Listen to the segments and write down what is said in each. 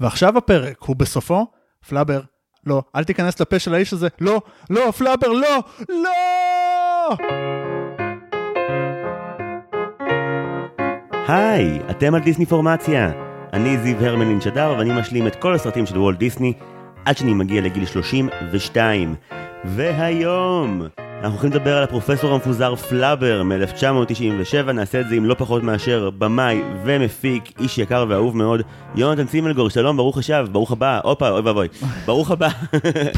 ועכשיו הפרק הוא בסופו, פלאבר, לא, אל תיכנס לפה של האיש הזה, לא, לא, פלאבר, לא, לא! היי, אתם על דיסני פורמציה. אני זיו הרמלין שדר ואני משלים את כל הסרטים של וולט דיסני עד שאני מגיע לגיל 32. והיום אנחנו הולכים לדבר על הפרופסור המפוזר פלאבר מ-1997, נעשה את זה עם לא פחות מאשר במאי ומפיק, איש יקר ואהוב מאוד, יונתן צימלגור, שלום, ברוך השב, ברוך הבא, הופה, אוי ואבוי, ברוך הבא.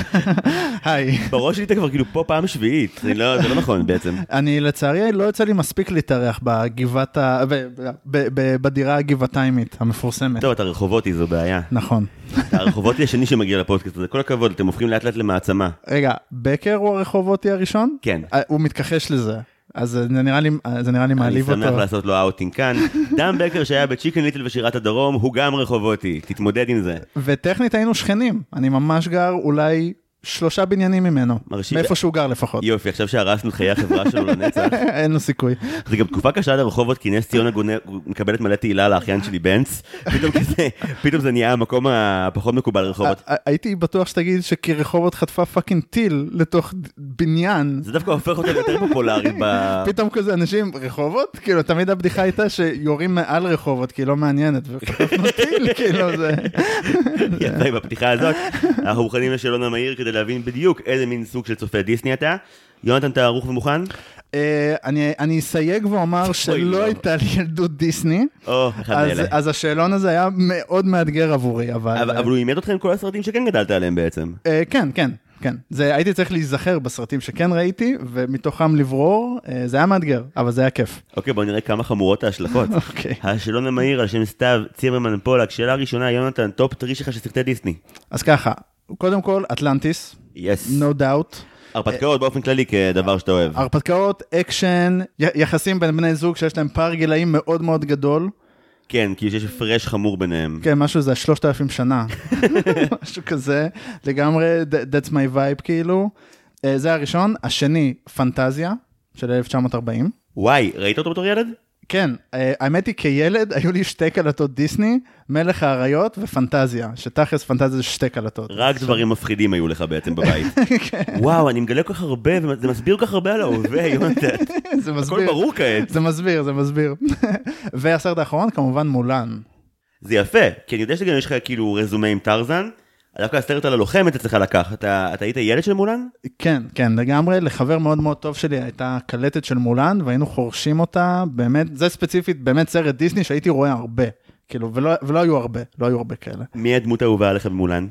היי. בראש שלי אתה כבר כאילו פה פעם שביעית, זה לא, זה לא נכון בעצם. אני לצערי לא יוצא לי מספיק להתארח בגבעת ה... ב- ב- ב- בדירה הגבעתיימית המפורסמת. טוב, אתה רחובותי, זו בעיה. נכון. אתה הרחובותי השני שמגיע לפודקאסט הזה, כל הכבוד, אתם הופכים לאט לאט למעצמה. רגע, בקר הוא הרחובותי הראשון? כן. אה, הוא מתכחש לזה. אז זה נראה לי, זה נראה לי אני מעליב שמח אותו. לעשות לו אאוטינג כאן. דם בקר שהיה בצ'יקן ליטל ושירת הדרום, הוא גם רחובותי, תתמודד עם זה. וטכנית היינו שכנים. אני ממש גר אולי שלושה בניינים ממנו. מרשים. מאיפה שהוא גר לפחות. יופי, עכשיו שהרסנו את חיי החברה שלו לנצח. אין לו סיכוי. זה גם תקופה קשה לרחובות, כי נס ציונה מקבלת מלא תהילה לאחיין שלי בנץ. פתאום כזה, פתאום זה נהיה המקום הפחות מקובל לרחובות. הייתי בטוח שתגיד שכי רחובות חטפה fucking טיל לתוך בניין. זה דווקא הופך אותה ליותר פופולרית ב... פתאום כזה אנשים רחובות כאילו תמיד הבדיחה הייתה שיורים מעל רחובות כי היא לא מעניינת וחטפנו טיל כאילו זה יפה, בפתיחה הזאת, אנחנו מוכנים לשאלון המהיר כדי להבין בדיוק איזה מין סוג של צופה דיסני אתה. יונתן, אתה ערוך ומוכן? אה, אני אסייג ואומר לא. שלא הייתה לי ילדות דיסני אז השאלון הזה היה מאוד מאתגר עבורי אבל אבל אבל הוא לימד אתכם כל הסרטים שכן גדלת עליהם בעצם. אה, כן כן כן זה הייתי צריך להיזכר בסרטים שכן ראיתי ומתוכם לברור אה, זה היה מאתגר אבל זה היה כיף. אוקיי, בוא נראה כמה חמורות ההשלכות. אוקיי. השאלון המהיר על שם סתיו צימרמן פולק, שאלה ראשונה, יונתן, top three שלך של סרטי דיסני. אז ככה קודם כל אטלנטיס yes. no doubt. הרפתקאות באופן כללי כדבר שאתה אוהב. הרפתקאות, אקשן, יחסים בין בני זוג שיש להם פער גילאים מאוד מאוד גדול. כן, כי יש הפרש חמור ביניהם. כן, משהו זה שלושת אלפים שנה. משהו כזה, לגמרי, th- that's my vibe כאילו. אה, זה הראשון. השני, פנטזיה, של 1940. וואי, ראית אותו בתור ילד? כן, אה, האמת היא כילד היו לי שתי קלטות דיסני, מלך האריות ופנטזיה, שתכלס פנטזיה זה שתי קלטות. רק דברים מפחידים היו לך בעצם בבית. וואו, אני מגלה כל כך הרבה, וזה מסביר כל כך הרבה על ההווה, יונתן. זה הכל מסביר. ברור כעת. זה מסביר, זה מסביר. והסרט האחרון כמובן מולן. זה יפה, כי אני יודע שגם יש לך כאילו רזומה עם טרזן, דווקא הסרט על הלוחמת אצלך לקח, אתה אתה היית ילד של מולן? כן, כן, לגמרי, לחבר מאוד מאוד טוב שלי הייתה קלטת של מולן, והיינו חורשים אותה, באמת, זה ספציפית, באמת סרט דיסני שהייתי רואה הרבה, כאילו, ולא, ולא היו הרבה, לא היו הרבה כאלה. מי הדמות האהובה עליך במולן?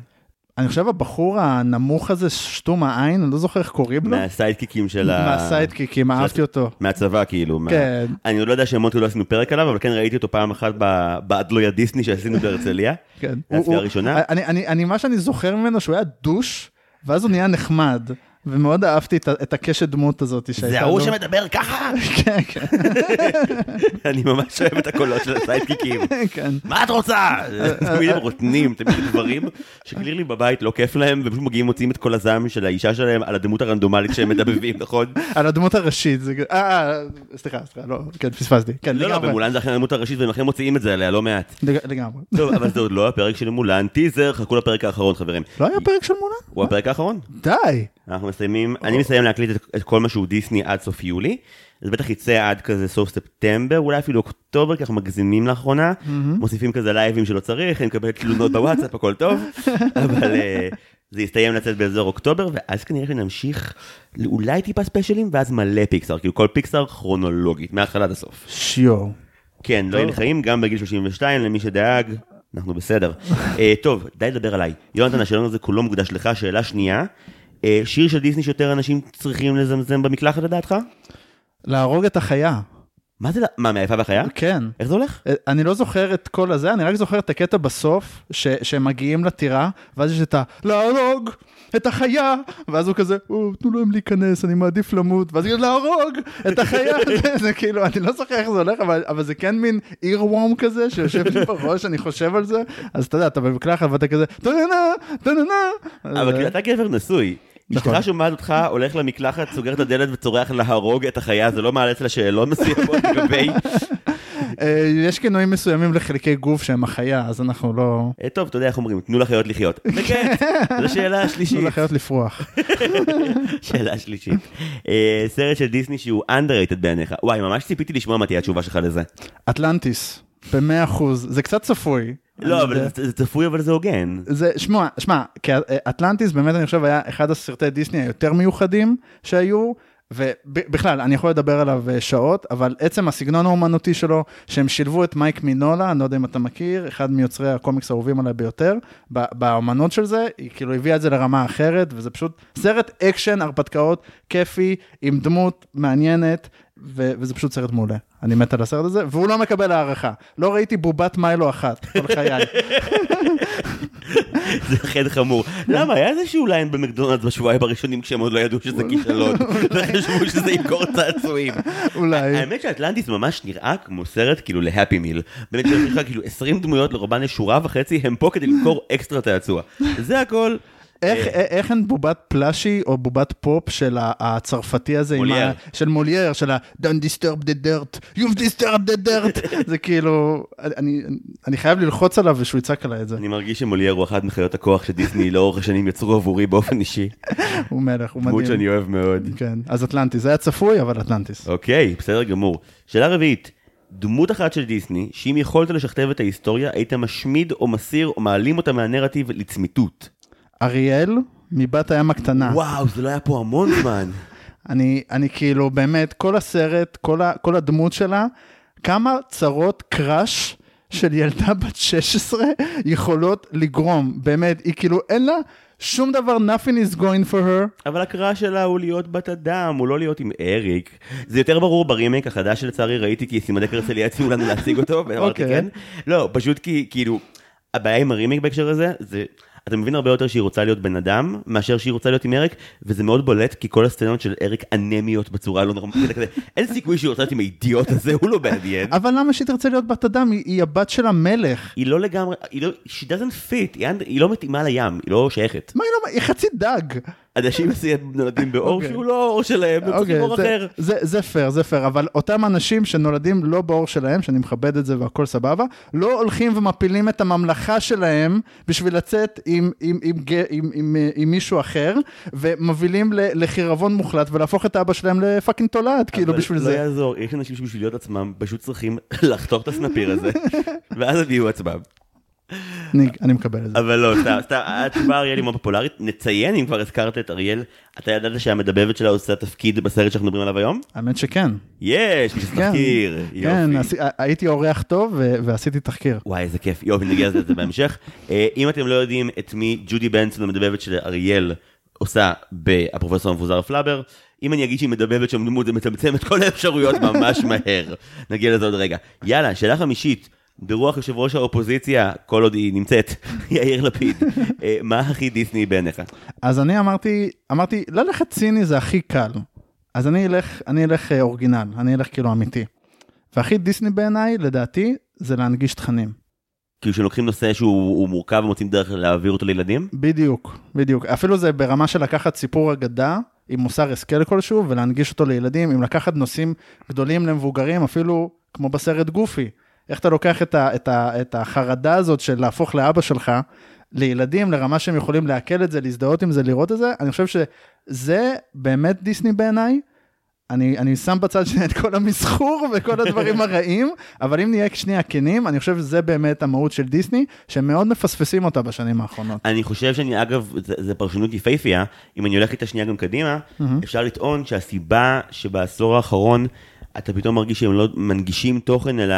אני חושב הבחור הנמוך הזה, שתום העין, אני לא זוכר איך קוראים לו, מהסיידקיקים של ה... מהסיידקיקים, אהבתי אותו. מהצבא כאילו. מה- כן. אני עוד לא יודע שמות לא עשינו פרק עליו, אבל כן ראיתי אותו פעם אחת באדלויה דיסני שעשינו בהרצליה. כן. הצפייה הראשונה. אני, אני, אני, מה שאני זוכר ממנו, שהוא היה דוש, ואז הוא נהיה נחמד, ומאוד אהבתי את, הקשת דמות הזאת שהייתה זה ההוא לו. שמדבר ככה? כן, כן, אני ממש אוהב את הקולות של הסיידקיקים. כן. מה את רוצה? תמיד הם רוטנים, תמיד דברים שקלירלי בבית לא כיף להם, ופשוט מגיעים מוציאים את כל הזעם של האישה שלהם על הדמות הרנדומלית שהם מדבבים, נכון? על הדמות הראשית, זה... אה, אה, סליחה, סליחה, לא, כן, פספסתי. כן, לא, לא. במולן זה אכן הדמות הראשית, והם אכן מוציאים את זה עליה לא מעט. לג- לגמרי. טוב, אבל זה עוד לא הפרק של מולן, טיזר, חכו לפרק האחרון חברים. לא היה פרק של מולן? הוא הפרק האחרון. די. אנחנו מסיימים, אני מסיים להקליט את, את כל מה שהוא דיסני עד סוף יולי. זה בטח יצא עד כזה סוף ספטמבר, אולי אפילו אוקטובר, כי אנחנו מגזימים לאחרונה. מוסיפים כזה לייבים שלא צריך, אני מקבל תלונות בוואטסאפ, הכל טוב. אבל אה, זה יסתיים לצאת באזור אוקטובר, ואז כנראה שנמשיך לאולי טיפה ספיישלים, ואז מלא פיקסאר, כאילו כל פיקסאר כרונולוגית, מההתחלה עד הסוף. שיו. כן, לא יהיה חיים, גם בגיל 32, למי שדאג, אנחנו בסדר. אה, טוב, די לדבר עליי. יונתן, השאלון הזה כולו מוקדש לך. שאלה שנייה, שיר של דיסני שיותר אנשים צריכים לזמזם במקלחת לדעתך? להרוג את החיה. מה זה, מה, מהיפה והחיה? כן. איך זה הולך? אה, אני לא זוכר את כל הזה, אני רק זוכר את הקטע בסוף, ש- שהם מגיעים לטירה, ואז יש את ה... להרוג את החיה! ואז הוא כזה, "או, תנו להם להיכנס, אני מעדיף למות, ואז הוא כזה, להרוג את החיה! זה, זה כאילו, אני לא זוכר איך זה הולך, אבל, אבל זה כן מין earworm כזה, שיושב לי בראש, אני חושב על זה, אז אתה יודע, אתה במקלחת ואתה כזה, טננה, טננה! אבל כאילו אתה גבר נשוי. נכון. אשתך שומעת אותך, הולך למקלחת, סוגר את הדלת וצורח להרוג את החיה, זה לא מעלה אצלה שאלות מסוימות לגבי... אה, יש כינויים מסוימים לחלקי גוף שהם החיה, אז אנחנו לא... אה, טוב, אתה יודע איך אומרים, תנו לחיות לחיות. וכן, זו שאלה תנו שלישית. לחיות לפרוח. שאלה שלישית. אה, סרט של דיסני שהוא underrated בעיניך. וואי, ממש ציפיתי לשמוע מה תהיה התשובה שלך לזה. אטלנטיס, במאה אחוז, זה קצת צפוי. לא, אבל. זה צפוי, אבל זה הוגן. זה, שמע, שמע, כי אטלנטיס באמת אני חושב היה אחד הסרטי דיסני היותר מיוחדים שהיו, ובכלל, אני יכול לדבר עליו אה, שעות, אבל עצם הסגנון האומנותי שלו, שהם שילבו את מייק מינולה, אני לא יודע אם אתה מכיר, אחד מיוצרי הקומיקס האהובים עליי ביותר, באומנות של זה, היא כאילו הביאה את זה לרמה אחרת, וזה פשוט סרט אקשן, הרפתקאות, כיפי, עם דמות מעניינת, ו- וזה פשוט סרט מעולה. אני מת על הסרט הזה, והוא לא מקבל הערכה. לא ראיתי בובת מיילו אחת כל חיי. זה אכן חמור. למה? היה איזשהו ליין במקדונלדס בשבועיים הראשונים כשהם עוד לא ידעו שזה כישלון. וחשבו שזה ימכור צעצועים. אולי. האמת שאטלנטיס ממש נראה כמו סרט כאילו להפי מיל. באמת שיש לך כאילו 20 דמויות לרובן יש שורה וחצי, הם פה כדי למכור אקסטרה צעצוע. זה הכל. איך, אה, איך אין בובת פלאשי או בובת פופ של הצרפתי הזה, מולייר. ה, של מולייר, של ה- Don't disturb the dirt, you've disturbed the dirt, זה כאילו, אני, אני חייב ללחוץ עליו ושהוא יצעק עליי את זה, אני מרגיש שמולייר הוא אחת מחיות הכוח שדיסני לאורך השנים יצרו עבורי באופן אישי. הוא מלך, הוא דמות מדהים. שאני אוהב מאוד. כן, אז אטלנטיס, זה היה צפוי, אבל אטלנטיס. אוקיי, בסדר גמור. שאלה רביעית, דמות אחת של דיסני, שאם יכולת לשכתב את ההיסטוריה, היית משמיד או מסיר או מעלים אותה מהנרטיב לצמיתות. אריאל, מבת הים הקטנה. וואו, זה לא היה פה המון זמן. אני, אני כאילו, באמת, כל הסרט, כל, ה, כל הדמות שלה, כמה צרות קראש של ילדה בת 16 יכולות לגרום, באמת, היא כאילו, אין לה שום דבר, nothing is going for her. אבל הקרא שלה הוא להיות בת אדם, הוא לא להיות עם אריק. זה יותר ברור ברימייק החדש שלצערי ראיתי כי סימני הרצליה הציעו לנו להציג אותו, ואמרתי אוקיי. כן. לא, פשוט כי כאילו, הבעיה עם הרימייק בהקשר הזה, זה... אתה מבין הרבה יותר שהיא רוצה להיות בן אדם, מאשר שהיא רוצה להיות עם אריק, וזה מאוד בולט, כי כל הסצנות של אריק אנמיות בצורה לא נורמלית, אין סיכוי שהיא רוצה להיות עם האידיוט הזה, הוא לא מעניין. אבל למה שהיא תרצה להיות בת אדם? היא, הבת של המלך. היא לא לגמרי, היא לא, she doesn't fit, היא לא מתאימה לים, היא לא שייכת. מה היא לא, היא חצי דג. אנשים מסוימים נולדים באור אוקיי. שהוא לא האור שלהם, הם צריכים אור אחר. זה, זה פייר, זה פייר, אבל אותם אנשים שנולדים לא באור שלהם, שאני מכבד את זה והכל סבבה, לא הולכים ומפילים את הממלכה שלהם בשביל לצאת עם, מישהו אחר, ומובילים לחירבון מוחלט ולהפוך את אבא שלהם ל fucking תולעת, כאילו אבל בשביל לא זה. יעזור, יש אנשים שבשביל להיות עצמם פשוט צריכים לחתוך את הסנפיר הזה, ואז הם יהיו עצמם. אני, מקבל את זה. אבל לא, התשובה אריאל היא מאוד פופולרית. נציין, אם כבר הזכרת את אריאל, אתה ידעת שהמדבבת שלה עושה תפקיד בסרט שאנחנו מדברים עליו היום? האמת שכן. יש, יש כן, תחקיר, כן, הייתי אורח טוב ו- ועשיתי תחקיר. וואי, איזה כיף, יופי, נגיע לזה בהמשך. אה, אם אתם לא יודעים את מי ג'ודי בנסון, המדבבת של אריאל, עושה בפרופסור המפוזר פלאבר, אם אני אגיד שהיא מדבבת שם דמות, זה מצמצם את כל האפשרויות ממש מהר. נגיע לזה עוד רגע. יאללה, שאלה חמישית, ברוח יושב ראש האופוזיציה, כל עוד היא נמצאת, יאיר לפיד, אה, מה הכי דיסני בעיניך? אז אני אמרתי, אמרתי, ללכת ציני זה הכי קל. אז אני אלך, אני אלך אה, אורגינל, אני אלך כאילו אמיתי. והכי דיסני בעיניי, לדעתי, זה להנגיש תכנים. כאילו שלוקחים נושא שהוא הוא מורכב ומוצאים דרך להעביר אותו לילדים? בדיוק, בדיוק. אפילו זה ברמה של לקחת סיפור אגדה עם מוסר השכל כלשהו ולהנגיש אותו לילדים, אם לקחת נושאים גדולים למבוגרים, אפילו כמו בסרט גופי. איך אתה לוקח את, ה, את, ה, את החרדה הזאת של להפוך לאבא שלך לילדים, לרמה שהם יכולים לעכל את זה, להזדהות עם זה, לראות את זה, אני חושב שזה באמת דיסני בעיניי. אני, אני שם בצד שנייה את כל המסחור וכל הדברים הרעים, אבל אם נהיה שנייה כנים, אני חושב שזה באמת המהות של דיסני, שהם מאוד מפספסים אותה בשנים האחרונות. אני חושב שאני, אגב, זה פרשנות יפהפייה, אם אני הולך איתה שנייה גם קדימה, אפשר לטעון שהסיבה שבעשור האחרון אתה פתאום מרגיש שהם לא מנגישים תוכן, אלא,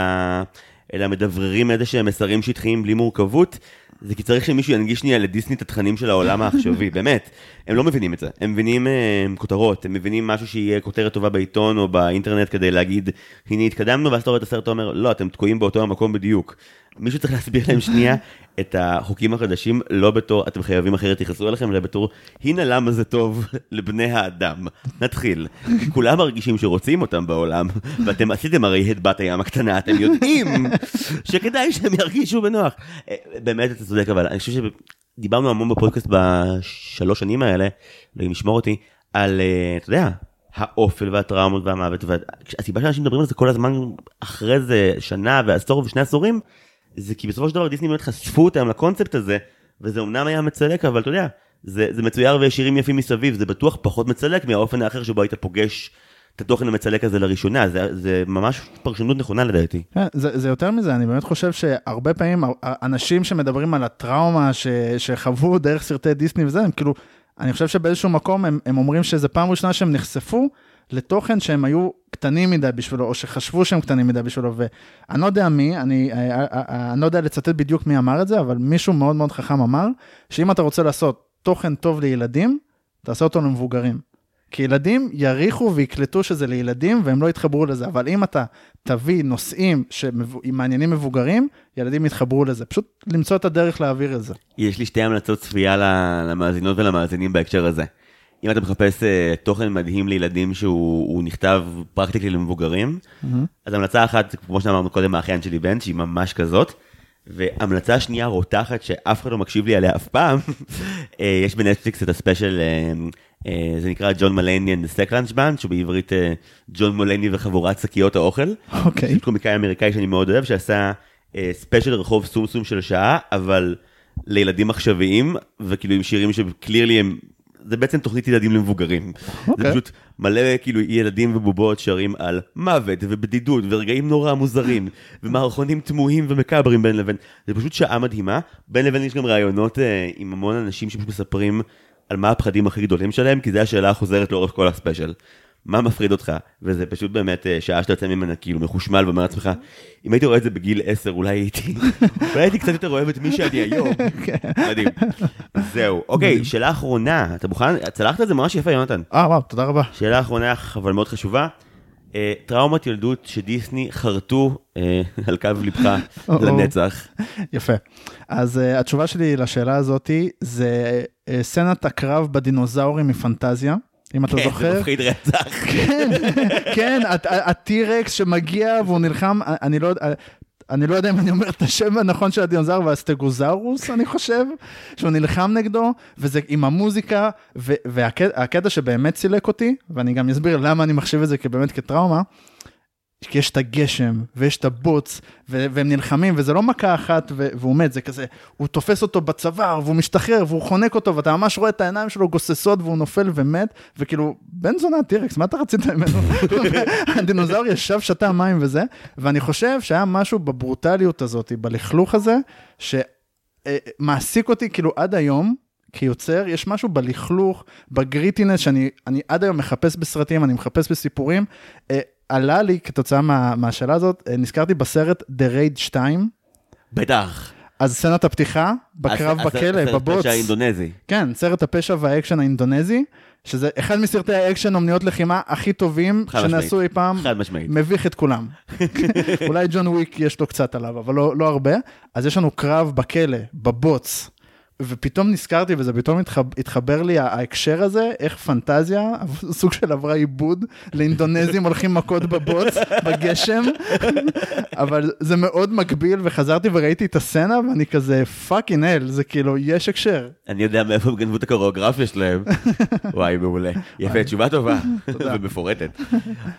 אלא מדבררים איזה שהם מסרים שטחיים בלי מורכבות, זה כי צריך שמישהו ינגיש שנייה לדיסני את התכנים של העולם העכשווי, באמת. הם לא מבינים את זה, הם מבינים אה, כותרות, הם מבינים משהו שיהיה כותרת טובה בעיתון או באינטרנט כדי להגיד, הנה התקדמנו, ואז אתה רואה את הסרט ואומר, לא, אתם תקועים באותו המקום בדיוק. מישהו צריך להסביר להם שנייה את החוקים החדשים, לא בתור, אתם חייבים אחרת יכעסו עליכם, אלא בתור, הנה למה זה טוב לבני האדם. נתחיל. כולם מרגישים שרוצים אותם בעולם, ואתם עשיתם הרי את בת הים הקטנה, אתם יודעים שכדאי שהם ירגישו בנוח. אה, באמת, אתה צודק, אבל אני חושב שדיברנו המון בפודקאסט בשלוש שנים האלה, אלוהים ישמור אותי, על, אה, אתה יודע, האופל והטראומות והמוות, והסיבה שאנשים מדברים על זה כל הזמן אחרי זה שנה ועשור ושני עשורים, זה כי בסופו של דבר דיסני באמת חשפו אותם לקונספט הזה, וזה אמנם היה מצלק, אבל אתה יודע, זה, זה מצויר ויש שירים יפים מסביב, זה בטוח פחות מצלק מהאופן האחר שבו היית פוגש את התוכן המצלק הזה לראשונה, זה, זה ממש פרשנות נכונה לדעתי. כן, זה, זה יותר מזה, אני באמת חושב שהרבה פעמים אנשים שמדברים על הטראומה ש, שחוו דרך סרטי דיסני וזה, הם כאילו, אני חושב שבאיזשהו מקום הם, הם אומרים שזה פעם ראשונה שהם נחשפו לתוכן שהם היו קטנים מדי בשבילו, או שחשבו שהם קטנים מדי בשבילו, ואני לא יודע מי, אני, אני, אני לא יודע לצטט בדיוק מי אמר את זה, אבל מישהו מאוד מאוד חכם אמר, שאם אתה רוצה לעשות תוכן טוב לילדים, תעשה אותו למבוגרים. כי ילדים יריחו ויקלטו שזה לילדים והם לא יתחברו לזה, אבל אם אתה תביא נושאים שמעניינים מבוגרים, ילדים יתחברו לזה. פשוט למצוא את הדרך להעביר את זה. יש לי שתי המלצות צפייה למאזינות ולמאזינים בהקשר הזה. אם אתה מחפש uh, תוכן מדהים לילדים שהוא נכתב פרקטיקלי למבוגרים, mm-hmm. אז המלצה אחת, כמו שאמרנו קודם, האחיין שלי בן, שהיא ממש כזאת. והמלצה שנייה רותחת שאף אחד לא מקשיב לי עליה אף פעם, אה, יש בנטפליקס את הספיישל אה, אה, זה נקרא ג'ון מלני and the Second Band, שבעברית אה, ג'ון מולני וחבורת שקיות האוכל. אוקיי. זה קומיקאי אמריקאי שאני מאוד אוהב, שעשה ספיישל רחוב סומסום של שעה, אבל לילדים עכשוויים, וכאילו עם שירים שקלירלי הם... זה בעצם תוכנית ילדים למבוגרים. Okay. זה אוקיי. פשוט מלא כאילו ילדים ובובות שרים על מוות ובדידות ורגעים נורא מוזרים ומערכונים תמוהים ומקברים בין לבין. זה פשוט שעה מדהימה. בין לבין יש גם ראיונות אה, עם המון אנשים שפשוט מספרים על מה הפחדים הכי גדולים שלהם, כי זו השאלה החוזרת לאורך כל הספיישל. מה מפחיד אותך? וזה פשוט באמת אה, שעה שאתה יוצא ממנה כאילו מחושמל ואומר לעצמך, אם הייתי רואה את זה בגיל 10 אולי הייתי, אולי הייתי קצת יותר אוהב את מי שאני היום. מדהים. זהו. אוקיי, שאלה אחרונה, אתה מוכן? צלחת את זה ממש יפה, יונתן. אה, וואו, תודה רבה. שאלה אחרונה, אבל מאוד חשובה. אה, טראומת ילדות שדיסני חרטו אה, על קו לבך לנצח. יפה. אז התשובה שלי לשאלה הזאתי זה סצנת הקרב בדינוזאורים מפנטזיה. אם אתה זוכר. כן, זה מפחיד רצח. כן, כן, הטירקס שמגיע והוא נלחם, אני לא, אני לא יודע אם אני אומר את השם הנכון של הדינוזאור, והסטגוזרוס, אני חושב, שהוא נלחם נגדו, וזה עם המוזיקה, והקטע שבאמת סילק אותי, ואני גם אסביר למה אני מחשיב את זה באמת כטראומה, כי יש את הגשם, ויש את הבוץ, והם נלחמים, וזה לא מכה אחת והוא מת, זה כזה, הוא תופס אותו בצוואר, והוא משתחרר, והוא חונק אותו, ואתה ממש רואה את העיניים שלו גוססות, והוא נופל ומת, וכאילו, בן זונה טירקס, מה אתה רצית ממנו? הדינוזאור ישב, שתה מים וזה, ואני חושב שהיה משהו בברוטליות הזאת, בלכלוך הזה, שמעסיק אותי כאילו עד היום, כיוצר, יש משהו בלכלוך, בגריטינס, שאני עד היום מחפש בסרטים, אני מחפש בסיפורים. עלה לי כתוצאה מה, מהשאלה הזאת, אה, נזכרתי בסרט The Raid 2. בטח. אז סצנת הפתיחה, בקרב אז, בכלא, אז, בבוץ. סרט הפשע האינדונזי. כן, סרט הפשע והאקשן האינדונזי, שזה אחד מסרטי האקשן אומניות לחימה הכי טובים שנעשו אי פעם. חד משמעית. מביך את כולם. אולי ג'ון וויק יש לו קצת עליו, אבל לא, לא הרבה. אז יש לנו קרב בכלא, בבוץ. ופתאום נזכרתי וזה פתאום התחבר, התחבר לי ההקשר הזה, איך פנטזיה, סוג של עברה עיבוד, לאינדונזים הולכים מכות בבוץ, בגשם, אבל זה מאוד מקביל וחזרתי וראיתי את הסצנה ואני כזה fucking הל, זה כאילו יש הקשר. אני יודע מאיפה הם גנבו את הקוריאוגרפיה שלהם. וואי, מעולה. יפה, תשובה טובה ומפורטת.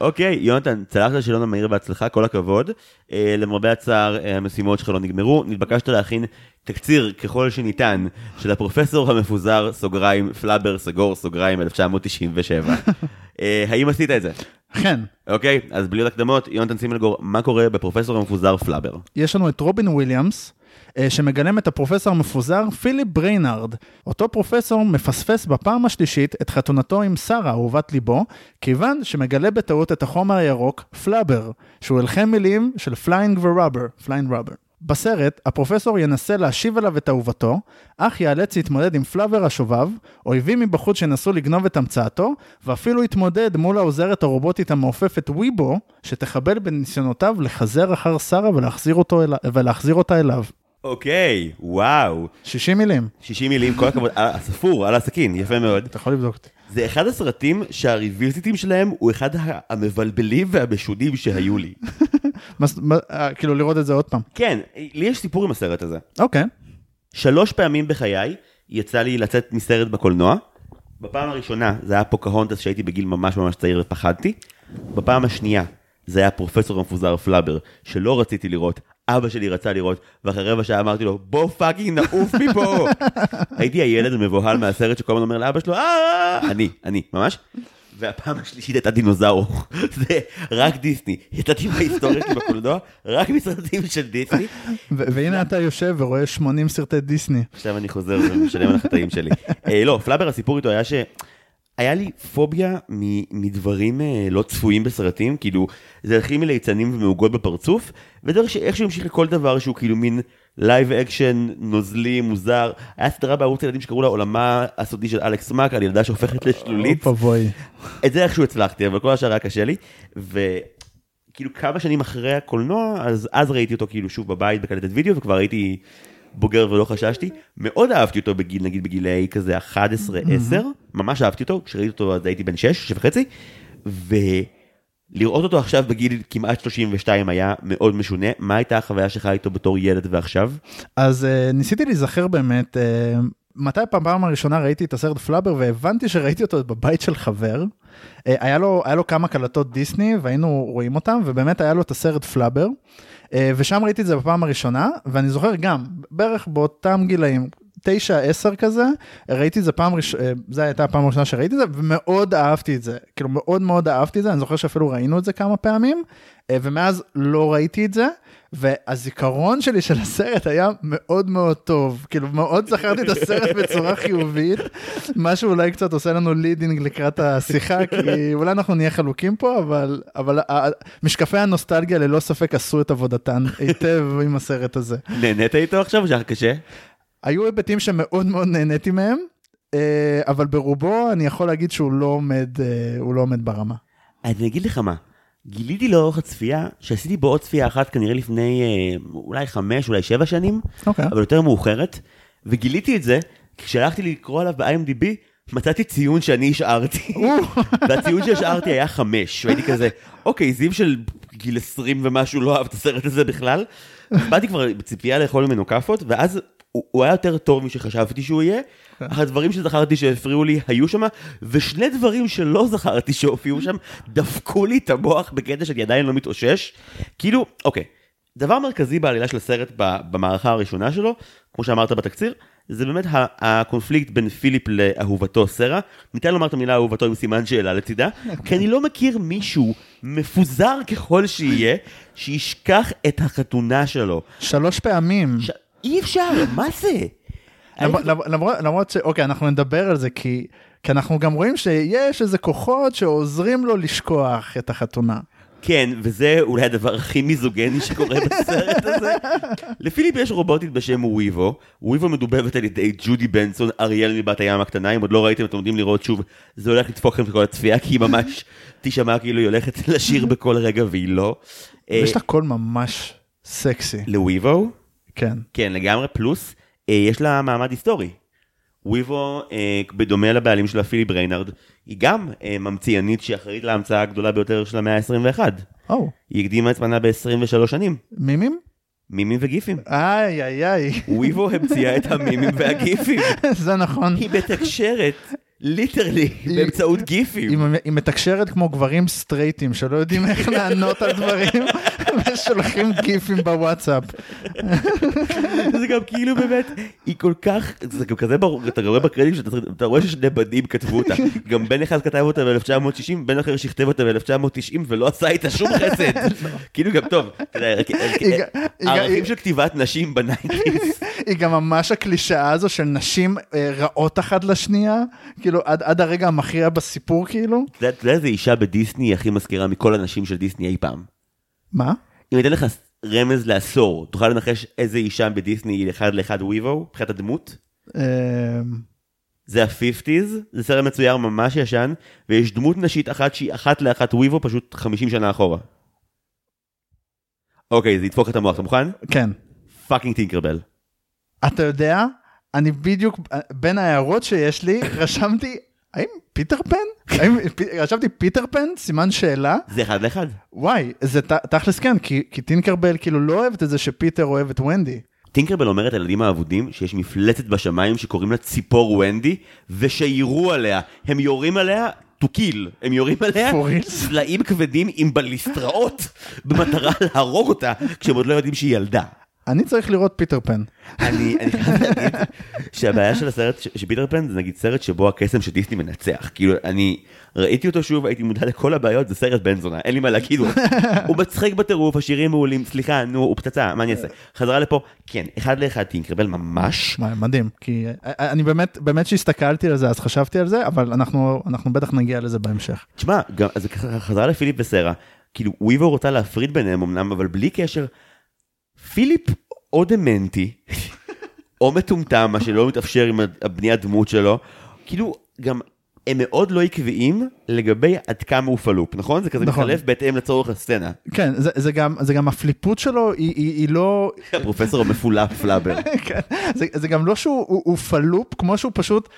אוקיי, יונתן, צלחת לשאלון המהיר בהצלחה, כל הכבוד. אה, למרבה הצער, אה, המשימות שלך לא נגמרו, נתבקשת להכין תקציר ככל שניתן של הפרופסור המפוזר, סוגריים, פלאבר, סגור, סוגריים, 1997. אה, האם עשית את זה? כן. אוקיי, אז בלי עוד הקדמות, יונתן סימלגור, מה קורה בפרופסור המפוזר פלאבר? יש לנו את רובין וויליאמס. אה, שמגלם את הפרופסור המפוזר פיליפ בריינארד. אותו פרופסור מפספס בפעם השלישית את חתונתו עם שרה, אהובת ליבו, כיוון שמגלה בטעות את החומר הירוק, פלאבר, שהוא הלחם מילים של flying ו rubber, flying rubber. בסרט, הפרופסור ינסה להשיב עליו את אהובתו, אך ייאלץ להתמודד עם פלאבר השובב, אויבים מבחוץ שינסו לגנוב את המצאתו, ואפילו יתמודד מול העוזרת הרובוטית המעופפת וויבו, שתחבל בניסיונותיו לחזר אחר שרה ולהחזיר, אל... ולהחזיר אותה אליו. אוקיי, וואו. 60 מילים. 60 מילים, כל הכבוד, הספור, על הסכין, יפה מאוד. אתה יכול לבדוק אותי. זה אחד הסרטים שהריביזיטים שלהם הוא אחד המבלבלים והמשונים שהיו לי. אה, כאילו לראות את זה עוד פעם. כן, לי יש סיפור עם הסרט הזה. אוקיי. שלוש פעמים בחיי יצא לי לצאת מסרט בקולנוע, בפעם הראשונה זה היה פוקהונטס שהייתי בגיל ממש ממש צעיר ופחדתי. בפעם השנייה זה היה פרופסור המפוזר פלאבר, שלא רציתי לראות, אבא שלי רצה לראות, ואחרי רבע שעה אמרתי לו, בוא fucking נעוף מפה. הייתי הילד המבוהל מהסרט שכל הזמן אומר לאבא שלו, אה, אני, אני, ממש. והפעם השלישית הייתה דינוזאור, זה רק דיסני, יצאתי מההיסטוריה שלי בקולנוע, רק מסרטים של דיסני, והנה אתה יושב ורואה 80 סרטי דיסני. עכשיו אני חוזר ומשלם על החטאים שלי. אה, לא, פלאבר הסיפור איתו היה ש... היה לי פוביה מ- מדברים אה, לא צפויים בסרטים, כאילו, זה התחיל מליצנים ומעוגות בפרצוף, ודרך שאיכשהו המשיך לכל דבר שהוא כאילו מין live action נוזלי, מוזר. היה סדרה בערוץ ילדים שקראו לה עולמה הסודי של אלכס מאק, על ילדה שהופכת לשלולית. אוי ואבוי. את זה איכשהו הצלחתי, אבל כל השאר היה קשה לי. וכאילו כמה שנים אחרי הקולנוע, אז אז ראיתי אותו כאילו שוב בבית בקלטת וידאו, וכבר הייתי בוגר ולא חששתי. מאוד אהבתי אותו בגיל, נגיד בגילאי כזה 11-10, ממש אהבתי אותו, כשראיתי אותו אז הייתי בן 6, 6 וחצי, ולראות אותו עכשיו בגיל כמעט 32 היה מאוד משונה. מה הייתה החוויה שלך איתו בתור ילד ועכשיו? אז uh, ניסיתי להיזכר באמת, uh, מתי בפעם הראשונה ראיתי את הסרט פלאבר והבנתי שראיתי אותו בבית של חבר. Uh, היה, לו, היה לו כמה קלטות דיסני והיינו רואים אותם ובאמת היה לו את הסרט פלאבר. Uh, ושם ראיתי את זה בפעם הראשונה ואני זוכר גם בערך באותם גילאים. תשע, עשר כזה, ראיתי את זה פעם ראשונה, זו הייתה הפעם הראשונה שראיתי את זה, ומאוד אהבתי את זה, כאילו מאוד מאוד אהבתי את זה, אני זוכר שאפילו ראינו את זה כמה פעמים, אה, ומאז לא ראיתי את זה, והזיכרון שלי של הסרט היה מאוד מאוד טוב, כאילו מאוד זכרתי את הסרט בצורה חיובית, מה שאולי קצת עושה לנו לידינג לקראת השיחה, כי אולי אנחנו נהיה חלוקים פה, אבל, אבל ה- משקפי הנוסטלגיה ללא ספק עשו את עבודתן היטב עם הסרט הזה. נהנית איתו עכשיו? שהיה קשה? היו היבטים שמאוד מאוד נהניתי מהם, אה, אבל ברובו אני יכול להגיד שהוא לא עומד, אה, הוא לא עומד ברמה. אני אגיד לך מה, גיליתי לאורך הצפייה, שעשיתי בו עוד צפייה אחת כנראה לפני אה, אולי חמש, אולי שבע שנים, אוקיי. אבל יותר מאוחרת, וגיליתי את זה, כשהלכתי לקרוא עליו ב-IMDb, מצאתי ציון שאני השארתי, והציון שהשארתי היה חמש, והייתי כזה, אוקיי, זיו של גיל 20 ומשהו לא אהב את הסרט הזה בכלל, באתי כבר בציפייה לאכול ממנו כאפות, ואז הוא, הוא היה יותר טוב משחשבתי שהוא יהיה, אך הדברים שזכרתי שהפריעו לי היו שם, ושני דברים שלא זכרתי שהופיעו שם, דפקו לי את המוח בקטע שאני עדיין לא מתאושש. כאילו, אוקיי, דבר מרכזי בעלילה של הסרט במערכה הראשונה שלו, כמו שאמרת בתקציר, זה באמת הקונפליקט בין פיליפ לאהובתו סרה. ניתן לומר את המילה אהובתו עם סימן שאלה לצידה, כי אני לא מכיר מישהו מפוזר ככל שיהיה, שישכח את החתונה שלו. שלוש פעמים. ש... אי אפשר, מה זה? למ- למ- למרות, ש... אוקיי, אנחנו נדבר על זה כי, כי אנחנו גם רואים שיש איזה כוחות שעוזרים לו לשכוח את החתונה. כן, וזה אולי הדבר הכי מיזוגני שקורה בסרט הזה. לפיליפ יש רובוטית בשם וויבו, וויבו מדובבת על ידי ג'ודי בנסון, אריאל מבת הים הקטנה, אם עוד לא ראיתם אתם עומדים לראות שוב, זה הולך לדפוק לכם את כל הצפייה, כי היא ממש תישמע כאילו היא הולכת לשיר בכל רגע והיא לא. יש לה קול ממש סקסי. לוויבו? כן. כן, לגמרי, פלוס, אה, יש לה מעמד היסטורי. וויבו, אה, בדומה לבעלים שלה פיליפ בריינארד, היא גם אה, ממציאנית שאחראית להמצאה הגדולה ביותר של המאה ה-21. או, היא הקדימה את זמנה ב-23 שנים. מימים? מימים וגיפים. איי איי איי, וויבו המציאה את המימים והגיפים. זה נכון. היא מתקשרת, literally, באמצעות גיפים. היא, מתקשרת כמו גברים סטרייטים שלא יודעים איך לענות על דברים ושולחים גיפים בוואטסאפ. זה גם כאילו באמת, היא כל כך, זה גם כזה ברור, אתה רואה בקרדיט שאתה אתה רואה ששני בנים כתבו אותה. גם בן אחד כתב אותה ב-1960, בן אחר שכתב אותה ב-1990 ולא עשה איתה שום חסד. כאילו גם טוב, הערכים של כתיבת נשים בניינטיז. היא גם ממש הקלישאה הזו של נשים אה, רעות אחת לשנייה, כאילו עד, עד הרגע המכריע בסיפור כאילו. אתה יודע- איזה אישה בדיסני הכי מזכירה מכל הנשים של דיסני אי פעם? מה? אם אתן לך רמז לעשור, תוכל לנחש איזה אישה בדיסני היא אחד לאחד וויבו, מבחינת הדמות? אה, זה ה-50's, זה סרט מצויר ממש ישן, ויש דמות נשית אחת שהיא אחת לאחת וויבו, פשוט 50 שנה אחורה. אוקיי, זה ידפוק את המוח, אתה מוכן? כן. fucking טינקרבל. אתה יודע, אני בדיוק, בין ההערות שיש לי, רשמתי, האם פיטר פן? האם, רשמתי פיטר פן? סימן שאלה? זה אחד לאחד. וואי, זה ת- תכלס כן, כי, כי טינקרבל כאילו לא אוהבת את זה שפיטר אוהב את ונדי. טינקרבל אומרת לילדים האבודים שיש מפלצת בשמיים שקוראים לה ציפור ונדי, ושיירו עליה. הם יורים עליה to kill, הם יורים עליה? סלעים כבדים עם בליסטראות במטרה להרוג אותה, כשהם עוד לא יודעים שהיא ילדה. אני צריך לראות פיטר פן. אני חייב להגיד שהבעיה של הסרט של פיטר פן זה נגיד סרט שבו הקסם של דיסני מנצח. כאילו אני ראיתי אותו שוב, הייתי מודע לכל הבעיות, זה סרט בן זונה, אין לי מה להגיד, הוא- מצחיק בטירוף, השירים מעולים, סליחה, נו, הוא פצצה, מה אני אעשה? חזרה לפה, כן, אחד לאחד טינקרבל ממש. מדהים, כי אה, אני באמת, באמת שהסתכלתי על זה, אז חשבתי על זה, אבל אנחנו, אנחנו בטח נגיע לזה בהמשך. תשמע, אז חזרה לפיליפ וסרה, כאילו וויבו רוצה להפריד ביניהם אמנם, אבל בלי קשר, פיליפ או דמנטי, או מטומטם, מה שלא מתאפשר עם הבניית דמות שלו, כאילו, גם הם מאוד לא עקביים לגבי עד כמה הוא פלופ, נכון? זה כזה נכון. מתחלף בהתאם לצורך הסצנה. כן, זה, זה, גם, זה גם הפליפות שלו, היא, היא, היא לא... הפרופסור המפולף פלאבר. כן, זה, זה גם לא שהוא הוא, הוא פלופ, כמו שהוא פשוט...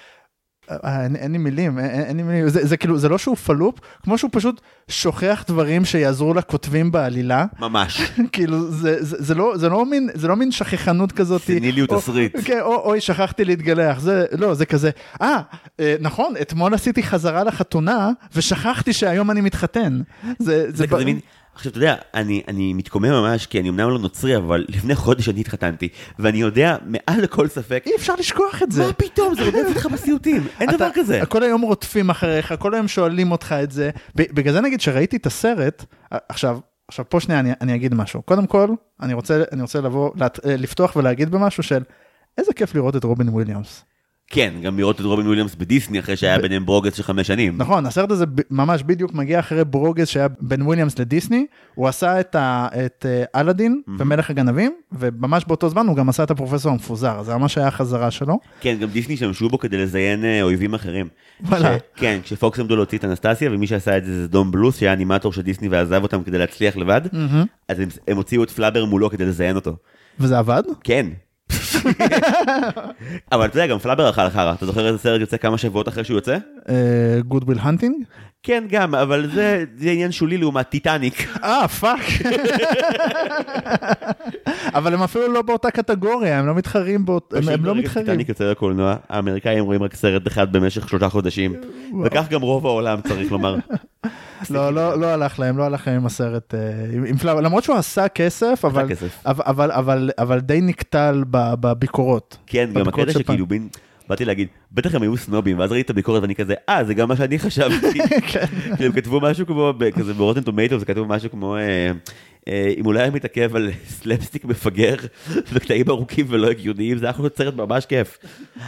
אה, אין, אין לי מילים, אין, אין לי מילים, זה, זה כאילו, זה לא שהוא פלופ, כמו שהוא פשוט שוכח דברים שיעזרו לכותבים בעלילה, ממש. כאילו, זה, זה, זה, לא, זה, לא מין, זה לא מין שכחנות כזאת. סניליות תסריט. כן, או, אוי, שכחתי להתגלח, זה, לא, זה כזה, אה, אה, נכון, אתמול עשיתי חזרה לחתונה, ושכחתי שהיום אני מתחתן. זה, זה כזה מין, עכשיו אתה יודע, אני, אני מתקומם ממש, כי אני אמנם לא נוצרי, אבל לפני חודש אני התחתנתי, ואני יודע מעל לכל ספק, אי אפשר לשכוח את זה. מה פתאום, זה רודף אותך בסיוטים, אין דבר אתה- כזה. כל היום רודפים אחריך, כל היום שואלים אותך את זה. בגלל זה נגיד שראיתי את הסרט, עכשיו, עכשיו פה שנייה אני, אני אגיד משהו. קודם כל, אני רוצה, אני רוצה לבוא, אה, לפתוח ולהגיד במשהו של איזה כיף לראות את רובין וויליאמס. כן, גם לראות את רובין וויליאמס בדיסני אחרי שהיה ביניהם ברוגז של חמש שנים. נכון, הסרט הזה ממש בדיוק מגיע אחרי ברוגז שהיה בין וויליאמס לדיסני, הוא עשה את, ה, את אה, אלאדין ומלך הגנבים, וממש באותו זמן הוא גם עשה את הפרופסור המפוזר, זה ממש היה החזרה שלו. כן, גם דיסני השתמשו בו כדי לזיין אה, אויבים אחרים. וואלה. ש- כן, כשפוקס עמדו להוציא את אנסטסיה, ומי שעשה את זה זה דום בלוס, שהיה אנימטור של דיסני ועזב אותם כדי להצליח לבד, אז הם- הם הוציאו את פלאבר מולו כדי לזיין אותו. וזה עבד? כן. אבל אתה יודע, גם פלאבר אכל חרא, אתה זוכר איזה סרט יוצא כמה שבועות אחרי שהוא יוצא? גוד וויל האנטינג? כן, גם, אבל זה זה עניין שולי לעומת טיטניק. אה, fuck. אבל הם אפילו לא באותה קטגוריה, הם לא מתחרים באות... הם, הם לא מתחרים. טיטניק יוצא לקולנוע, האמריקאים רואים רק סרט אחד במשך שלושה חודשים, וכך גם רוב העולם צריך לומר. לא, לא, לא הלך להם, לא הלך להם עם הסרט, אה, עם, פלאב, למרות שהוא עשה כסף, אבל. אבל, אבל, אבל, אבל די נקטל בביקורות. כן, גם הקטע. שכאילו בין, באתי להגיד, בטח הם היו סנובים, ואז ראיתי את הביקורת ואני כזה, אה, זה גם מה שאני חשבתי. כן. כאילו, הם כתבו משהו כמו, כזה ב-Rotten Tomatoes, זה כתוב משהו כמו, אה, אה, אם אולי היה מתעכב על סלפסטיק מפגר וקטעים ארוכים ולא הגיוניים, זה היה יכול להיות סרט ממש כיף.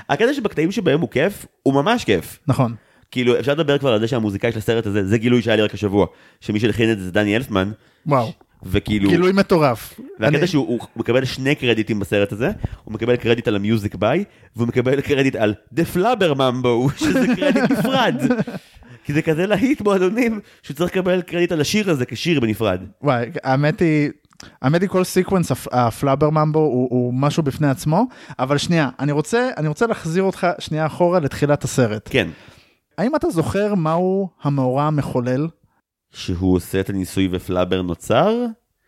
הקטע שבקטעים שבהם הוא כיף, הוא ממש כיף. נכון. כאילו, אפשר לדבר כבר על זה שהמוזיקאי של הסרט הזה, זה גילוי שהיה לי רק השבוע, שמי שהלחין את זה זה דני אלפמן, וואו, וכאילו... גילוי מטורף. והקטע אני- שהוא הוא מקבל שני קרדיטים בסרט הזה, הוא מקבל קרדיט על ה-music by, והוא מקבל קרדיט על The Flubber Mambo, שזה קרדיט נפרד. כי זה כזה להיט מועדונים, שהוא צריך לקבל קרדיט על השיר הזה כשיר בנפרד. וואי, האמת היא, האמת היא כל sequence הפ- הפלאבר ממבו הוא, הוא משהו בפני עצמו, אבל שנייה, אני רוצה, אני רוצה להחזיר אותך שנייה אחורה לתחילת הסרט. כן. האם אתה זוכר מהו המאורע המחולל? שהוא עושה את הניסוי ופלאבר נוצר?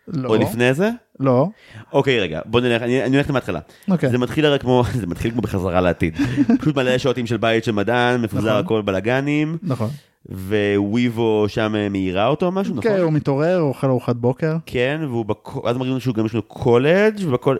לא. או לפני זה? לא. אוקיי רגע, בוא נלך, אני, אני הולך מההתחלה. אוקיי. זה מתחיל הרי כמו, זה מתחיל כמו בחזרה לעתיד. פשוט מלא שוטים של בית של מדען, מפוזר נכון. הכל בלאגנים, נכון. וויבו שם מעירה אותו או משהו, נכון? כן, הוא מתעורר, אוכל ארוחת בוקר. כן, והוא בק... אז מראים לנו שהוא גם יש לו קולג' ובכל...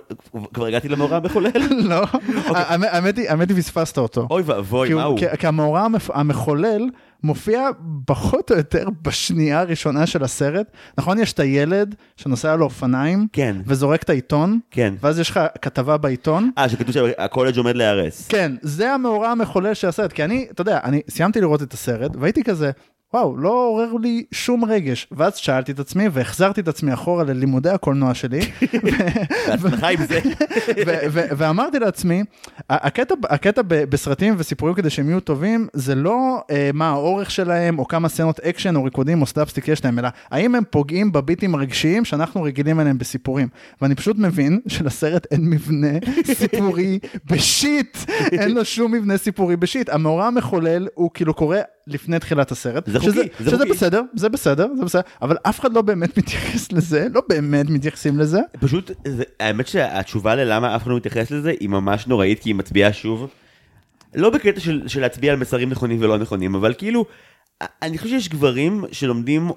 כבר הגעתי למאורע המחולל? לא, האמת- האמת היא, האמת היא פספסת אותו. אוי ואבוי, מה הוא- הוא? כי- המאורע המחולל מופיע פחות או יותר בשנייה הראשונה של הסרט. נכון, יש את הילד שנוסע על אופניים, כן, וזורק את העיתון, כן. ואז יש לך כתבה בעיתון. אה, שכתוב שהקולג' עומד להיהרס. כן, זה המאורע המחולל של הסרט, כי אני, אתה יודע, אני סיימתי לראות את הסרט, והייתי כזה, וואו, לא עורר לי שום רגש. ואז שאלתי את עצמי, והחזרתי את עצמי אחורה ללימודי הקולנוע שלי, בהצלחה עם זה. ואמרתי לעצמי, הקטע, הקטע בסרטים וסיפורים כדי שהם יהיו טובים, זה לא אה, מה האורך שלהם, או כמה סצנות אקשן או ריקודים או סלאפסטיק יש להם, אלא האם הם פוגעים ב-beatים הרגשיים שאנחנו רגילים אליהם בסיפורים. ואני פשוט מבין שלסרט אין מבנה סיפורי בשיט, אין לו שום מבנה סיפורי בשיט. המאורע המחולל הוא כאילו קורה לפני תחילת הסרט. זה שזה, חוקי, זה שזה חוקי. בסדר, זה בסדר, זה בסדר, אבל אף אחד לא באמת מתייחס לזה, לא באמת מתייחסים לזה. פשוט, זה, האמת שהתשובה ללמה אף אחד לא מתייחס לזה היא ממש נוראית, כי היא מצביעה שוב, לא בקטע של, של להצביע על מסרים נכונים ולא נכונים, אבל כאילו, אני חושב שיש גברים שלומדים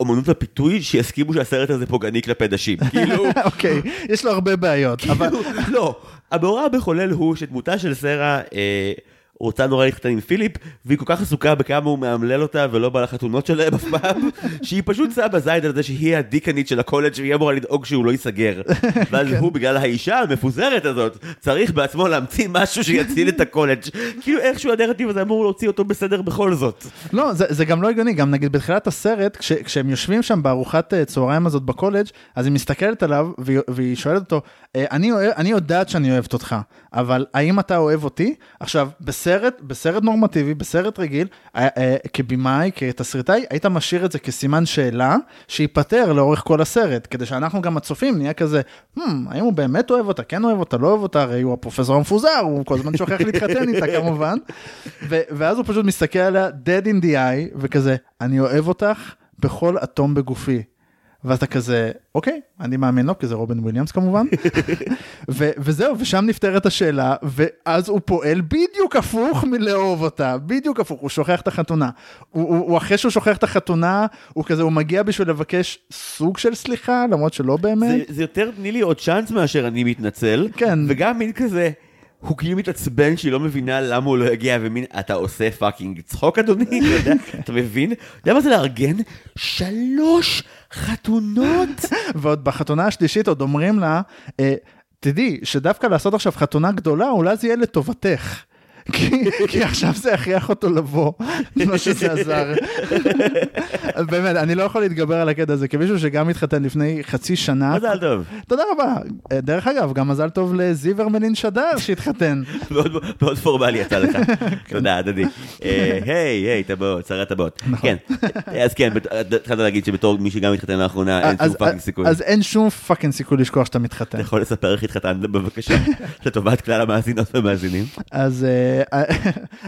אומנות הפיתוי שיסכימו שהסרט הזה פוגעני כלפי נשים. כאילו, אוקיי, יש לו הרבה בעיות, אבל... כאילו, לא, המאורע המחולל הוא שדמותה של סרה אה, רוצה נורא להתחתן עם פיליפ, והיא כל כך עסוקה בכמה הוא מאמלל אותה ולא בא לחתונות שלהם אף פעם, שהיא פשוט שמה זית על זה שהיא הדיקנית של הקולג' והיא אמורה לדאוג שהוא לא ייסגר. ואז הוא בגלל האישה המפוזרת הזאת, צריך בעצמו להמציא משהו שיציל את הקולג'. כאילו איכשהו הנרטיב הזה אמור להוציא אותו בסדר בכל זאת. לא, זה, זה גם לא הגיוני, גם נגיד בתחילת הסרט, כש, כשהם יושבים שם בארוחת אה, צהריים הזאת בקולג', אז היא מסתכלת עליו והיא, והיא שואלת אותו, "אה, אני, אני יודעת שאני אוהבת אותך, אבל האם אתה אוהב אותי? עכשיו, בסרט, בסרט נורמטיבי, בסרט רגיל, אה, אה, כבמאי, כתסריטאי, היית משאיר את זה כסימן שאלה, שייפתר לאורך כל הסרט, כדי שאנחנו גם הצופים נהיה כזה, hmm, האם הוא באמת אוהב אותה, כן אוהב אותה, לא אוהב אותה, הרי הוא הפרופסור המפוזר, הוא כל הזמן שוכח להתחתן איתה כמובן. ו- ואז הוא פשוט מסתכל עליה dead in the eye וכזה אני אוהב אותך בכל אטום בגופי. ואתה כזה אוקיי אני מאמין לו כי זה רובין וויליאמס כמובן ו- וזהו ושם נפתרת השאלה ואז הוא פועל בדיוק הפוך מלאהוב אותה בדיוק הפוך הוא שוכח את החתונה הוא, הוא, הוא אחרי שהוא שוכח את החתונה הוא כזה הוא מגיע בשביל לבקש סוג של סליחה למרות שלא באמת. זה, זה יותר תני לי עוד צ'אנס מאשר אני מתנצל. כן. וגם מין כזה, הוא כאילו מתעצבן שהיא לא מבינה למה הוא לא הגיע, ומין, אתה עושה fucking צחוק אדוני, אתה יודע, אתה מבין? אתה יודע מה זה לארגן? שלוש חתונות. ועוד בחתונה השלישית עוד אומרים לה, אה, תדעי שדווקא לעשות עכשיו חתונה גדולה, אולי זה יהיה לטובתך. כי, עכשיו זה יכריח אותו לבוא, לא שזה עזר. באמת, אני לא יכול להתגבר על הקטע הזה, כמישהו שגם התחתן לפני חצי שנה. מזל טוב. תודה רבה. אה, דרך אגב, גם מזל טוב לזיו הרמלין שדר שהתחתן. מאוד פורמלי יצא לך. תודה, הדדי. אה, היי, היי, טבעות, שרת טבעות. כן, אז כן, בת- התחלת להגיד שבתור מי שגם התחתן לאחרונה, אין שום fucking סיכוי. אז אין שום fucking סיכוי לשכוח שאתה מתחתן. אתה יכול לספר איך התחתנת בבקשה, לטובת כלל המאזינות והמאזינים. אז, אה,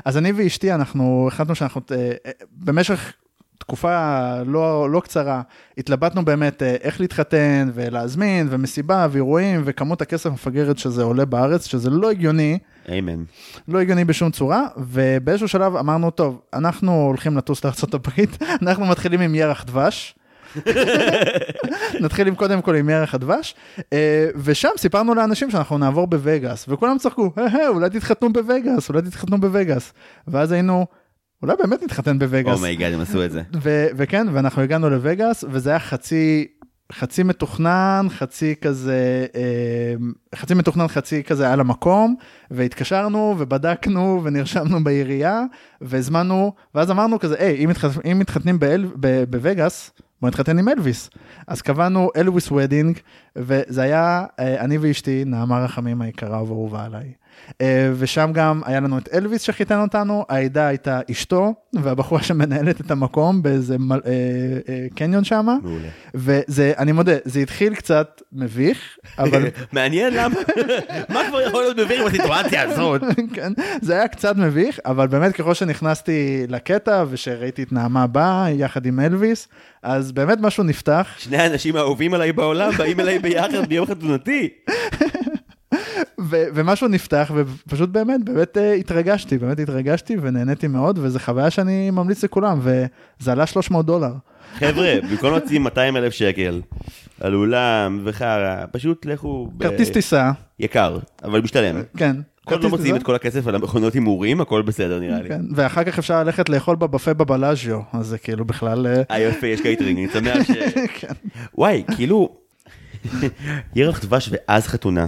אז אני ואשתי, אנחנו החלטנו שאנחנו אה, אה, במשך תקופה לא, לא קצרה, התלבטנו באמת אה, איך להתחתן ולהזמין ומסיבה ואירועים וכמות הכסף המפגרת שזה עולה בארץ, שזה לא הגיוני, איימן. לא הגיוני בשום צורה, ובאיזשהו שלב אמרנו, טוב, אנחנו הולכים לטוס לארה"ב, אנחנו מתחילים עם ירח דבש. נתחיל עם קודם כל עם ירח הדבש, אה, ושם סיפרנו לאנשים שאנחנו נעבור בווגאס, וכולם צחקו, "אה, אה, אולי תתחתנו בווגאס, אולי תתחתנו בווגאס. ואז היינו, אולי באמת נתחתן בווגאס. oh my God, הם עשו את זה. וכן, ואנחנו הגענו לווגאס, וזה היה חצי, חצי מתוכנן, חצי כזה, אה, חצי מתוכנן, חצי כזה על המקום, והתקשרנו ובדקנו ונרשמנו בעירייה, והזמנו, ואז אמרנו כזה, היי, אם, מתח... אם מתחתנים באל... ב- בווגאס, בוא נתחתן עם אלוויס. אז קבענו Elvis wedding, וזה היה אה, אני ואשתי, נעמה רחמים היקרה ואהובה עליי. אה, ושם גם היה לנו את אלוויס שחיתן אותנו, העדה הייתה אשתו, והבחורה שמנהלת את המקום באיזה מל... אה, אה, קניון שם, מעולה. וזה, אני מודה, זה התחיל קצת מביך, אבל מעניין למה, מה כבר יכול להיות מביך בסיטואציה הזאת? כן, זה היה קצת מביך, אבל באמת ככל שנכנסתי לקטע ושראיתי את נעמה באה יחד עם אלוויס, אז באמת משהו נפתח, שני האנשים האהובים עליי בעולם באים אליי ביחד ביום חתונתי. ו- ומשהו נפתח, ופשוט באמת, באמת אה, התרגשתי, באמת התרגשתי ונהניתי מאוד, וזו חוויה שאני ממליץ לכולם, וזה עלה 300 דולר. חבר'ה, במקום להוציא 200 אלף שקל על אולם וחרא, פשוט לכו... ב- כרטיס טיסה, יקר, אבל משתלם. כן. כל לא כרטיס מוציאים את כל הכסף על המכונות הימורים, הכל בסדר נראה לי. כן, ואחר כך אפשר ללכת לאכול בבפה בבלאז'יו, אז זה כאילו בכלל... אה, אה יופי, יש קייטרינג, אני שמח ש... כן. וואי, כאילו, ירח דבש ואז חתונה.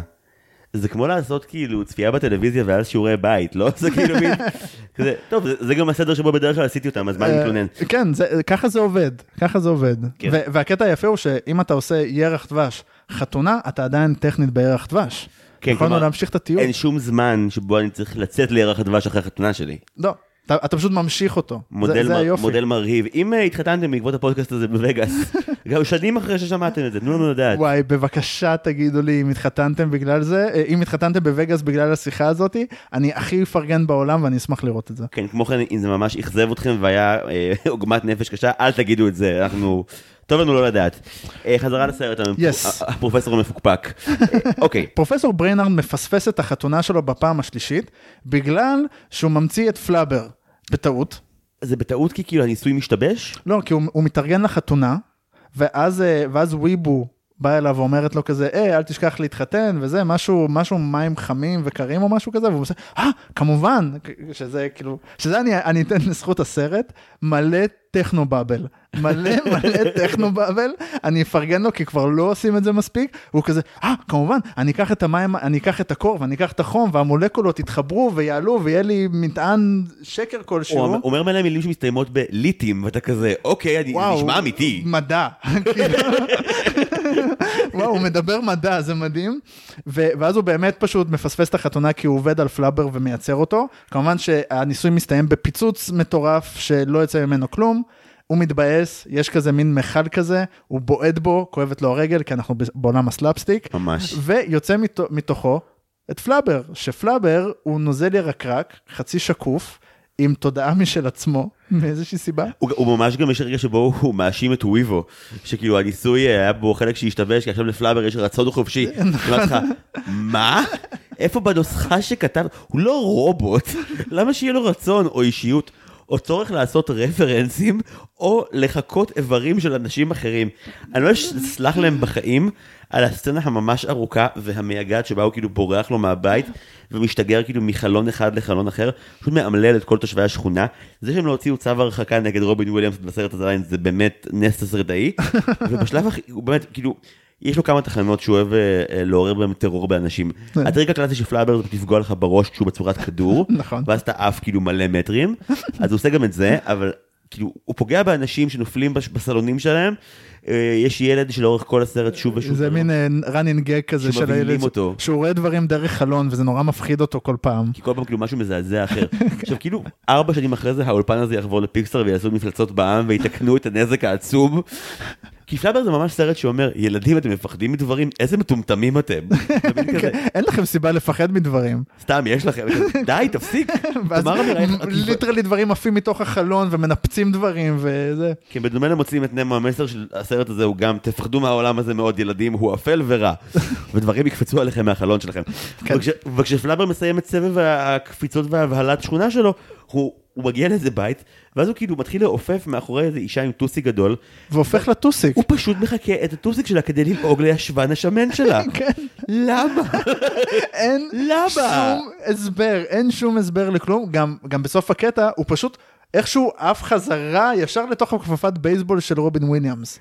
זה כמו לעשות כאילו צפייה בטלוויזיה ואז שיעורי בית, לא? זה כאילו מין, כזה, טוב, זה- זה גם הסדר שבו בדרך כלל עשיתי אותם, אז מה אני מתלונן? אה, כן, זה, ככה זה עובד, ככה זה עובד. כן. והקטע היפה הוא שאם אתה עושה ירח דבש חתונה, אתה עדיין טכנית בירח דבש. כן, יכולנו כלומר, להמשיך את הטיול. אין שום זמן שבו אני צריך לצאת לירח הדבש אחרי החתונה שלי. לא, אתה, אתה פשוט ממשיך אותו. מודל, זה, זה היופי. מודל מרהיב. אם אה, התחתנתם בעקבות הפודקאסט הזה בווגאס, גם שנים אחרי ששמעתם את זה, תנו לנו לדעת. וואי, בבקשה תגידו לי אם התחתנתם בגלל זה, אה, אם התחתנתם בווגאס בגלל השיחה הזאת, אני הכי אפרגן בעולם ואני אשמח לראות את זה. כן, כמו כן, אם זה ממש אכזב אתכם והיה אה, עוגמת נפש קשה, אל תגידו את זה, אנחנו... טוב לנו לא לדעת. אה, חזרה לסרט, הפרופסור המפוקפק. אה, אוקיי, פרופסור בריינארד מפספס את החתונה שלו בפעם השלישית, בגלל שהוא ממציא את פלאבר, בטעות. זה בטעות כי כאילו הניסוי משתבש? לא, כי הוא, הוא מתארגן לחתונה, ואז, אה, ואז וויבו באה אליו ואומרת לו כזה, היי, אל תשכח להתחתן, וזה, משהו, משהו מים חמים וקרים או משהו כזה, והוא עושה, אה, כמובן, שזה כאילו, שזה אני, אני אתן לזכות הסרט, מלא טכנו באבל, מלא מלא טכנו באבל, אני אפרגן לו כי כבר לא עושים את זה מספיק, והוא כזה, אה, כמובן, אני אקח את המים, אני אקח את הקור ואני אקח את החום, והמולקולות יתחברו ויעלו ויהיה לי מטען שקר כלשהו. הוא אומר- מלא מילים שמסתיימות בליטים, ואתה כזה, אוקיי, אני- זה נשמע אמיתי. מדע. וואו, הוא מדבר מדע, זה מדהים. ו- ואז הוא באמת פשוט מפספס את החתונה כי הוא עובד על פלאבר ומייצר אותו. כמובן שהניסוי מסתיים בפיצוץ מטורף שלא יוצא ממנו כלום. הוא מתבאס, יש כזה מין מכל כזה, הוא בועט בו, כואבת לו הרגל, כי אנחנו בעולם הסלאפסטיק. ממש. ויוצא מתו- מתוכו את פלאבר, שפלאבר הוא נוזל ירקרק, חצי שקוף, עם תודעה משל עצמו, מאיזושהי סיבה. הוא, הוא ממש גם יש רגע שבו הוא מאשים את וויבו, שכאילו הניסוי היה בו חלק שהשתבש, כי עכשיו לפלאבר יש רצון חופשי. לך, מה? איפה בנוסחה שכתב, הוא לא רובוט, למה שיהיה לו רצון או אישיות? או צורך לעשות רפרנסים, או לחקות איברים של אנשים אחרים. אני לא אסלח להם בחיים על הסצנה הממש ארוכה והמייגעת שבה הוא כאילו בורח לו מהבית, ומשתגר כאילו מחלון אחד לחלון אחר, פשוט מאמלל את כל תושבי השכונה. זה שהם לא הוציאו צו הרחקה נגד רובין וויליאמס בסרט הזה זה באמת נס תסריטאי. ובשלב הכי, הוא באמת, כאילו, יש לו כמה תחנות שהוא אוהב אה, אה, לעורר בהם טרור באנשים. הטריק הקלאסי של פלאבר זה לפגוע לך בראש כשהוא בצורת כדור, נכון. ואז אתה עף כאילו מלא מטרים, אז הוא עושה גם את זה, אבל כאילו, הוא פוגע באנשים שנופלים בסלונים שלהם. אה, יש ילד שלאורך כל הסרט שוב ושוב. זה מין running gag כזה של הילד. שהוא רואה דברים דרך חלון וזה נורא מפחיד אותו כל פעם. כי כל פעם כאילו משהו מזעזע אחר. עכשיו כאילו, ארבע שנים אחרי זה האולפן הזה יחבור לפיקסטר ויעשו מפלצות בעם ויתקנו את הנזק העצום. כי פלאבר זה ממש סרט שאומר, ילדים אתם מפחדים מדברים, איזה מטומטמים אתם. כן, אין לכם סיבה לפחד מדברים. סתם, יש לכם, די, תפסיק. literally דברים עפים מתוך החלון ומנפצים דברים וזה. כי בדומה למוצאים את נמו, המסר של הסרט הזה הוא גם, תפחדו מהעולם הזה מאוד ילדים, הוא אפל ורע. ודברים יקפצו עליכם מהחלון שלכם. כן. וכש- וכשפלאבר מסיים את סבב הקפיצות והבהלת שכונה שלו, הוא... הוא מגיע לאיזה בית, ואז הוא כאילו מתחיל לעופף מאחורי איזה אישה עם טוסיק גדול, והופך לטוסיק. הוא פשוט מחקה את הטוסיק שלה כדי ללעוג לישבן השמן שלה. כן. למה? אין למה? שום הסבר, אין שום הסבר לכלום. גם, גם בסוף הקטע הוא פשוט איכשהו עף חזרה ישר לתוך הכפפת בייסבול של רובין וויליאמס.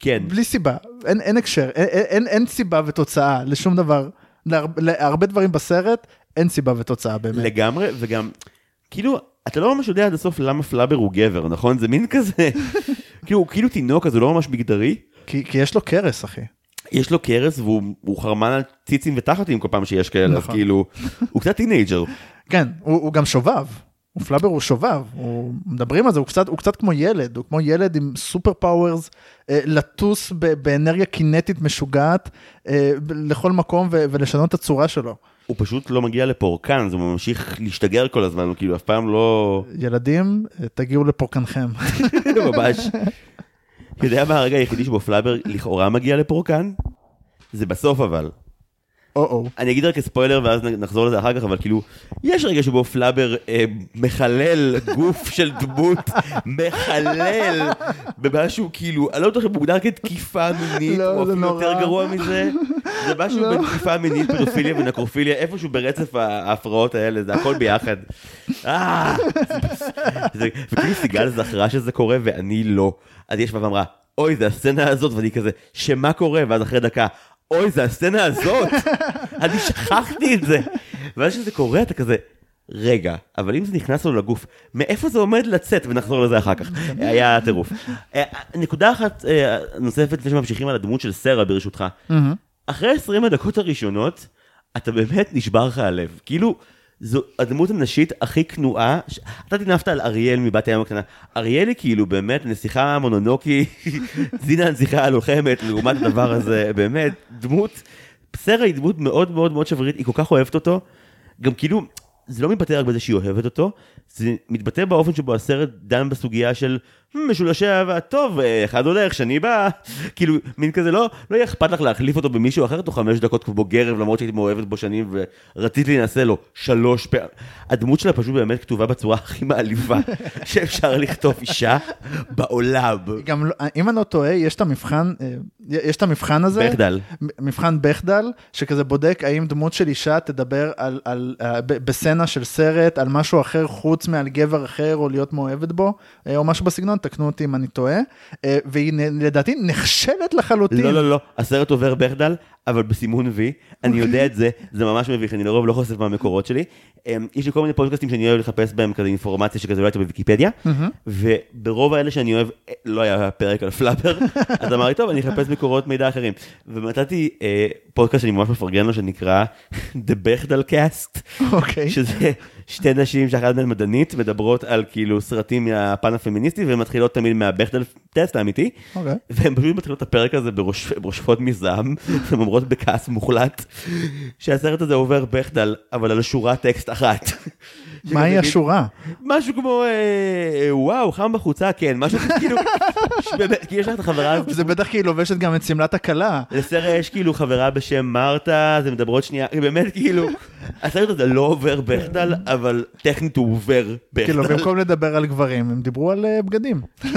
כן. בלי סיבה, אין, אין הקשר, אין, אין, אין סיבה ותוצאה לשום דבר. להר, להרבה דברים בסרט אין סיבה ותוצאה באמת. לגמרי, וגם, כאילו, אתה לא ממש יודע עד הסוף למה פלאבר הוא גבר, נכון? זה מין כזה, כאילו, הוא כאילו תינוק, אז הוא לא ממש מגדרי. כי, כי יש לו crush אחי. יש לו crush והוא הוא חרמן על ציצים ותחתים כל פעם שיש כאלה, אז נכון. כאילו, הוא קצת teenager. כן, הוא, הוא גם שובב. הוא פלאבר הוא שובב, הוא, מדברים על זה, הוא קצת, הוא קצת כמו ילד, הוא כמו ילד עם super powers, אה, לטוס ב, באנרגיה קינטית משוגעת אה, לכל מקום ו, ולשנות את הצורה שלו. הוא פשוט לא מגיע לפורקן, אז הוא ממשיך להשתגר כל הזמן, הוא כאילו אף פעם לא... ילדים, אה, תגיעו לפורקנכם. ממש. אתה יודע מה הרגע היחידי שבו פלאבר לכאורה מגיע לפורקן? זה בסוף אבל. או-או. אני אגיד רק כספוילר ואז נחזור לזה אחר כך, אבל כאילו, יש רגע שבו פלאבר אה, מחלל גוף של דמות, מחלל במשהו כאילו, אני לא בטוח אם מוגדר כתקיפה מינית, לא, או אפילו יותר. גרוע מזה, זה משהו לא. בין תקיפה מינית, פדופיליה ונקרופיליה, איפשהו ברצף ההפרעות האלה, זה הכל ביחד. אה, וכאילו סיגל זכרה שזה קורה ואני לא. אז יש בה ואמרה, אוי, זה הסצנה הזאת, ואני כזה, שמה קורה? ואז אחרי דקה, אוי, זה הסצנה הזאת, אני שכחתי את זה. ואז כשזה קורה, אתה כזה, רגע, אבל אם זה נכנס לו לגוף, מאיפה זה עומד לצאת? ונחזור לזה אחר כך. היה טירוף. אה, נקודה אחת אה, נוספת, לפני שממשיכים על הדמות של סרה, ברשותך. אחרי 20 הדקות הראשונות, אתה באמת נשבר לך הלב. כאילו, זו הדמות הנשית הכי כנועה, ש- אתה תנפת על אריאל מבת הים הקטנה, אריאל היא כאילו באמת נסיכה מונונוקי, זינה הנסיכה הלוחמת, לעומת הדבר הזה, באמת, דמות, סרה היא דמות מאוד מאוד מאוד שברירית, היא כל כך אוהבת אותו, גם כאילו, זה לא מתבטא רק בזה שהיא אוהבת אותו, זה מתבטא באופן שבו הסרט דן בסוגיה של "הם, משולשי אהבה, טוב, אה, אחד הולך, שני בא, כאילו, מין כזה, לא, לא יהיה אכפת לך להחליף אותו במישהו אחר תוך חמש דקות כמו גרב, למרות שהייתי מאוהבת בו שנים ורציתי להינשא לו שלוש פעמים. הדמות שלה פשוט באמת כתובה בצורה הכי מעליבה שאפשר לכתוב אישה בעולם. גם, לא- אם אני לא טועה, יש את המבחן, אה, יש את המבחן הזה. בכדל. מ- מבחן בכדל, שכזה בודק האם דמות של אישה תדבר על, על, אה, ב- בסצנה של סרט, על משהו אחר חוץ מעל גבר אחר, או להיות מאוהבת בו, אה, או משהו בסגנון, תקנו אותי אם אני טועה. אה, והיא לדעתי נכשלת לחלוטין. לא, לא, לא, הסרט עובר בכדל, אבל בסימון וי, אני יודע את זה, זה ממש מביך, אני לרוב לא חושף מהמקורות שלי. אמ, יש לי כל מיני פודקאסטים שאני אוהב לחפש בהם כזה אינפורמציה שכזה לא הייתה בוויקיפדיה, וברוב האלה שאני אוהב, אה, לא היה פרק על פלאפר, אז אמרתי, טוב, אני אחפש מקורות מידע אחרים. ומצאתי אה, פודקאסט שאני ממש מפרגן לו, שנקרא The Bechdel Cast, אוקיי. שזה שתי נשים שאחת מהן מדענית, מדברות על כאילו סרטים מהפן הפמיניסטי, והן מתחילות תמיד מהבכדל טסט האמיתי. אוקיי. והן פשוט מתחילות את הפרק הזה ברושפות מזעם, הן אומרות בכעס מוחלט, שהסרט הזה עובר בכדל, אבל על שורת טקסט אחת. מהי השורה? משהו כמו, אה, וואו, חם בחוצה, כן, משהו כאילו, כי יש לך את החברה, זה בטח כי היא לובשת גם את שמלת הכלה. לסרט יש כאילו חברה בשם מרתה, זה מדברות שנייה, באמת כאילו, הסרט הזה לא עובר בכדל, אבל טכנית הוא עובר כאילו, בכדל. במקום לדבר על גברים, הם דיברו על אה, בגדים.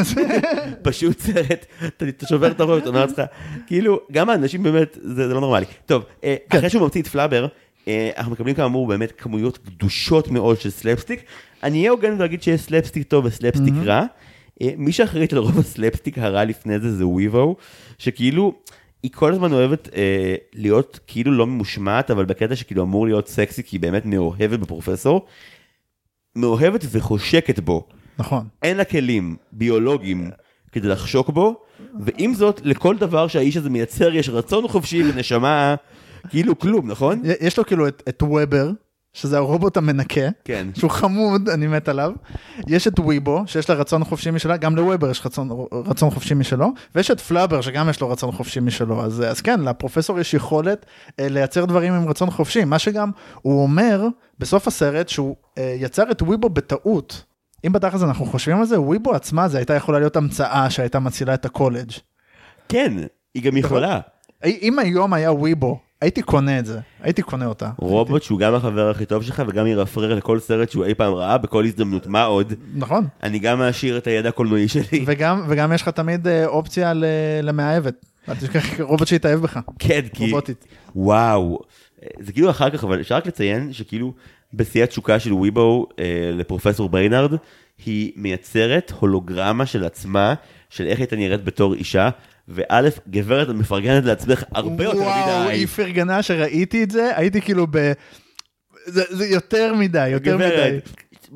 פשוט סרט, אתה שובר את הראש, אתה אומר לעצמך, כאילו, גם האנשים באמת, זה לא נורמלי. טוב, אה, כן. אחרי שהוא ממציא את פלאבר, אה, אנחנו מקבלים כאמור באמת כמויות גדושות מאוד של סלפסטיק. אני אהיה הוגן ואגיד שיש סלפסטיק טוב וסלפסטיק רע. אה, מי שאחראית על רוב הסלפסטיק הרע לפני זה זה וויבו, שכאילו... היא כל הזמן אוהבת אה, להיות כאילו לא ממושמעת, אבל בקטע שכאילו אמור להיות סקסי, כי היא באמת מאוהבת בפרופסור. מאוהבת וחושקת בו. נכון. אין לה כלים ביולוגיים כדי לחשוק בו, ועם זאת, לכל דבר שהאיש הזה מייצר יש רצון חופשי ונשמה, כאילו כלום, נכון? יש לו כאילו את, את וובר, שזה הרובוט המנקה, כן. שהוא חמוד, אני מת עליו. יש את וויבו, שיש לה רצון חופשי משלה, גם לוובר יש רצון, רצון חופשי משלו, ויש את פלאבר, שגם יש לו רצון חופשי משלו. אז, אז כן, לפרופסור יש יכולת אה, לייצר דברים עם רצון חופשי. מה שגם, הוא אומר בסוף הסרט שהוא אה, יצר את וויבו בטעות. אם בתכלס אנחנו חושבים על זה, וויבו עצמה זה הייתה יכולה להיות המצאה שהייתה מצילה את הקולג'. כן, היא גם יכולה. אם היום היה וויבו, הייתי קונה את זה, הייתי קונה אותה. רובוט שהוא גם החבר הכי טוב שלך וגם ירפרר לכל סרט שהוא אי פעם ראה בכל הזדמנות, מה עוד? נכון. אני גם מעשיר את הידע הקולנועי שלי. וגם, וגם יש לך תמיד אה, אופציה ל- למאהבת. אל תשכח רובוט שיתאהב בך. כן, כי... רובוטית. וואו. זה כאילו אחר כך, אבל אפשר רק לציין שכאילו בשיא התשוקה של וויבו אה, לפרופסור בריינרד, היא מייצרת הולוגרמה של עצמה, של איך הייתה נראית בתור אישה, וא', גברת, את מפרגנת לעצמך הרבה יותר וואו, מדי. היא פרגנה שראיתי את זה, הייתי כאילו ב... זה, זה יותר מדי, יותר מדי. גברת,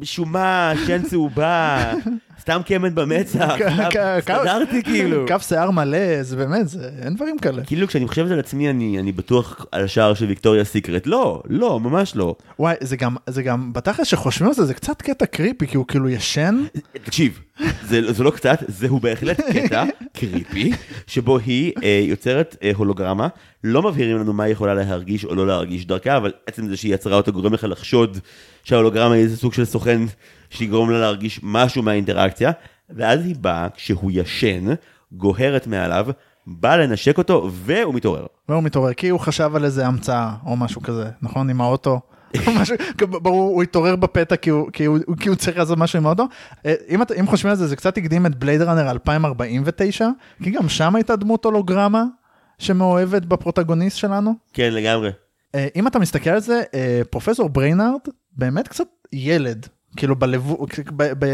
שומה, שן צהובה, סתם קמט במצח, הסתדרתי כאילו. כף שיער מלא, זה באמת, אין דברים כאלה. כאילו כשאני חושבת על עצמי אני, אני בטוח על השער של ויקטוריה סיקרט, לא, לא, ממש לא. וואי, זה גם, זה גם, בתכלס שחושבים על זה, זה קצת קטע קריפי, כי הוא כאילו ישן. תקשיב, זה, זה לא קצת, זהו בהחלט קטע קריפי, שבו היא אה, יוצרת אה, הולוגרמה, לא מבהירים לנו מה היא יכולה להרגיש או לא להרגיש דרכה, אבל עצם זה שהיא יצרה אותה גורם לך לחשוד שההולוגרמה היא איזה סוג של סוכן שיגרום לה להרגיש משהו מהאינטראקציה, ואז היא באה, כשהוא ישן, גוהרת מעליו, באה לנשק אותו, והוא מתעורר. והוא מתעורר, כי הוא חשב על איזה המצאה, או משהו כזה, נכון? עם האוטו. משהו, ברור, הוא התעורר בפתע כי הוא, כי, הוא, כי הוא צריך לעשות משהו עם האוטו. אה, אם, אם חושבים על זה, זה קצת הקדים את בלייד ראנר 2049, כי גם שם הייתה דמות הולוגרמה שמאוהבת בפרוטגוניסט שלנו. כן, לגמרי. אה, אם אתה מסתכל על זה, אה, פרופסור בריינארד באמת קצת ילד. כאילו בלבו,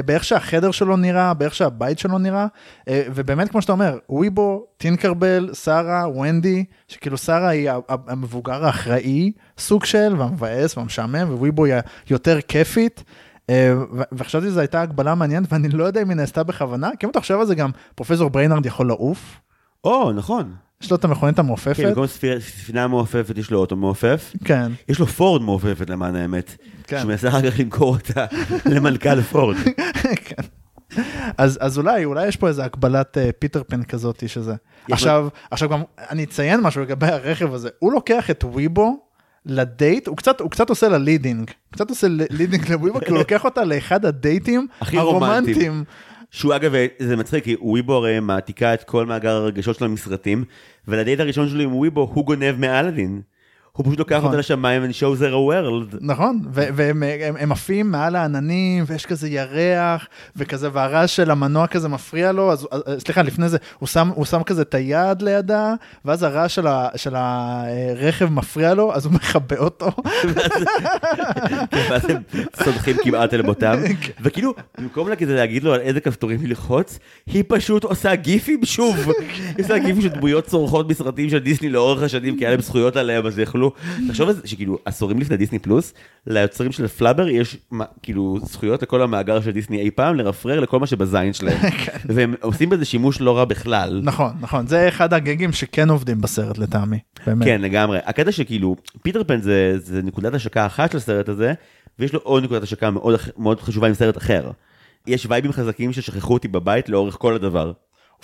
באיך שהחדר שלו נראה, באיך שהבית שלו נראה, אה, ובאמת כמו שאתה אומר, וויבו, טינקרבל, שרה, ונדי, שכאילו שרה היא המבוגר האחראי סוג של, והמבאס והמשעמם, וויבו היא היותר כיפית. אה, וחשבתי שזו הייתה הקבלה מעניינת, ואני לא יודע אם היא נעשתה בכוונה, כי אם אתה חושב על זה גם, פרופסור בריינארד יכול לעוף, או, נכון. יש לו את המכונית המעופפת. כן, במקום ספינה מעופפת יש לו אוטו מעופף. כן, יש לו פורד מעופפת למען האמת. כן. שמנסה אחר כך למכור אותה למנכ"ל פורד. כן. אז, אז אולי, אולי יש פה איזה הקבלת אה, פיטר פן כזאת שזה. עכשיו, עכשיו גם אני אציין משהו לגבי הרכב הזה, הוא לוקח את וויבו לדייט, הוא קצת, הוא קצת עושה לה leading, קצת עושה leading לוויבו, כי הוא לוקח אותה לאחד הדייטים. הרומנטיים. שהוא אגב, זה מצחיק, כי וויבו הרי מעתיקה את כל מאגר הרגשות שלו מסרטים, ולדייט הראשון שלו עם וויבו הוא גונב מאלאדין. הוא פשוט לוקח נכון. אותה לשמיים and shows her a world. נכון, והם הם, הם עפים מעל העננים, ויש כזה ירח, וכזה, והרעש של המנוע כזה מפריע לו, אז, אז סליחה, לפני זה, הוא שם, הוא שם כזה את היד לידה, ואז הרעש של, ה, של הרכב מפריע לו, אז הוא מכבה אותו. ואז הם סודחים כמעט אל מותם, וכאילו, במקום להגיד לו על איזה כפתורים ללחוץ, היא פשוט עושה גיפים שוב. היא עושה גיפים של דמויות צורחות בסרטים של דיסני לאורך השנים, כי היה להם זכויות עליהם, אז יכלו... תחשוב על זה שכאילו, עשורים לפני דיסני פלוס, ליוצרים של פלאבר יש כאילו זכויות לכל המאגר של דיסני אי פעם, לרפרר לכל מה שבזין שלהם. והם עושים בזה שימוש לא רע בכלל. נכון, נכון, זה אחד הגגים שכן עובדים בסרט לטעמי, באמת. כן, לגמרי. הקטע שכאילו, פיטר פן זה, זה נקודת השקה אחת של הסרט הזה, ויש לו עוד נקודת השקה מאוד חשובה עם סרט אחר. יש וייבים חזקים ששכחו אותי בבית לאורך כל הדבר.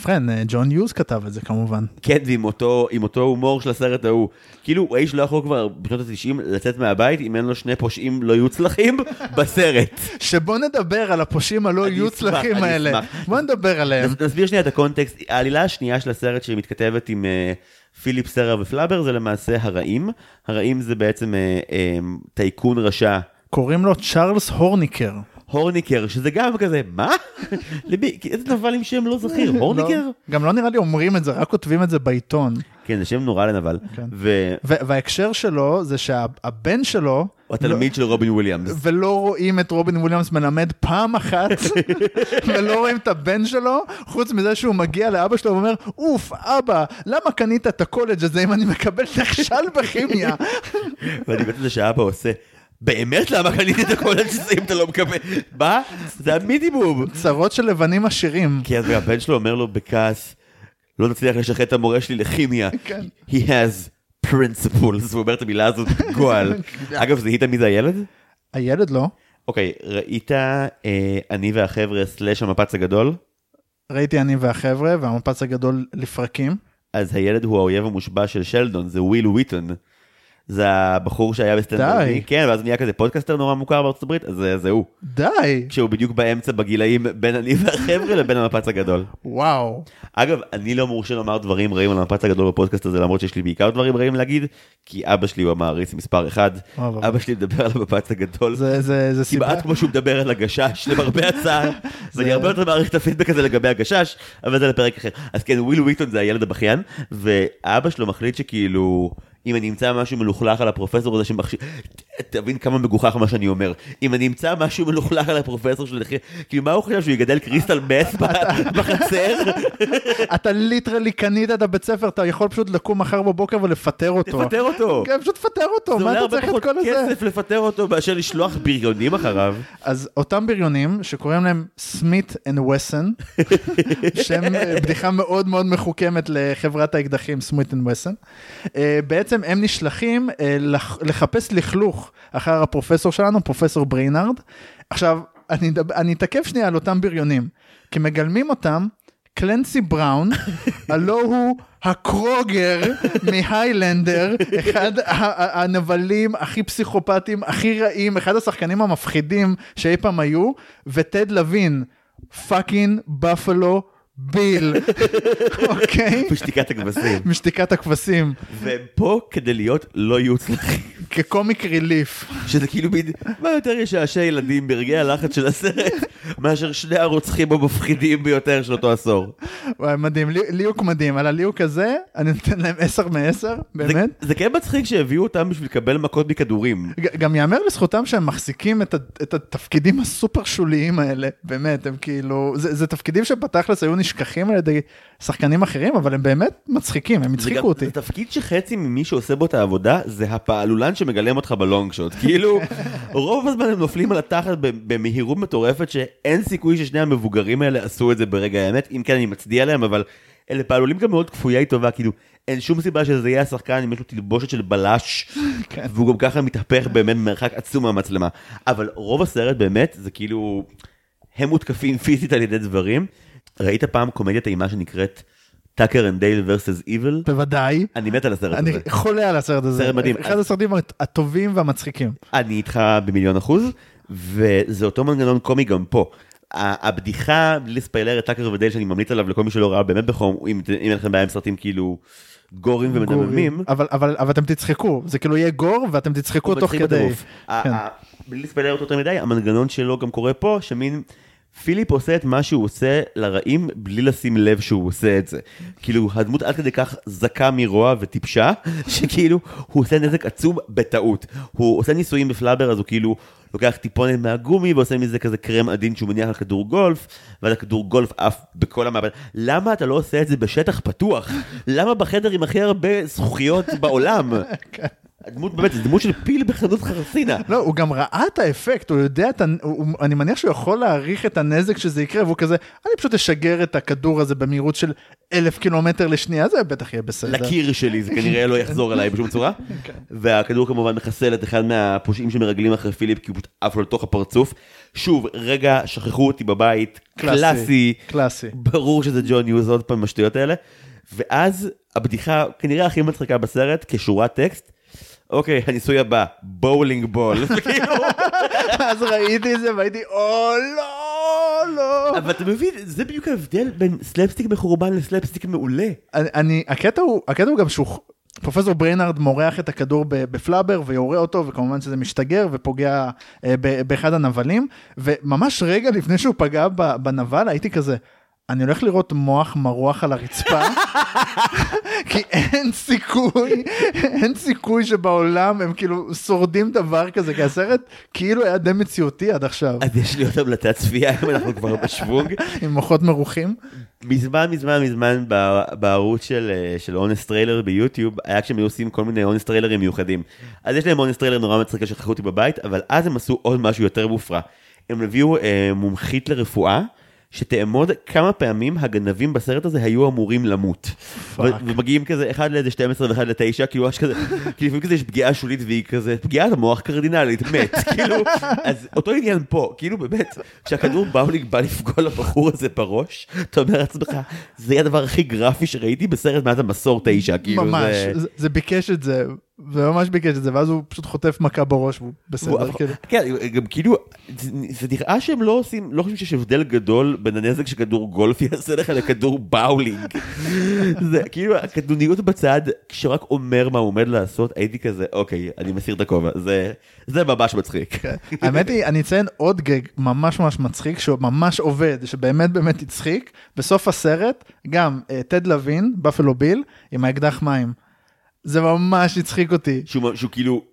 ובכן, ג'ון יוז כתב את זה כמובן. כן, ועם אותו, עם אותו הומור של הסרט ההוא. כאילו, האיש לא יכול כבר בשנות ה-90 לצאת מהבית אם אין לו שני פושעים לא יוצלחים בסרט. שבוא נדבר על הפושעים הלא יוצלחים האלה. בוא נדבר עליהם. נס- נסביר שנייה את הקונטקסט. העלילה השנייה של הסרט שמתכתבת עם אה, פיליפ שרה ופלאבר זה למעשה הרעים. הרעים זה בעצם אה, אה, טייקון רשע. קוראים לו צ'ארלס הורניקר. הורניקר, שזה גם כזה, מה? למי, איזה נבל עם שם לא זכיר, הורניקר? לא, גם לא נראה לי אומרים את זה, רק כותבים את זה בעיתון. כן, זה שם נורא לנבל. כן. וההקשר שלו זה שהבן שלו, הוא התלמיד של רובין וויליאמס. ולא רואים את רובין וויליאמס מלמד פעם אחת, ולא רואים את הבן שלו, חוץ מזה שהוא מגיע לאבא שלו ואומר, אוף, אבא, למה קנית את הקולג' הזה אם אני מקבל נכשל בכימיה? ואני על זה שהאבא עושה, באמת למה קניתי את הזה אם אתה לא מקבל? מה? זה המינימום. צרות של לבנים עשירים. כי אז הבן שלו אומר לו בכעס, לא נצליח לשחט את המורה שלי לכימיה. כן. He has principles, והוא אומר את המילה הזאת גועל. אגב, זיהית מי זה הילד? הילד לא. אוקיי, ראית אה, אני והחבר'ה סלאש המפץ הגדול? ראיתי אני והחבר'ה, והמפץ הגדול לפרקים. אז הילד הוא האויב המושבע של שלדון, זה וויל וויטון. זה הבחור שהיה ב Stand By Me. די. כן, ואז נהיה כזה פודקאסטר נורא מוכר בארצות הברית, אז זה- זה הוא. די, כשהוא בדיוק באמצע בגילאים בין אני והחבר'ה לבין המפץ הגדול. וואו. אגב, אני לא מורשה לומר דברים רעים על המפץ הגדול בפודקאסט הזה, למרות שיש לי בעיקר דברים רעים להגיד, כי אבא שלי הוא המעריץ מספר אחד. אבא שלי מדבר על המפץ הגדול. זה, זה, זה סיבה. כמעט כמו שהוא מדבר על הגשש, למרבה הצער, ואני הרבה יותר מעריך את הפידבק הזה לגבי הגשש, אבל זה לפרק אחר. אז כן, וויל וויטון זה הילד הבכיין, ואבא שלו מחליט שכאילו, אם אני אמצא משהו מלוכלך על הפרופסור הזה שמכשיל, תבין כמה מגוחך מה שאני אומר, אם אני אמצא משהו מלוכלך על הפרופסור של כאילו מה הוא חושב שהוא יגדל crystal meth בחצר? אתה literally קנית את הבית ספר, אתה יכול פשוט לקום מחר בבוקר ולפטר אותו. תפטר אותו. כן, פשוט תפטר אותו, זה מה עולה אתה הרבה צריך את פחות כל הזה? כסף לפטר אותו מאשר לשלוח בריונים אחריו. אז אותם בריונים שקוראים להם Smith and Wesson, שהם אה, בדיחה מאוד מאוד מחוכמת לחברת האקדחים Smith and Wesson, בעצם הם נשלחים אה, לח- לחפש לכלוך אחר הפרופסור שלנו, פרופסור בריינארד. עכשיו, אני אני אתעכב שנייה על אותם בריונים, כי מגלמים אותם. קלנסי בראון, הלא הוא הקורגן מהיילנדר, אחד הנבלים הכי פסיכופטיים, הכי רעים, אחד השחקנים המפחידים שאי פעם היו, וטד לוין, fucking Buffalo Bill, אוקיי? בשתיקת הכבשים. משתיקת הכבשים, והם פה כדי להיות לא יוצלחים. כ comic relief. שזה כאילו מין, מה יותר ישעשע ילדים ברגעי הלחץ של הסרט, מאשר שני הרוצחים המפחידים ביותר של אותו עשור. וואי, מדהים, לי- ליהוק מדהים, על הליהוק הזה, אני נותן להם 10 מ-10, זה, באמת. זה כן מצחיק שהביאו אותם בשביל לקבל מכות מכדורים. גם יאמר לזכותם שהם מחזיקים את, התפקידים הסופר שוליים האלה, באמת, הם כאילו, זה, תפקידים שבתכלס היו נשכחים על ידי שחקנים אחרים, אבל הם באמת מצחיקים, הם הצחיקו אותי. זה תפקיד שחצי ממי שעושה בו את העבודה זה הפעלולן שמגלם אותך בלונג שוט. כאילו, רוב הזמן הם נופלים על התחת במהירות מטורפת שאין סיכוי ששני המבוגרים האלה עשו את זה ברגע האמת, אם כן אני מצדיע להם, אבל אלה פעלולים גם מאוד כפויי טובה, כאילו, אין שום סיבה שזה יהיה השחקן אם יש לו תלבושת של בלש, כן. והוא גם ככה מתהפך באמת במרחק עצום מהמצלמה. אבל רוב הסרט באמת זה כאילו, הם מותקפים פיזית על ידי דברים. ראית פעם קומדיית אימה שנקראת Tucker and Dale versus evil? בוודאי. אני מת על הסרט אני הזה. חולה על הסרט הזה. סרט מדהים. אחד הסרטים הטובים והמצחיקים. אני איתך במיליון אחוז, וזה אותו מנגנון קומי גם פה. הבדיחה, בלי לספיילר את טאקר ודייל שאני ממליץ עליו לכל מי שלא ראה באמת בחום, אם אם אין לכם בעיה עם סרטים כאילו גורים ומדממים. אבל, אבל, אבל אתם תצחקו, זה כאילו יהיה גור ואתם תצחקו תוך כדי. כן. בלי לספיילר אותו יותר מדי, המנגנון שלו גם קורה פה, שמין... פיליפ עושה את מה שהוא עושה לרעים בלי לשים לב שהוא עושה את זה. כאילו, הדמות עד כדי כך זכה מרוע וטיפשה, שכאילו, הוא עושה נזק עצום בטעות. הוא עושה ניסויים בפלאבר, אז הוא כאילו לוקח טיפונת מהגומי ועושה מזה כזה קרם עדין שהוא מניח על כדור גולף, ואז הכדור גולף עף בכל המעבד. למה אתה לא עושה את זה בשטח פתוח? למה בחדר עם הכי הרבה זכוכיות בעולם? הדמות באמת, זו דמות של פיל בחנות חרסינה. לא, הוא גם ראה את האפקט, הוא יודע, את ה... הוא, אני מניח שהוא יכול להעריך את הנזק שזה יקרה, והוא כזה, אני פשוט אשגר את הכדור הזה במהירות של אלף קילומטר לשנייה, זה בטח יהיה בסדר. לקיר שלי, זה כנראה לא יחזור אליי בשום צורה. והכדור כמובן מחסל את אחד מהפושעים שמרגלים אחרי פיליפ, כי הוא פשוט עף לו לתוך הפרצוף. שוב, רגע, שכחו אותי בבית, קלאסי. קלאסי. ברור שזה ג'ון יוז עוד פעם עם השטויות האלה. ואז הבדיחה כנראה הכי מצחיקה בסרט, כשורת טקסט. אוקיי, הניסוי הבא, bowling ball. כאילו, אז ראיתי את זה והייתי, או לא, לא. אבל אתה מבין, זה בדיוק ההבדל בין סלפסטיק מחורבן לסלפסטיק מעולה. אני, הקטע הוא, הקטע הוא גם שהוא, פרופסור בריינארד מורח את הכדור בפלאבר ויורה אותו, וכמובן שזה משתגר ופוגע אה, באחד הנבלים, וממש רגע לפני שהוא פגע בנבל הייתי כזה, אני הולך לראות מוח מרוח על הרצפה, כי אין סיכוי, אין סיכוי שבעולם הם כאילו שורדים דבר כזה, כי הסרט כאילו היה די מציאותי עד עכשיו, אז יש לי עוד המלצת צפייה, אם אנחנו כבר בשוונג. עם מוחות מרוחים. מזמן מזמן מזמן בערוץ של אה, של Honest Trailer ביוטיוב היה כשהם היו עושים כל מיני אונס טריילרים מיוחדים. אז יש להם Honest Trailer נורא מצחיקה שכחו אותי בבית אבל אז הם עשו עוד משהו יותר מופרע. הם הביאו אה, מומחית לרפואה שתאמוד כמה פעמים הגנבים בסרט הזה היו אמורים למות. ו- ומגיעים כזה אחד לאיזה 12 ואחד לתשע כאילו ממש כזה כאילו לפעמים כזה יש פגיעה שולית והיא כזה פגיעת המוח קרדינלית מת כאילו אז אותו עניין פה כאילו באמת כשהכדור באולינג בא לפגוע לבחור הזה בראש אתה אומר לעצמך זה הדבר הכי גרפי שראיתי בסרט מאז המסור תשע כאילו ממש, זה. זה, זה ביקש את זה, זה ממש ביקש את זה, ואז הוא פשוט חוטף מכה בראש והוא בסדר, הוא- כאילו. כן, גם כאילו, זה נראה שהם לא עושים, לא חושבים שיש הבדל גדול בין הנזק שכדור גולף יעשה לך לכדור באולינג. זה כאילו, הקטנוניות בצד, כשרק אומר מה הוא עומד לעשות, הייתי כזה, אוקיי, אני מסיר את הכובע, זה- זה ממש מצחיק. כן. האמת היא, אני אציין עוד גג ממש ממש מצחיק, שהוא ממש עובד, שבאמת באמת הצחיק, בסוף הסרט, גם אה, טד לוין, בפלו ביל, עם האקדח מים. זה ממש הצחיק אותי. שהוא שהוא כאילו,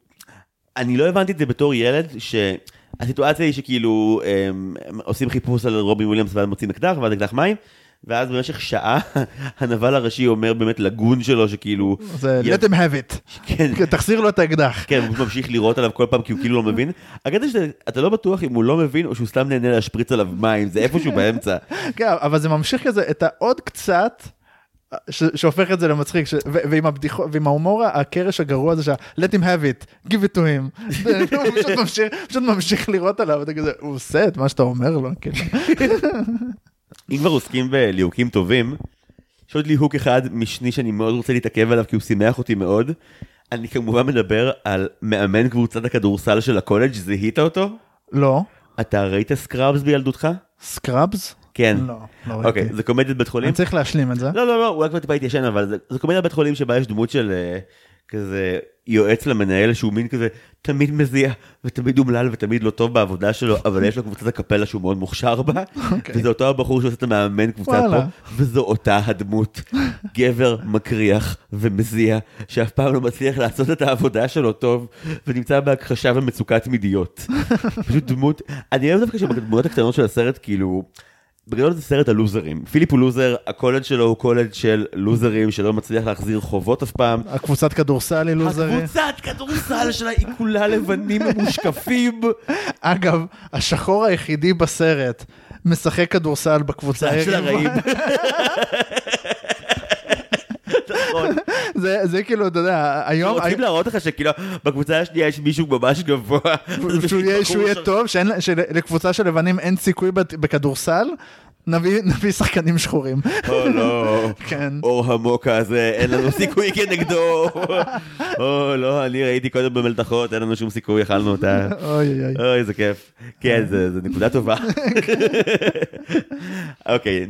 אני לא הבנתי את זה בתור ילד, שהסיטואציה היא שכאילו הם, הם עושים חיפוש על רובי וויליאמס ואז מוצאים אקדח ואז אקדח מים. ואז במשך שעה הנבל הראשי אומר באמת לגון שלו שכאילו, זה יא- let him have it. כן, תחזיר לו את האקדח. כן, הוא ממשיך לירות עליו כל פעם כי הוא כאילו לא מבין. הקטע שאתה לא בטוח אם הוא לא מבין או שהוא סתם נהנה להשפריץ עליו מים, זה איפשהו באמצע. כן, אבל זה ממשיך כזה את העוד קצת. ש- שהופך את זה למצחיק, ש- ו- ועם הבדיחות, ועם ההומור הקרש הגרוע הזה שה- let him have it, give it to him, הוא פשוט ממשיך, פשוט ממשיך לירות עליו, אתה כזה, הוא עושה את מה שאתה אומר לו, כאילו. אם כבר עוסקים בליהוקים טובים, יש עוד ליהוק אחד משני שאני מאוד רוצה להתעכב עליו כי הוא שימח אותי מאוד. אני כמובן מדבר על מאמן קבוצת הכדורסל של הקולג', זיהית אותו? לא, אתה ראית Scrubs בילדותך? Scrubs? כן. לא, לא אוקיי, ראיתי. זה קומדיית בית חולים? אני צריך להשלים את זה. לא, לא, לא, אולי כבר טיפה התיישן, אבל זה, זה קומדיה בית חולים שבה יש דמות של אה, כזה יועץ למנהל שהוא מין כזה תמיד מזיע ותמיד אומלל ותמיד לא טוב בעבודה שלו, אבל יש לו קבוצת אקפלה שהוא מאוד מוכשר בה, אוקיי. וזה אותו הבחור שעושה את המאמן קבוצה וואלה. פה, וזו אותה הדמות. גבר מקריח ומזיע, שאף פעם לא מצליח לעשות את העבודה שלו טוב, ונמצא בהכחשה ומצוקה תמידיות. פשוט דמות, אני אוהב דווקא שבדמויות הקטנות של הסרט, כאילו, בגדול זה סרט הלוזרים. פיליפ הוא לוזר, הקולג' שלו הוא קולג' של לוזרים שלא מצליח להחזיר חובות אף פעם. הקבוצת כדורסל היא לוזרי. הקבוצת כדורסל שלה היא כולה לבנים ומושקפים. אגב, השחור היחידי בסרט משחק כדורסל בקבוצה של. הרעים. נכון. זה זה כאילו, אתה יודע, היום... רוצים להראות לך שכאילו בקבוצה השנייה יש מישהו ממש גבוה. שהוא יהיה- טוב, שלקבוצה של לבנים אין סיכוי בכדורסל, נביא שחקנים שחורים. או לא, כן. אור המוקה הזה, אין לנו סיכוי כנגדו. או לא, אני ראיתי קודם במלתחות, אין לנו שום סיכוי, אכלנו אותה. אוי אוי אוי. איזה כיף. כן, זה זה נקודה טובה. אוקיי,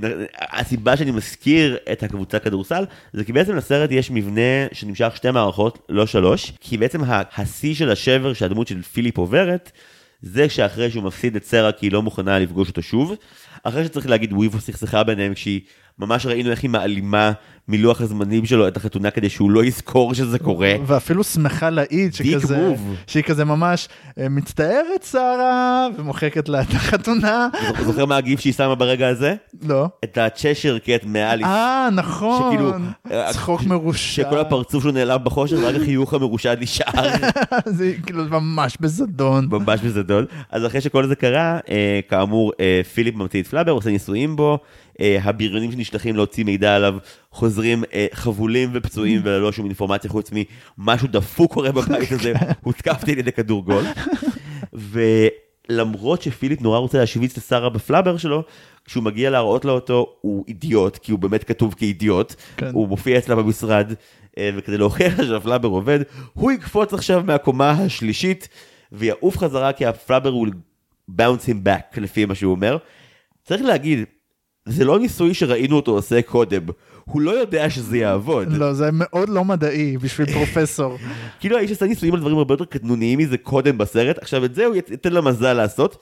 הסיבה שאני מזכיר את הקבוצה כדורסל, זה כי בעצם לסרט יש מבנה שנמשך שתי מערכות, לא שלוש, כי בעצם השיא של השבר שהדמות של פיליפ עוברת, זה שאחרי שהוא מפסיד את סרה כי היא לא מוכנה לפגוש אותו שוב, אחרי שצריך להגיד וויבו סכסכה ביניהם כשהיא, ממש ראינו איך היא מעלימה מלוח הזמנים שלו את החתונה כדי שהוא לא יזכור שזה קורה. ואפילו שמחה להעיד שכזה. שהיא כזה ממש אה, מצטערת שרה ומוחקת לה את החתונה. זוכר מה הגיף שהיא שמה ברגע הזה? לא. את הצ'שר קט מאליס. אה נכון, שכאילו, אה, צחוק מרושע, שכל הפרצוף שלו נעלם בחושך, ורק החיוך המרושע נשאר זה כאילו ממש בזדון. ממש בזדון. אז אחרי שכל זה קרה, אה, כאמור, פיליפ ממציא את פלאבר, עושה ניסויים בו, הבריונים שנשלחים להוציא מידע עליו חוזרים אה, חבולים ופצועים וללא שום אינפורמציה חוץ ממשהו דפוק קורה בבית הזה, הותקפתי על ידי כדור גול. ולמרות שפיליפ נורא רוצה להשוויץ את שרה בפלאבר שלו, כשהוא מגיע להראות לו אותו, הוא אידיוט, כי הוא באמת כתוב כאידיוט. כן. הוא מופיע אצלה במשרד, אה, וכדי להוכיח שהפלאבר עובד, הוא יקפוץ עכשיו מהקומה השלישית, ויעוף חזרה כי הפלאבר הוא bounce him back, לפי מה שהוא אומר. צריך להגיד, זה לא ניסוי שראינו אותו עושה קודם. הוא לא יודע שזה יעבוד. לא, זה מאוד לא מדעי בשביל פרופסור. כאילו האיש עשה ניסויים על דברים הרבה יותר קטנוניים מזה קודם בסרט, עכשיו את זה הוא ית- ייתן לה מזל לעשות.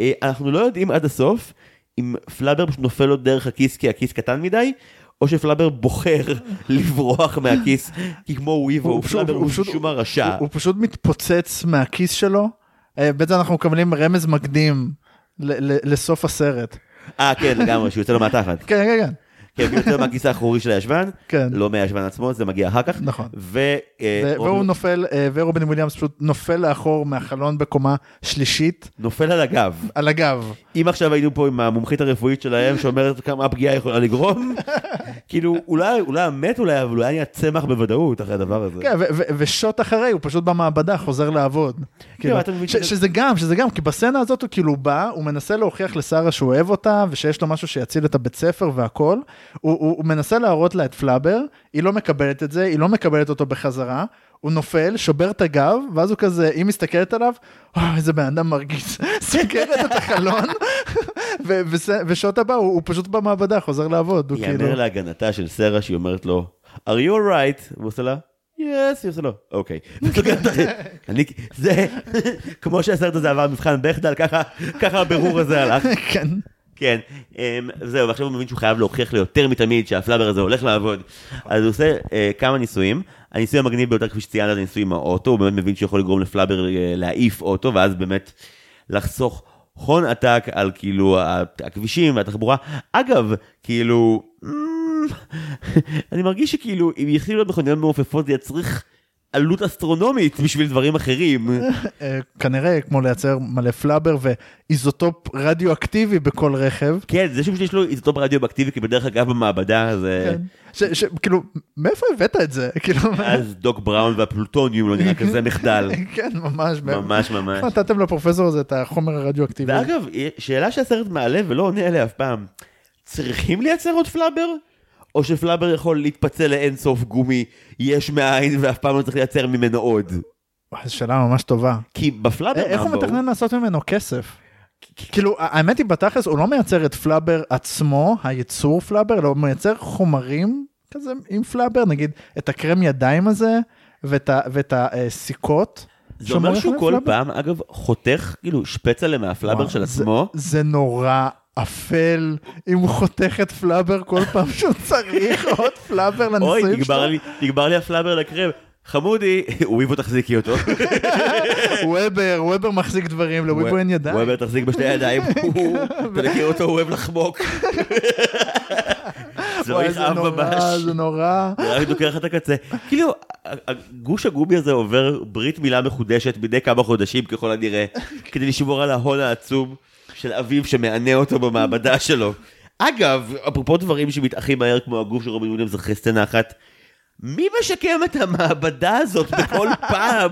אה, אנחנו לא יודעים עד הסוף אם פלאבר פשוט נופל לו דרך הכיס כי הכיס קטן מדי, או שפלאבר בוחר לברוח מהכיס, כי כמו וויבו, הוא פלאבר הוא משום מה רשע. הוא- פשוט מתפוצץ מהכיס שלו. אה, בעצם אנחנו מקבלים רמז מקדים ל- ל- לסוף הסרט. אה כן לגמרי, שהוא יוצא לו מהתחת. כן, כן, כן. כן, יוצא מהכיס האחורי של הישבן, כן. לא מהישבן עצמו, זה מגיע אחר כך. נכון. ו- אה, ו- והוא נופל, אה, ורובין וויליאמס פשוט נופל לאחור מהחלון בקומה שלישית נופל על הגב. על הגב. אם עכשיו היינו פה עם המומחית הרפואית שלהם שאומרת כמה הפגיעה יכולה לגרום, כאילו אולי אולי המת אולי, אבל אולי היה צמח בוודאות אחרי הדבר הזה. כן, ושוט אחרי הוא פשוט במעבדה חוזר לעבוד. כאילו, ש- שזה- גם, שזה גם, כי בסצנה הזאת הוא כאילו בא, הוא מנסה להוכיח לשרה שהוא אוהב אותה, ושיש לו משהו שיציל את הבית ספר והכל. הוא, הוא, הוא מנסה להראות לה את פלאבר, היא לא מקבלת את זה, היא לא מקבלת אותו בחזרה. הוא נופל, שובר את הגב, ואז הוא כזה, היא מסתכלת עליו, "אה, איזה בן אדם מרגיז, סוגרת את החלון, ו- וס- ושוט הבא, הוא, הוא פשוט במעבדה, חוזר לעבוד, הוא כאילו... ייאמר להגנתה של סרה שהיא אומרת לו, are you alright? והוא עושה לה, yes, היא עושה לו, אוקיי. אני, זה, כמו שהסרט הזה עבר מבחן בכדל, ככה ככה הבירור הזה הלך. כן. כן, אמ, זהו, ועכשיו הוא מבין שהוא חייב להוכיח לו יותר מתמיד שהפלאבר הזה הולך לעבוד. אז הוא עושה אה, כמה ניסויים. הניסוי המגניב ביותר, כפי שציינת, זה ניסוי עם האוטו, הוא באמת מבין שיכול לגרום לפלאבר אה, להעיף אוטו, ואז באמת לחסוך הון עתק על כאילו הכבישים והתחבורה. אגב, כאילו, אני מרגיש שכאילו, אם יתחילו להיות מכוניות מעופפות, זה יצריך עלות אסטרונומית בשביל דברים אחרים. אה, כנראה כמו לייצר מלא פלאבר ואיזוטופ רדיואקטיבי בכל רכב. כן, זה שיש לו איזוטופ רדיו-אקטיבי, כי בדרך אגב במעבדה זה... כן. כאילו, מאיפה הבאת את זה? כאילו, אז דוק בראון והפלוטוניום לא נראה כזה מחדל. כן, ממש. ממש ממש. נתתם לפרופסור הזה את החומר הרדיואקטיבי? ואגב, שאלה שהסרט מעלה ולא עונה עליה אף פעם, צריכים לייצר עוד פלאבר? או שפלאבר יכול להתפצל לאין סוף גומי יש מאין ואף פעם לא צריך לייצר ממנו עוד? זו שאלה ממש טובה. כי בפלאבר אה, איך הוא מתכנן לעשות ממנו כסף? כאילו, האמת היא בתכלס, הוא לא מייצר את פלאבר עצמו, הייצור פלאבר, אלא הוא מייצר חומרים כזה עם פלאבר, נגיד את הקרם ידיים הזה, ואת ה- ואת הסיכות. זה אומר שהוא כל פלאבר? פעם, אגב, חותך כאילו שפצלה מהפלאבר וואו, של זה- עצמו. זה נורא אפל, אם הוא חותך את פלאבר כל פעם שהוא צריך עוד פלאבר אוי, לניסויים נגמר שלו. לי- נגמר לי הפלאבר לקרם. חמודי, וויבו תחזיקי אותו. וובר, וובר מחזיק דברים, לוויבו אין ידיים. וובר תחזיק בשתי ידיים, אתה מכיר אותו, הוא אוהב לחמוק. זה לא יכאב ממש. זה נורא. זה רק דוקר לך את הקצה. כאילו, הגוש הגומי הזה עובר ברית מילה מחודשת מדי כמה חודשים ככל הנראה, כדי לשמור על ההון העצום של אביו שמענה אותו במעבדה שלו. אגב, אפרופו דברים שמתאחים מהר כמו הגוף של רובין וויליאמס אחרי סצנה אחת, מי משקם את המעבדה הזאת בכל פעם?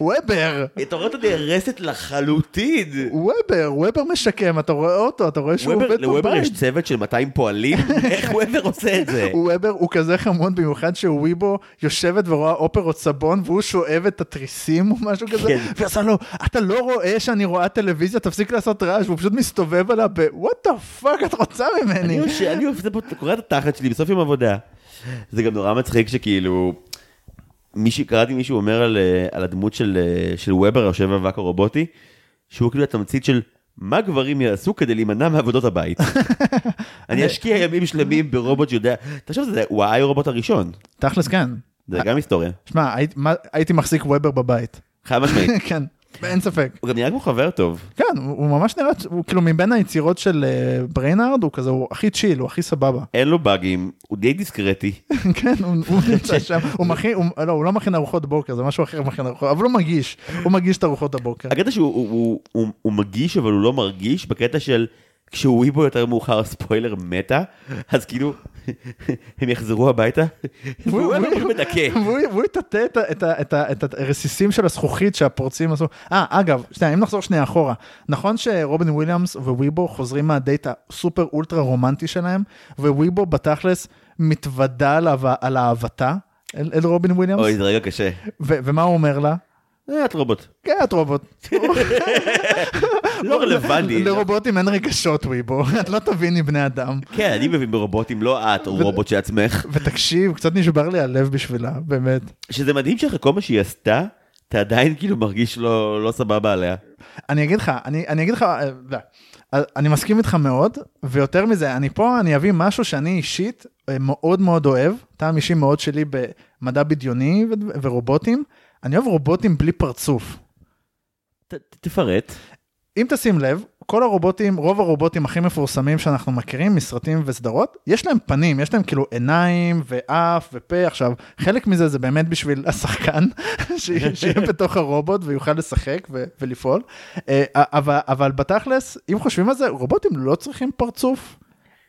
וובר, אתה רואה אותה נהרסת לחלוטין. וובר, וובר משקם, אתה רואה אותו, אתה רואה שהוא עובד לוובר יש בבית. צוות של 200 פועלים? איך וובר עושה את זה? וובר הוא כזה חמוד במיוחד שוויבו יושבת ורואה אופרות סבון והוא שואב את התריסים או משהו כזה, כן. והיא עושה לו, אתה לא רואה שאני רואה טלוויזיה, תפסיק לעשות רעש, והוא פשוט מסתובב עליה ב- what the fuck את רוצה ממני? אני עושה פה, קורא את התחת שלי בסוף יום עבודה. זה גם נורא מצחיק שכאילו, מישהו, קראתי מישהו אומר על, אה, על הדמות של, אה, של וובר, יושב אבק הרובוטי, שהוא כאילו התמצית של מה גברים יעשו כדי להימנע מעבודות הבית. אני אשקיע ימים שלמים ברובוט שיודע, תחשוב, זה הוא ה iRobot הראשון, תכלס כן. זה גם היסטוריה, שמע, הייתי מחזיק וובר בבית. חד משמעית. כן, אין ספק. הוא גם נראה כמו חבר טוב. כן, הוא הוא ממש נראה, הוא כאילו מבין היצירות של אה, בריינארד, הוא כזה, הוא הכי chill, הוא הכי סבבה. אין לו באגים, הוא די דיסקרטי. כן, הוא הוא נמצא שם, הוא מכין, הוא- לא, הוא לא מכין ארוחות בוקר, זה משהו אחר מכין ארוחות, אבל הוא מגיש, הוא מגיש את ארוחות הבוקר. הקטע שהוא הוא, הוא, הוא, הוא מגיש אבל הוא לא מרגיש בקטע של כשהוא וויבו יותר מאוחר הספוילר מתה אז כאילו הם יחזרו הביתה והוא מדכא. והוא יטאטא את הרסיסים של הזכוכית שהפורצים עשו. אה, אגב, שנייה, אם נחזור שנייה אחורה, נכון שרובין וויליאמס וויבו חוזרים מהדייט הסופר אולטרה רומנטי שלהם, וויבו בתכלס מתוודה על אהבתה אל רובין וויליאמס, אוי זה רגע קשה. ומה הוא אומר לה? את רובוט. כן, את רובוט. לא רלוונטי. לרובוטים אין רגשות וויבו, את לא תביני בני אדם. כן אני מבין ברובוטים לא את רובוט שעצמך. ותקשיב, קצת נשבר לי הלב בשבילה, באמת. שזה מדהים שאחרי כל מה שהיא עשתה אתה עדיין כאילו מרגיש לא לא סבבה עליה. אני אגיד לך, אני, אני אגיד לך, אה, לא. אני מסכים איתך מאוד, ויותר מזה, אני פה, אני אביא משהו שאני אישית אה, מאוד מאוד אוהב, טעם אישי מאוד שלי במדע בדיוני ורובוטים, אני אוהב רובוטים בלי פרצוף. ת- ת- תפרט. אם תשים לב, כל הרובוטים, רוב הרובוטים הכי מפורסמים שאנחנו מכירים מסרטים וסדרות, יש להם פנים, יש להם כאילו עיניים ואף ופה. עכשיו, חלק מזה זה באמת בשביל השחקן, שיהיה בתוך הרובוט ויוכל לשחק ו- ולפעול. אה, אבל, אבל בתכלס, אם חושבים על זה, רובוטים לא צריכים פרצוף.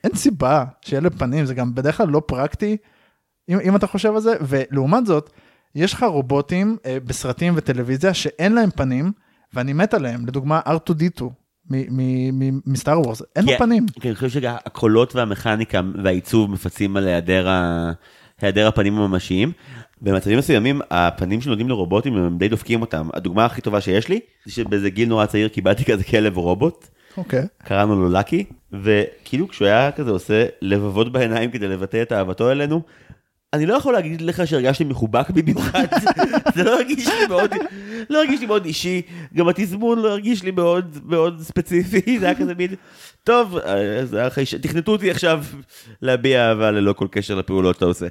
אין סיבה שיהיה להם פנים, זה גם בדרך כלל לא פרקטי, אם, אם אתה חושב על זה, ולעומת זאת, יש לך רובוטים אה, בסרטים וטלוויזיה שאין להם פנים, ואני מת עליהם, לדוגמה R2D2 מסטאר וורס, אין לו כן, פנים. כן, אני חושב שהקולות והמכניקה והעיצוב מפצים על היעדר, ה... היעדר הפנים הממשיים. במצבים מסוימים הפנים שנותנים לרובוטים הם די דופקים אותם. הדוגמה הכי טובה שיש לי זה שבאיזה גיל נורא צעיר קיבלתי כזה כלב רובוט, אוקיי. קראנו לו לקי, וכאילו כשהוא היה כזה עושה לבבות בעיניים כדי לבטא את אהבתו אלינו, אני לא יכול להגיד לך שהרגשתי מחובק במיוחד, זה לא הרגיש לי מאוד, לא הרגיש לי מאוד אישי, גם התזמון לא הרגיש לי מאוד מאוד ספציפי, זה היה כזה מין, טוב, אה, זה היה אחרי ש... תכנתו אותי עכשיו להביע אהבה ללא כל קשר לפעולות שאתה עושה.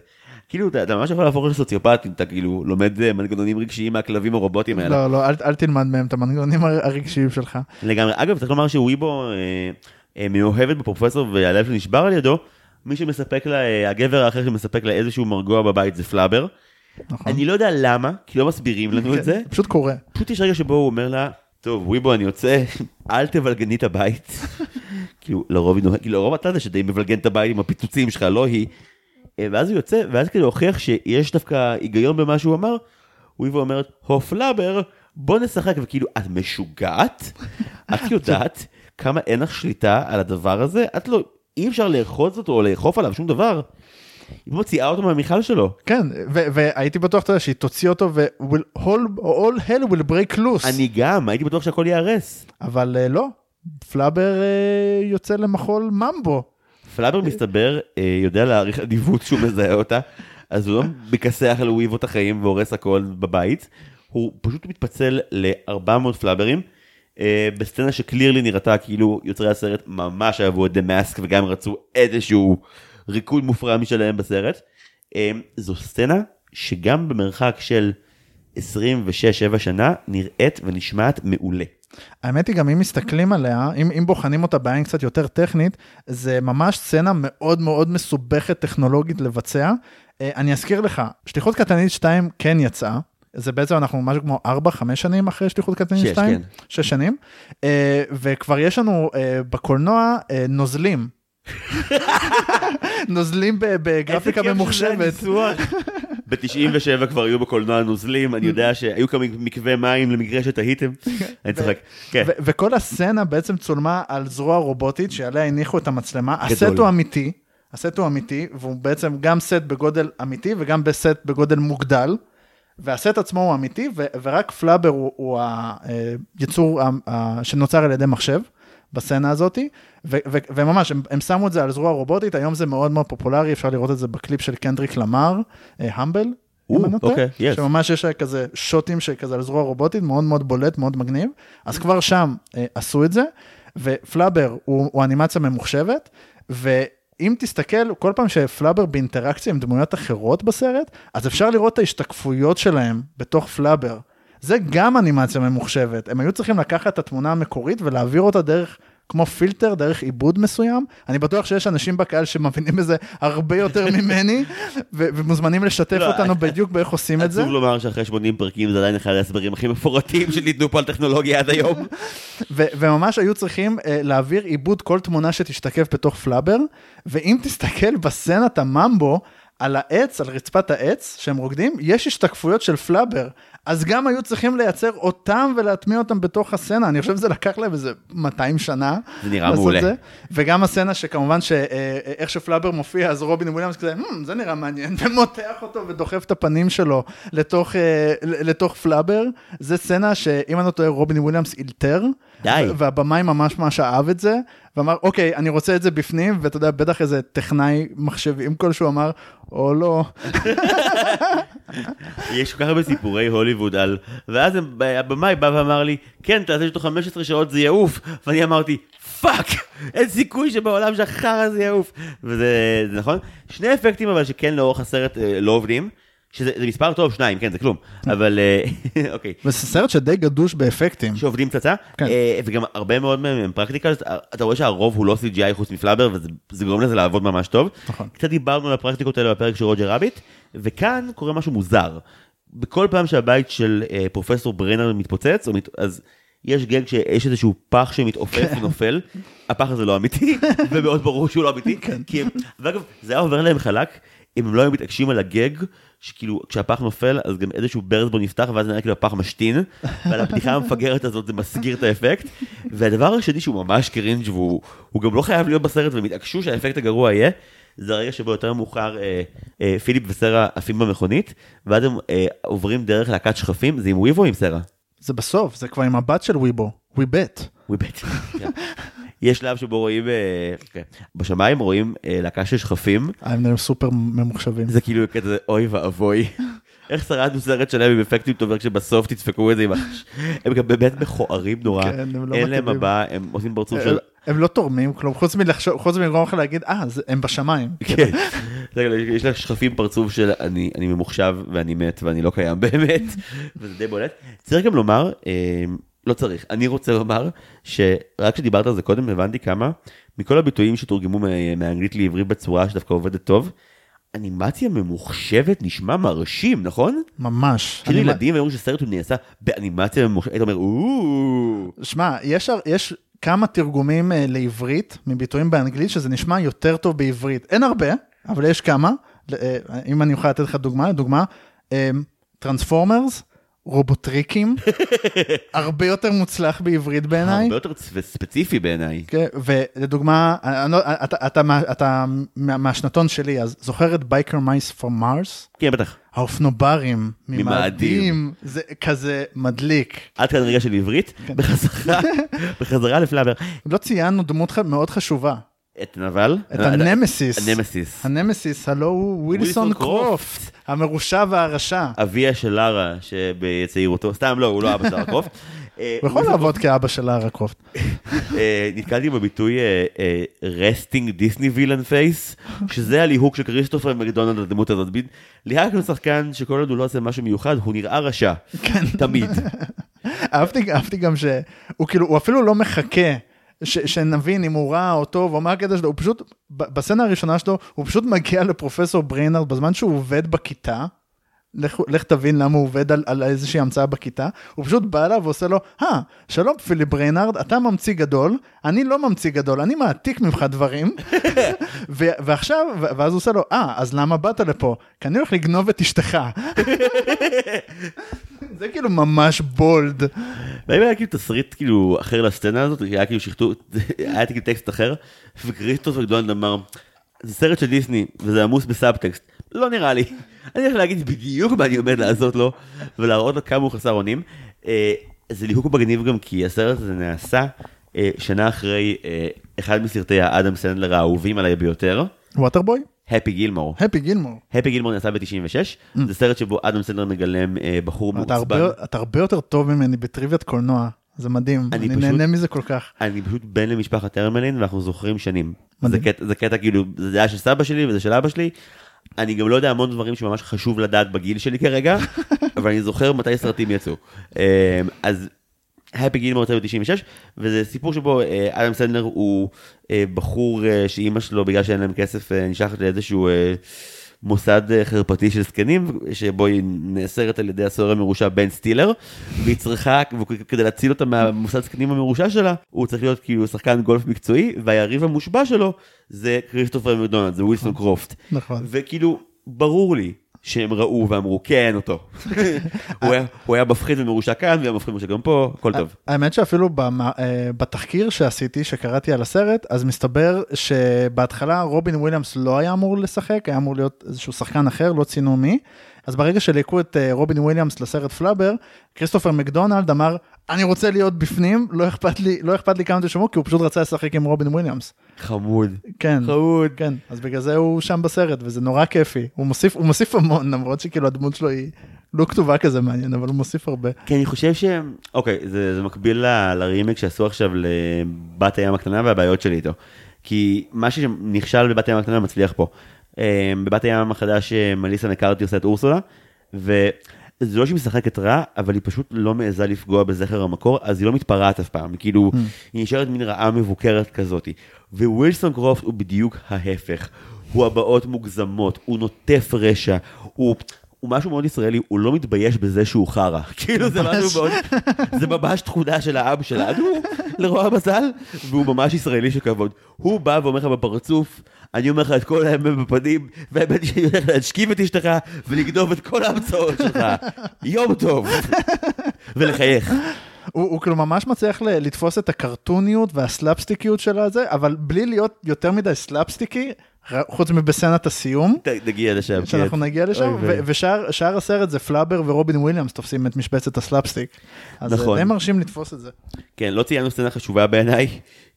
כאילו אתה, אתה ממש יכול להפוך לסוציופט אם אתה כאילו לומד אה, מנגנונים רגשיים מהכלבים הרובוטים האלה. לא, לא, אל, אל תלמד מהם את המנגנונים הר- הרגשיים שלך. לגמרי. אגב, צריך לומר שוויבו אה, אה, מאוהבת בפרופסור והלב שלה נשבר על ידו, מי שמספק לה, אה, הגבר האחר שמספק לה איזשהו מרגוע בבית זה פלאבר. נכון. אני לא יודע למה, כי לא מסבירים לנו את זה. כן, פשוט קורה. פשוט יש רגע שבו הוא אומר לה, טוב, וויבו, אני יוצא, אל תבלגני את הבית. כאילו, לרוב היא נוהגת, כאילו, לרוב אתה זה שדי מבלגן את הבית עם הפיצוצים שלך, לא היא. אה, ואז הוא יוצא, ואז כדי להוכיח שיש דווקא היגיון במה שהוא אמר, וויבו אומרת, הו פלאבר, בוא נשחק, וכאילו, את משוגעת? את יודעת כמה אין לך שליטה על הדבר הזה? את לא, אי אפשר לאחוז אותו או לאכוף עליו שום דבר. היא מוציאה אותו מהמיכל שלו. כן, והייתי בטוח, אתה יודע, שהיא תוציא אותו ו-all all hell will break loose. אני גם, הייתי בטוח שהכל ייהרס. אבל אה, לא, פלאבר אה, יוצא למחול ממבו. פלאבר מסתבר אה, יודע להעריך אדיבות שהוא מזהה אותה, אז הוא לא מכסח על וויבו את החיים והורס הכל בבית, הוא פשוט מתפצל ל-400 פלאברים, אה, בסצנה שקלירלי נראתה כאילו יוצרי הסרט ממש אהבו את דה מאסק וגם רצו איזשהו ריקוד מופרע משלהם בסרט. אה, זו סצנה שגם במרחק של 26-7 שנה נראית ונשמעת מעולה. האמת היא גם אם מסתכלים עליה, אם, אם בוחנים אותה בעין קצת יותר טכנית, זה ממש סצנה מאוד מאוד מסובכת טכנולוגית לבצע. אה, אני אזכיר לך, שליחות קטלנית 2 כן יצאה, זה בעצם אנחנו משהו כמו 4-5 שנים אחרי שליחות קטלנית שש, 2, כן. 6 שנים, אה, וכבר יש לנו אה, בקולנוע אה, נוזלים. נוזלים ב- בגרפיקה ממוחשבת. הניסוח. ב-97 כבר היו בקולנוע נוזלים, אני יודע שהיו כמה מקווי מים למקרה שתהיתם. אני צוחק. כן. וכל הסצנה בעצם צולמה על זרוע רובוטית שעליה הניחו את המצלמה. הסט הוא אמיתי, הסט הוא אמיתי, והוא בעצם גם סט בגודל אמיתי וגם בסט בגודל מוגדל. והסט עצמו הוא אמיתי, ו- ורק פלאבר הוא, הוא היצור ה- ה- שנוצר על ידי מחשב בסצנה הזאתי, ו- ו- וממש, הם, הם שמו את זה על זרוע רובוטית, היום זה מאוד מאוד פופולרי, אפשר לראות את זה בקליפ של קנדריק למר, Humble, אם אני לא טועה, אוקיי, yes. שממש יש כזה שוטים שכזה על זרוע רובוטית, מאוד מאוד בולט, מאוד מגניב, אז כבר שם אה, עשו את זה, ופלאבר הוא, הוא אנימציה ממוחשבת, ואם תסתכל, כל פעם שפלאבר באינטראקציה עם דמויות אחרות בסרט, אז אפשר לראות את ההשתקפויות שלהם בתוך פלאבר. זה גם אנימציה ממוחשבת, הם היו צריכים לקחת את התמונה המקורית ולהעביר אותה דרך... כמו פילטר, דרך עיבוד מסוים. אני בטוח שיש אנשים בקהל שמבינים בזה הרבה יותר ממני, ו- ומוזמנים לשתף לא, אותנו בדיוק באיך עושים את זה. עצוב לומר שאחרי 80 פרקים זה עדיין אחד ההסברים הכי מפורטים שניתנו פה על טכנולוגיה עד היום. ו- וממש היו צריכים uh, להעביר עיבוד כל תמונה שתשתקף בתוך פלאבר, ואם תסתכל בסצנת הממבו, על העץ, על רצפת העץ שהם רוקדים, יש השתקפויות של פלאבר. אז גם היו צריכים לייצר אותם ולהטמיע אותם בתוך הסצנה. אני חושב שזה לקח להם איזה 200 שנה. זה נראה מעולה. זה. וגם הסצנה שכמובן שאיך שפלאבר מופיע, אז רובין וויליאמס כזה, "Hmm, זה נראה מעניין, ומותח אותו ודוחף את הפנים שלו לתוך, אה, לתוך פלאבר. זה סצנה שאם אני לא טועה, רובין וויליאמס אילתר. די. והבמאי ממש ממש אהב את זה, ואמר, אוקיי, אני רוצה את זה בפנים, ואתה יודע, בטח איזה טכנאי מחשבים כלשהו אמר, או לא. יש כל כך הרבה סיפורי הוליווד על... ואז הבמאי בא ואמר לי, כן, תעשה שתוך 15 שעות זה יעוף. ואני אמרתי, fuck, אין סיכוי שבעולם שהחרא הזה יעוף. וזה זה נכון. שני אפקטים אבל שכן לאורך הסרט אה, לא עובדים. שזה זה מספר טוב, שניים, כן, זה כלום. אבל אה, אוקיי. וזה סרט שדי גדוש באפקטים. שעובדים פצצה, כן. אה, וגם הרבה מאוד מהם הם practical, אתה רואה שהרוב הוא לא CGI חוץ מפלאבר, וזה גורם לזה לעבוד ממש טוב. נכון. קצת דיברנו על הפרקטיקות האלה בפרק של רוג'ר רביט, וכאן קורה משהו מוזר. בכל פעם שהבית של אה, פרופסור ברנר מתפוצץ, מת... אז יש גג שיש איזשהו פח שמתעופף ונופל, הפח הזה לא אמיתי, ומאוד ברור שהוא לא אמיתי, כי הם, ואגב, זה היה עובר להם חלק, אם הם לא היו מתעקשים על הגג, שכאילו כשהפח נופל אז גם איזשהו ברז בו נפתח ואז נראה כאילו הפח משתין, ועל הבדיחה המפגרת הזאת זה מסגיר את האפקט. והדבר השני שהוא ממש קרינג' והוא הוא גם לא חייב להיות בסרט והם התעקשו שהאפקט הגרוע יהיה, זה הרגע שבו יותר מאוחר אה, אה, פיליפ וסרה עפים במכונית, ואז הם אה, עוברים דרך להקת שכפים, זה עם וויב או עם סרה? זה בסוף, זה כבר עם הבת של וויבו, וויבט. וויבט. כן. יש שלב שבו רואים, אה, אוקיי. בשמיים רואים אה, להקה של שכפים, הם נראים סופר ממוחשבים. זה כאילו כזה אוי ואבוי. איך שרדנו סרט שלם עם אפקטים טובים כשבסוף תדפקו את זה עם הש... הם גם באמת מכוערים נורא. כן, לא אין להם. הבא, הם עושים פרצוף הם- של... הם לא תורמים כלום, חוץ מלחשוב, חוץ מלגרום לך להגיד, אה, הם בשמיים. כן. יש לך שכפים פרצוף של אני, ממוחשב ואני מת ואני לא קיים באמת, וזה די בולט. צריך גם לומר, אה, לא צריך, אני רוצה לומר שרק כשדיברת על זה קודם הבנתי כמה מכל הביטויים שתורגמו מה- מהאנגלית לעברית בצורה שדווקא עובדת טוב, אנימציה ממוחשבת נשמע מרשים, נכון? ממש. כאילו ילדים אמרו שסרט הוא נעשה באנימציה ממוחשבת, היית אומר, אוו, שמע, יש, הר- יש כמה תרגומים אה, לעברית מביטויים באנגלית שזה נשמע יותר טוב בעברית. אין הרבה, אבל יש כמה. אה, אם אני אוכל לתת לך דוגמה, דוגמה, טרנספורמרס, רובוטריקים, הרבה יותר מוצלח בעברית בעיניי. הרבה יותר ספציפי בעיניי. כן, ולדוגמה, לא- אתה, אתה, מה- אתה מה- מהשנתון שלי, אז זוכר את Biker Mice from Mars? כן, בטח. האופנוברים ממאדים. זה כזה מדליק. עד כאן רגע של עברית, כן. בחזרה, בחזרה לפלאבר. לא ציינו דמות מאוד חשובה, הנבל? את ה nemesis. ה nemesis. הנמסיס, הלו הוא ווילסון קרופט, המרושע והרשע. אביה של לארה שבצעירותו, סתם לא, הוא לא אבא של לארה קרופט. הוא יכול לעבוד כאבא של לארה קרופט. אה, נתקלתי בביטוי resting Disney villain face, שזה הליהוק של כריסטופר מקדונלד לדמות הזאת. ליהקנו שחקן שכל עוד הוא לא עושה משהו מיוחד, הוא נראה רשע. כן. תמיד. אהבתי אהבתי גם שהוא כאילו, הוא אפילו לא מחכה. ש, שנבין אם הוא רע או טוב או מה הקטע שלו, הוא פשוט, בסצנה הראשונה שלו, הוא פשוט מגיע לפרופסור בריינרד בזמן שהוא עובד בכיתה, לך, לך תבין למה הוא עובד על, על איזושהי המצאה בכיתה, הוא פשוט בא אליו ועושה לו, אה, שלום פיליפ בריינארד, אתה ממציא גדול, אני לא ממציא גדול, אני מעתיק ממך דברים, ו- ועכשיו, ו- ואז הוא עושה לו, אה, אז למה באת לפה? כי אני הולך לגנוב את אשתך. זה כאילו ממש bold. והאם היה כאילו תסריט כאילו אחר לסצנה הזאת, היה כאילו שכתוב, היה כאילו טקסט אחר, וכריסטופר מקדונלד אמר, זה סרט של דיסני, וזה עמוס בסאבטקסט, לא נראה לי. אני הולך להגיד בדיוק מה אני עומד לעשות לו, ולהראות לו כמה הוא חסר אונים. אה, זה ליהוק מגניב גם כי הסרט הזה נעשה אה, שנה אחרי אה, אחד מסרטי האדם סנדלר האהובים עליי ביותר, ווטרבוי? הפי גילמור. הפי גילמור. הפי גילמור נעשה ב-96, זה סרט שבו אדם סנדלר מגלם בחור מעוצבן. אתה הרבה יותר טוב ממני בטריוויית קולנוע, זה מדהים, אני אני, פשוט- נהנה מזה כל כך. אני פשוט בן למשפחת הרמלין ואנחנו זוכרים שנים. זה. קטע, זה קטע כאילו, זה היה של סבא שלי וזה של אבא שלי. אני גם לא יודע המון דברים שממש חשוב לדעת בגיל שלי כרגע, אבל אני זוכר מתי סרטים יצאו. אמ, אז הפי גילמור יצא ב-96, וזה סיפור שבו אה, אדם סנדלר הוא אה, בחור אה, שאימא שלו, בגלל שאין להם כסף, אה, נשלחת לאיזשהו אה, מוסד אה, חרפתי של זקנים, שבו היא נאסרת על ידי הסוהר המרושע בן סטילר, והיא צריכה, כדי להציל אותה מהמוסד זקנים המרושע שלה, הוא צריך להיות כאילו שחקן גולף מקצועי, והיריב המושבע שלו זה כריסטופר מקדונלד, זה ווילסון קרופט. נכון. וכאילו, ברור לי שהם ראו ואמרו, כן, אותו. הוא היה- היה מפחיד ומרושע כאן, והיה מפחיד ומרושע גם פה, הכל טוב. האמת שאפילו אה, בתחקיר שעשיתי, שקראתי על הסרט, אז מסתבר שבהתחלה רובין וויליאמס לא היה אמור לשחק, היה אמור להיות איזשהו שחקן אחר, לא ציינו מי. אז ברגע שליהקו את אה, רובין וויליאמס לסרט פלאבר, כריסטופר מקדונלד אמר, אני רוצה להיות בפנים, לא אכפת לי, לא כמה תשמעו, כי הוא פשוט רצה לשחק עם רובין וויליאמס. חמוד. כן. חמוד. כן, אז בגלל זה הוא שם בסרט, וזה נורא כיפי. הוא מוסיף, הוא מוסיף המון, למרות שכאילו הדמות שלו היא לא כתובה כזה מעניין, אבל הוא מוסיף הרבה. כי אני חושב ש... אוקיי, זה, זה מקביל ל- לרימק שעשו עכשיו לבת הים הקטנה והבעיות שלי איתו. כי מה שנכשל בבת הים הקטנה מצליח פה. אה, בבת הים החדש אה, מליסה מקארטי עושה את אורסולה, וזה לא שהיא משחקת רע, אבל היא פשוט לא מעיזה לפגוע בזכר המקור, אז היא לא מתפרעת אף פעם, כאילו, היא נשארת מין רעה מבוקרת כזאת. ווילסון קרופט הוא בדיוק ההפך. הוא הבעות מוגזמות, הוא נוטף רשע, הוא... הוא משהו מאוד ישראלי, הוא לא מתבייש בזה שהוא חרא. כאילו זה משהו מאוד, זה ממש תכונה של האב שלנו, לרוע המזל, והוא ממש ישראלי שכבוד. הוא בא ואומר לך בפרצוף, אני אומר לך את כל האמת בפנים, והאמת שאני הולך להשכיב את אשתך ולגנוב את כל ההמצאות שלך. יום טוב. ולחייך. הוא, הוא כאילו ממש מצליח לתפוס את הקרטוניות והסלאפסטיקיות של הזה, אבל בלי להיות יותר מדי סלאפסטיקי, חוץ מבסצנת הסיום, ת- נגיע לשם. שאנחנו כן. נגיע לשם. ושאר שאר הסרט זה פלאבר ורובין וויליאמס תופסים את משבצת הסלאפסטיק. אז נכון. נכון. די מרשים לתפוס את זה. כן, לא ציינו סצנה חשובה בעיניי,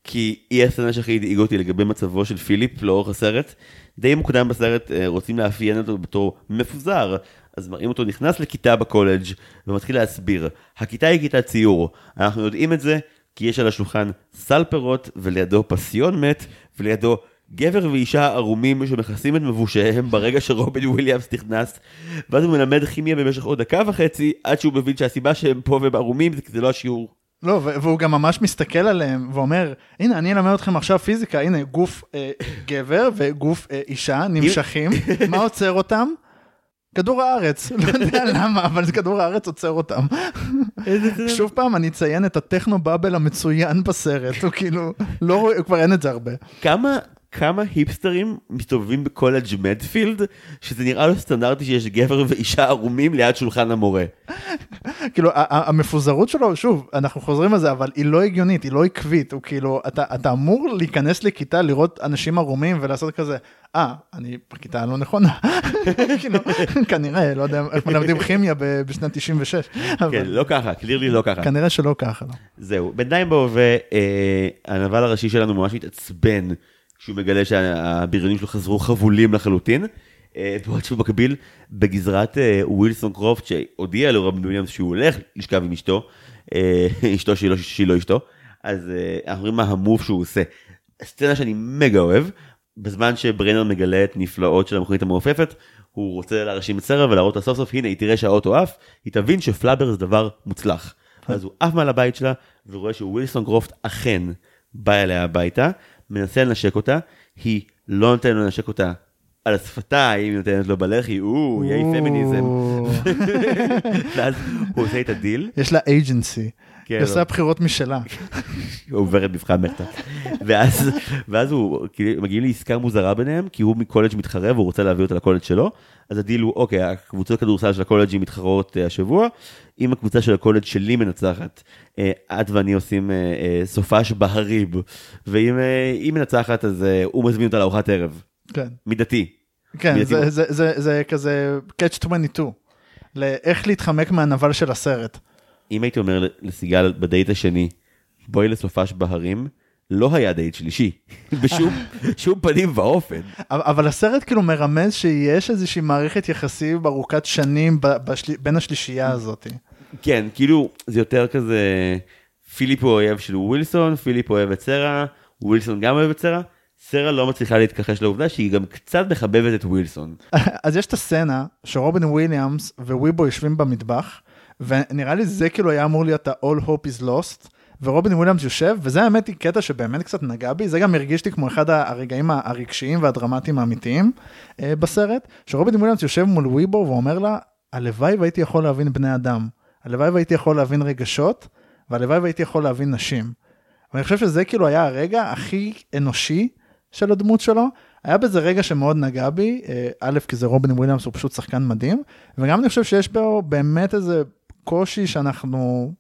כי היא הסצנה שהכי הדאיגה אותי לגבי מצבו של פיליפ לאורך הסרט. די מוקדם בסרט אה, רוצים לאפיין אותו בתור מפוזר, אז מראים אותו נכנס לכיתה בקולג' ומתחיל להסביר. הכיתה היא כיתת ציור, אנחנו יודעים את זה כי יש על השולחן סל פירות ולידו פסיון מת ולידו גבר ואישה ערומים שמכסים את מבושיהם ברגע שרובין וויליאמס נכנס ואז הוא מלמד כימיה במשך עוד דקה וחצי עד שהוא מבין שהסיבה שהם פה והם ערומים זה כי זה לא השיעור לא, והוא גם ממש מסתכל עליהם ואומר, הנה, אני אלמד אתכם עכשיו פיזיקה, הנה, גוף אה, גבר וגוף אה, אישה נמשכים, מה עוצר אותם? כדור הארץ, לא יודע למה, אבל כדור הארץ עוצר אותם. שוב פעם, אני אציין את הטכנו באבל המצוין בסרט, הוא כאילו, לא רואה, כבר אין את זה הרבה. כמה, כמה היפסטרים מסתובבים בקולג' מדפילד, שזה נראה לו סטנדרטי שיש גבר ואישה ערומים ליד שולחן המורה. כאילו, המפוזרות שלו, שוב, אנחנו חוזרים על זה, אבל היא לא הגיונית, היא לא עקבית, הוא כאילו, אתה, אתה אמור להיכנס לכיתה, לראות אנשים ערומים ולעשות כזה, אה, אני בכיתה הלא נכונה. כאילו, כנראה, לא יודע איך מלמדים כימיה בשנת 96, כן, לא ככה, קלירלי לא ככה. כנראה שלא ככה. לא. זהו, בינתיים בהווה, אה, הנבל הראשי שלנו ממש מתעצבן כשהוא מגלה שהבריונים שלו חזרו חבולים לחלוטין. אה, בעוד שהוא מקביל בגזרת אה, ווילסון קרופט שהודיע לרובין וויליאמס שהוא הולך לשכב עם אשתו, אה, אשתו שהיא לא, שהיא לא אשתו, אז אה, אנחנו רואים מה המוב שהוא עושה. סצנה שאני מגה אוהב, בזמן שברנר מגלה את נפלאות של המכונית המעופפת, הוא רוצה להרשים את סרה ולהראות לה סוף סוף, הנה היא תראה שהאוטו עף, היא תבין שפלאבר זה דבר מוצלח. אז הוא עף מעל הבית שלה, ורואה שווילסון קרופט אכן בא אליה הביתה, מנסה לנשק אותה, היא לא נותנת לו לנשק אותה על השפתיים, היא נותנת לו בלחי, או, yay פמיניזם. ואז הוא עושה את הדיל, יש לה agency. כן, היא עושה בחירות משלה. הוא עובר את מבחן מחטא. ואז, ואז הוא, כאילו, מגיעים לעסקה מוזרה ביניהם, כי הוא מקולג' מתחרה והוא רוצה להביא אותה לקולג' שלו. אז הדיל הוא, אוקיי, הקבוצות כדורסל של הקולג'ים מתחרות אה, השבוע, אם הקבוצה של הקולג' שלי מנצחת, אה, את ואני עושים אה, אה, סופש בהרים, ואם היא מנצחת אז הוא מזמין אותה לארוחת ערב. כן, מידתי. כן, מידתי. זה- זה- זה זה כזה catch 22. לאיך להתחמק מהנבל של הסרט. אם הייתי אומר לסיגל בדייט השני, בואי לסופש בהרים, לא היה דייט שלישי, בשום שום פנים ואופן. אבל הסרט כאילו מרמז שיש איזושהי מערכת יחסים ארוכת שנים בשל- בין השלישייה הזאת. כן, כאילו, זה יותר כזה, פיליפ הוא אויב של ווילסון, פיליפ אוהב את סרה, ווילסון גם אוהב את סרה, סרה לא מצליחה להתכחש לעובדה שהיא גם קצת מחבבת את ווילסון. אז יש את הסצנה שרובין וויליאמס וויבו יושבים במטבח, ונראה לי זה כאילו היה אמור להיות ה-all hope is lost, ורובין וויליאמס יושב, וזה האמת היא קטע שבאמת קצת נגע בי, זה גם הרגיש לי כמו אחד הרגעים הרגשיים והדרמטיים האמיתיים אה, בסרט, שרובין וויליאמס יושב מול וויבו ואומר לה, הלוואי והייתי יכול להבין בני אדם, הלוואי והייתי יכול להבין רגשות, והלוואי והייתי יכול להבין נשים. ואני חושב שזה כאילו היה הרגע הכי אנושי של הדמות שלו. היה בזה רגע שמאוד נגע בי, אה, א', כי זה רובין וויליאמס, הוא פשוט שחקן מדהים, וגם אני חושב שיש בו באמת איזה קושי שאנחנו,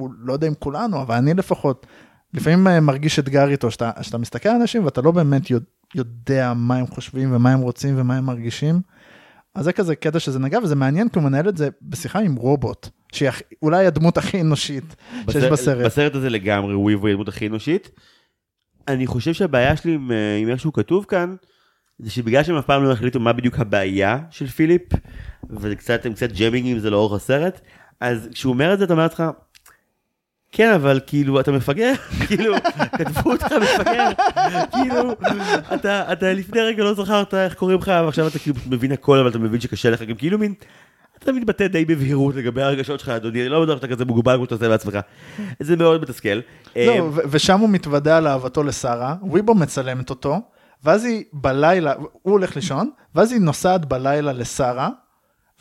לא יודע אם כולנו, אבל אני לפחות, לפעמים אה, מרגיש אתגר איתו, שאתה, שאתה מסתכל על אנשים ואתה לא באמת יודע מה הם חושבים ומה הם רוצים ומה הם מרגישים. אז זה כזה קטע שזה נגע, וזה מעניין כי הוא מנהל את זה בשיחה עם רובוט, שהיא אולי הדמות הכי אנושית שיש בסרט- בסרט. הזה לגמרי וויבו היא הדמות הכי אנושית. אני חושב שהבעיה שלי עם, אה, עם איך שהוא כתוב כאן, זה שבגלל שהם אף פעם לא החליטו מה בדיוק הבעיה של פיליפ, וזה קצת, הם קצת ג'מינג עם זה לאורך הסרט, אז כשהוא אומר את זה אתה אומר לעצמך, כן אבל כאילו אתה מפגר, כאילו כתבו אותך מפגר, כאילו אתה, אתה לפני רגע לא זכרת איך קוראים לך ועכשיו אתה כאילו מבין הכל אבל אתה מבין שקשה לך, גם כאילו מין, אתה מתבטא די בבהירות לגבי הרגשות שלך אדוני, אני לא בטוח שאתה כזה מוגבל כמו שאתה עושה בעצמך, זה מאוד מתסכל. אה, לא, ו- ושם הוא מתוודע על אהבתו לשרה, וויבו מצלמת אותו, ואז היא בלילה, הוא הולך לישון, ואז היא נוסעת בלילה לשרה,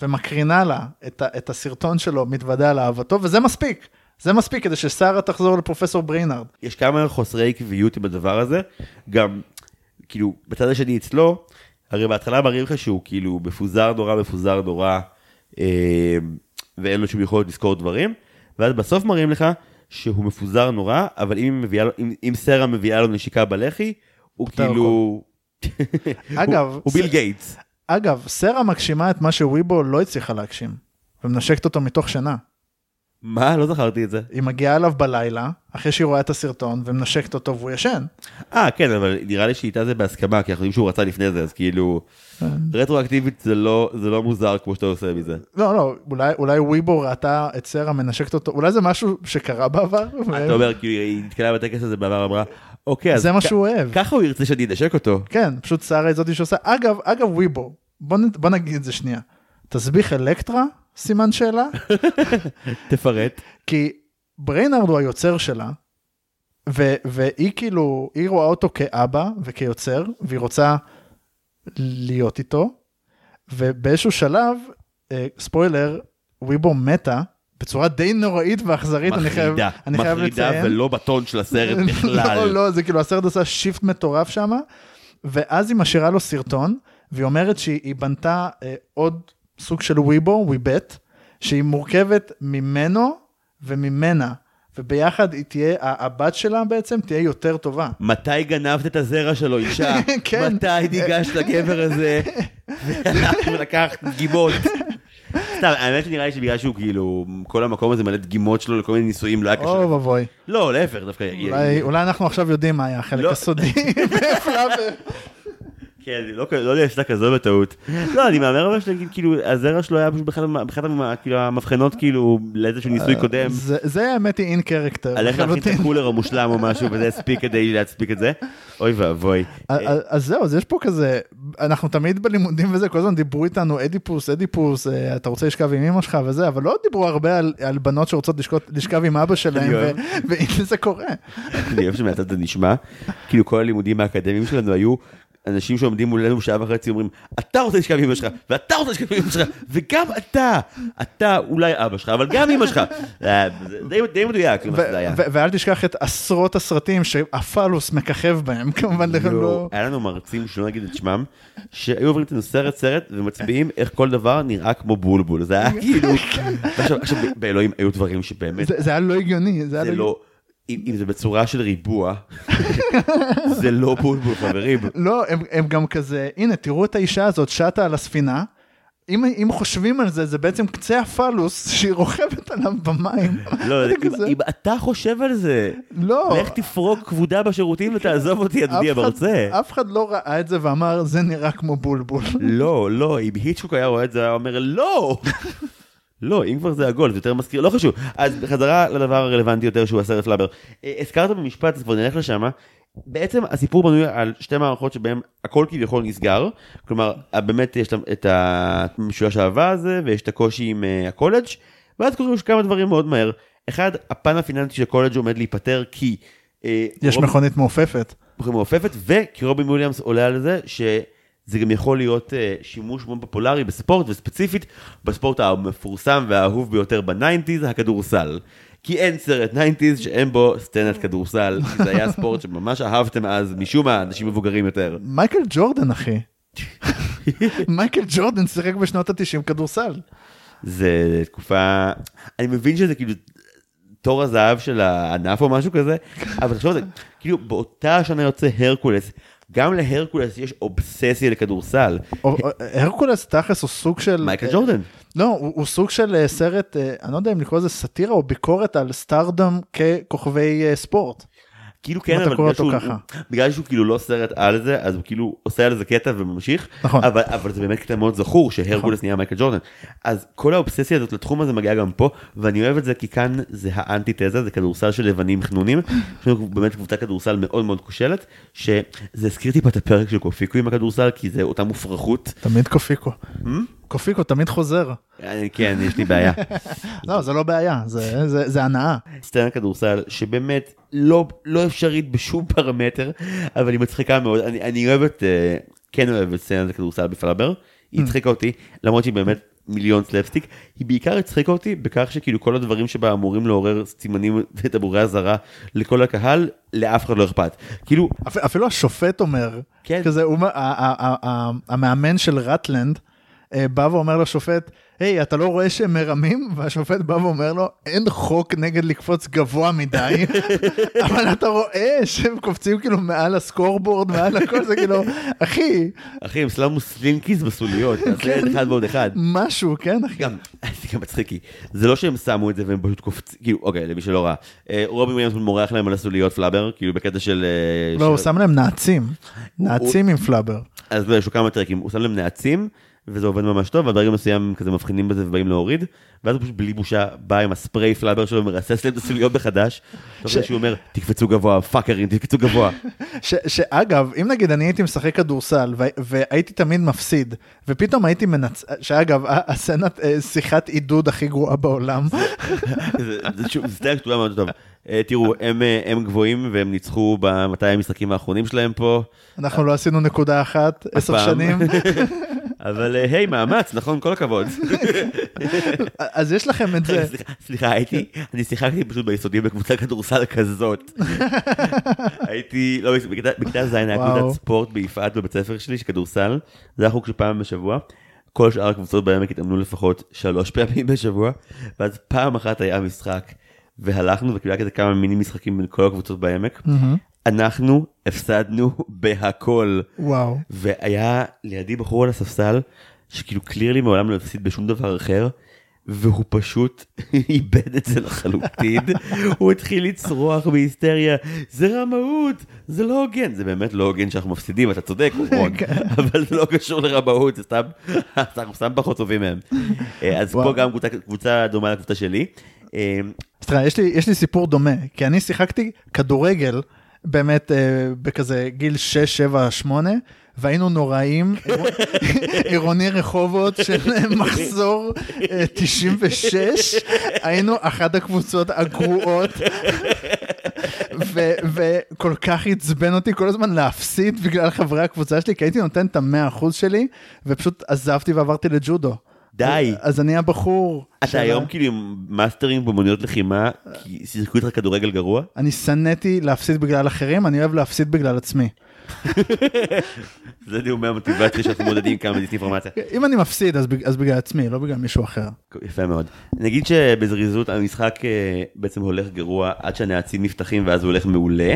ומקרינה לה את, את הסרטון שלו, מתוודה על אהבתו, וזה מספיק. זה מספיק כדי ששרה תחזור לפרופסור בריינרד. יש כמה חוסרי עקביות עם הדבר הזה, גם, כאילו, בצד השני אצלו, הרי בהתחלה מראים לך שהוא כאילו מפוזר נורא, מפוזר נורא, אה, ואין לו שום יכולת לזכור דברים, ואז בסוף מראים לך שהוא מפוזר נורא, אבל אם, מביאה, אם, אם סרה מביאה לו נשיקה בלחי, הוא כאילו... אגב, הוא, הוא ביל גייטס. אגב, סרה מגשימה את מה שוויבו לא הצליחה להגשים, ומנשקת אותו מתוך שינה. מה? לא זכרתי את זה. היא מגיעה אליו בלילה, אחרי שהיא רואה את הסרטון, ומנשקת אותו והוא ישן. אה, כן, אבל נראה לי שאיתה זה בהסכמה, כי אנחנו יודעים שהוא רצה לפני זה, אז כאילו, רטרואקטיבית זה לא, זה לא מוזר כמו שאתה עושה מזה. לא, לא, אולי, אולי וויבו ראתה את סרה מנשקת אותו, אולי זה משהו שקרה בעבר. ו- אתה אומר, כאילו, היא נתקלה בטקס הזה בעבר, אמרה, אוקיי, אז זה מה שהוא אוהב. ככה הוא ירצה שאני אנשק אותו. כן, פשוט שרה היא זאתי שעושה. אגב, אגב וויבו, בוא, נ- בוא נגיד את זה שנייה. תסביך אלקטרה? סימן שאלה? תפרט. כי בריינרד הוא היוצר שלה, ו- והיא כאילו, היא רואה אותו כאבא וכיוצר, והיא רוצה להיות איתו, ובאיזשהו שלב, אה, ספוילר, וויבו מתה בצורה די נוראית ואכזרית, אני חייב, מחרידה, אני חייב מחרידה לציין. ולא בטון של הסרט בכלל. לא, לא, זה כאילו הסרט עשה שיפט מטורף שם, ואז היא משאירה לו סרטון, והיא אומרת שהיא בנתה אה, עוד סוג של וויבו, וויבט, שהיא מורכבת ממנו וממנה, וביחד היא תהיה, הבת שלה בעצם תהיה יותר טובה. מתי גנבת את הזרע שלו, אישה? כן. מתי ניגשת לגבר הזה? והלכת ולקחת דגימות. סתם, האמת שנראה לי שבגלל שהוא כאילו, כל המקום הזה מלא דגימות שלו לכל מיני ניסויים, לא היה אוי קשה. ואבוי, לא, להפך, דווקא... אולי, אולי אנחנו עכשיו יודעים מה היה החלק לא. הסודי. כן, לא, לא נעשתה כזו בטעות. לא, אני מהמר אבל שנגיד, כאילו, הזרע שלו היה פשוט באחת כאילו, המבחנות, כאילו, לאיזשהו ניסוי קודם. זה- האמת היא אין קרקטר. על איך להכין את הקולר המושלם או משהו, וזה הספיק כדי להספיק את זה. אוי ואבוי. אז זהו, אז יש פה כזה, אנחנו תמיד בלימודים וזה, כל הזמן דיברו איתנו אדיפוס, אדיפוס, אה, אתה רוצה לשכב עם אמא שלך וזה, אבל לא דיברו הרבה על, בנות שרוצות לשכב עם אבא שלהם. והנה זה קורה. אני אוהב שמהצד זה נשמע, כאילו כל הלימודים האקדמיים שלנו היו, אנשים שעומדים מולנו שעה וחצי אומרים, אתה רוצה לשכב עם אמא שלך, ואתה רוצה לשכב עם אמא שלך, וגם אתה, אתה אולי אבא שלך, אבל גם אמא שלך. אה, די- מדויק ואל תשכח את עשרות הסרטים שהפלוס מככב בהם, כמובן, לכן לא. היה לנו מרצים, שלא נגיד את שמם, שהיו עוברים איתנו סרט סרט ומצביעים איך כל דבר נראה כמו בולבול. זה היה כאילו... עכשיו, באלוהים היו דברים שבאמת, זה היה לא הגיוני, זה היה לא לא... אם זה בצורה של ריבוע, זה לא בולבול, חברים. לא, הם, הם גם כזה, הנה, תראו את האישה הזאת שטה על הספינה. אם, אם חושבים על זה, זה בעצם קצה הפלוס שהיא רוכבת עליו במים. לא, אם- אם אתה חושב על זה, לא, לך תפרוק כבודה בשירותים ותעזוב אותי, אדוני המרצה. אף אחד לא ראה את זה ואמר, זה נראה כמו בולבול. לא, לא, אם היצ'קוק היה רואה את זה, היה אומר, לא! לא, אם כבר זה עגול, זה יותר מזכיר, לא חשוב. אז בחזרה לדבר הרלוונטי יותר שהוא הסרט פלאבר. אה, הזכרת במשפט, אז כבר נלך לשם. בעצם הסיפור בנוי על שתי מערכות שבהן הכל כביכול נסגר. כלומר, באמת יש את המשולש האהבה הזה, ויש את הקושי עם אה, הקולג', ואז קורים כמה דברים מאוד מהר. אחד, הפן הפיננסי של הקולג' עומד להיפתר כי... אה, יש רוב- מכונית מעופפת. בחורה מעופפת, וכי רובין וויליאמס עולה על זה שזה גם יכול להיות uh, שימוש מאוד פופולרי בספורט, וספציפית בספורט המפורסם והאהוב ביותר ב nineties, הכדורסל. כי אין סרט nineties שאין בו סצנת כדורסל, כי זה היה ספורט שממש אהבתם אז, משום מה, אנשים מבוגרים יותר. מייקל ג'ורדן, אחי. מייקל ג'ורדן שיחק בשנות ה-90 כדורסל. זה תקופה, אני מבין שזה כאילו תור הזהב של הענף או משהו כזה, אבל תחשוב על זה, כאילו באותה שנה יוצא הרקולס, גם להרקולס יש אובססיה לכדורסל. או- הרקולס תכלס הוא סוג של... מייקל ג'ורדן. לא, הוא, הוא סוג של אה, סרט, אה, אני לא יודע אם לקרוא לזה סאטירה או ביקורת על סטארדום ככוכבי אה, ספורט. כאילו כן, אבל בגלל שהוא, ככה. בגלל שהוא כאילו לא סרט על זה, אז הוא כאילו עושה על זה קטע וממשיך, נכון. אבל, אבל זה באמת קטע מאוד זכור שהרקולס נהיה מייקל ג'ורדן. אז כל האובססיה הזאת לתחום הזה מגיעה גם פה, ואני אוהב את זה כי כאן זה האנטיתזה, זה כדורסל של לבנים חנונים, יש לנו באמת קבוצה כדורסל מאוד מאוד כושלת, שזה הזכיר טיפה את הפרק של קופיקו עם הכדורסל, כי זה אותה מופרכות. תמיד קופיקו. Hmm? קופיקו תמיד חוזר. אני- כן, יש לי בעיה. לא, זה לא בעיה, זה, זה, זה הנאה. סצנה כדורסל שבאמת לא, לא אפשרית בשום פרמטר, אבל היא מצחיקה מאוד. אני, אני אוהב את, אה, כן אוהב את סצנת הכדורסל בפלאבר, היא הצחיקה אותי, למרות שהיא באמת מיליון סלפסטיק, היא בעיקר הצחיקה אותי בכך שכאילו כל הדברים שבה אמורים לעורר סימנים ותמרורי אזהרה לכל הקהל, לאף אחד לא אכפת. כאילו, אפ, אפילו השופט אומר, כן. כזה, הוא, אומר- ה- ה- ה- ה- המאמן של רטלנד אה, בא ואומר לשופט, היי, אתה לא רואה שהם מרמים? והשופט בא ואומר לו, אין חוק נגד לקפוץ גבוה מדי, אבל אתה רואה שהם קופצים כאילו מעל ה scoreboard, מעל הכל, זה כאילו, אחי, אחי, הם שמו slinkies בסוליות, תעשה את אחד ועוד אחד. משהו, כן, אחי? גם, זה גם מצחיק, כי זה לא שהם שמו את זה והם פשוט קופצים, כאילו, אוקיי, למי שלא ראה, אה, רובין וויליאמס מורח להם על הסוליות פלאבר, כאילו בקטע של... אה, לא, הוא של- שם להם נעצים, נעצים עם פלאבר. אז לא, יש לו כמה טריקים, הוא שם להם נעצים, וזה עובד ממש טוב, וברגע מסוים כזה מבחינים בזה ובאים להוריד, ואז הוא פשוט בלי בושה בא עם הספריי פלאבר שלו ומרסס להם את הסוליות מחדש, תוך כדי שהוא אומר, תקפצו גבוה, פאקרים, תקפצו גבוה. ש, שאגב, אם נגיד אני הייתי משחק כדורסל והייתי תמיד מפסיד, ופתאום הייתי מנצ... שאגב, הסצנת אה, שיחת עידוד הכי גרועה בעולם. זה סטייל כתובה מאוד טוב. אה, תראו, הם, אה, הם גבוהים והם ניצחו ב-200 המשחקים האחרונים שלהם פה, אנחנו לא עשינו נקודה אחת, עשר. שנים. אבל אה, היי, מאמץ, נכון? כל הכבוד. אז יש לכם את זה. סליחה, הייתי, אני שיחקתי פשוט ביסודי בקבוצה כדורסל כזאת. הייתי, לא, בכיתה- ז' היה. קבוצת ספורט ביפעת בבית ספר שלי, של כדורסל, זה היה חוג של פעם בשבוע. כל שאר הקבוצות בעמק התאמנו לפחות שלוש פעמים בשבוע, ואז פעם אחת היה משחק, והלכנו היה כזה כמה מיני משחקים בין כל הקבוצות בעמק. אנחנו הפסדנו בהכל. וואו. והיה לידי בחור על הספסל שכאילו קלירלי מעולם לא הפסיד בשום דבר אחר. והוא פשוט איבד את זה לחלוטין, הוא התחיל לצרוח בהיסטריה, זה רמאות, זה לא הוגן, זה באמת לא הוגן שאנחנו מפסידים, אתה צודק, רון, אבל זה לא קשור לרמאות, זה סתם, אנחנו סתם פחות טובים מהם. אה, אז פה. גם קבוצה- קבוצה דומה לקבוצה שלי. אה, יש לי, יש לי סיפור דומה, כי אני שיחקתי כדורגל באמת אה, בכזה גיל 6, 7, 8, והיינו נוראים, עיר- עירוני רחובות של מחזור אה, 96, היינו אחת הקבוצות הגרועות. וכל כך עצבן אותי כל הזמן להפסיד בגלל חברי הקבוצה שלי, כי הייתי נותן את המאה אחוז שלי, ופשוט עזבתי ועברתי לג'ודו. די. אז אני הבחור. אתה של- היום כאילו עם מאסטרים באמנויות לחימה, כי שיחקו איתך כדורגל גרוע? אני שנאתי להפסיד בגלל אחרים, אני אוהב להפסיד בגלל עצמי. זה נאומי המוטיבציה שאנחנו מודדים כמה דיסאינפורמציה. אם אני מפסיד, אז, בג- אז בגלל עצמי, לא בגלל מישהו אחר. יפה מאוד. נגיד שבזריזות המשחק אה, בעצם הולך גרוע עד שהנעצים נפתחים ואז הוא הולך מעולה.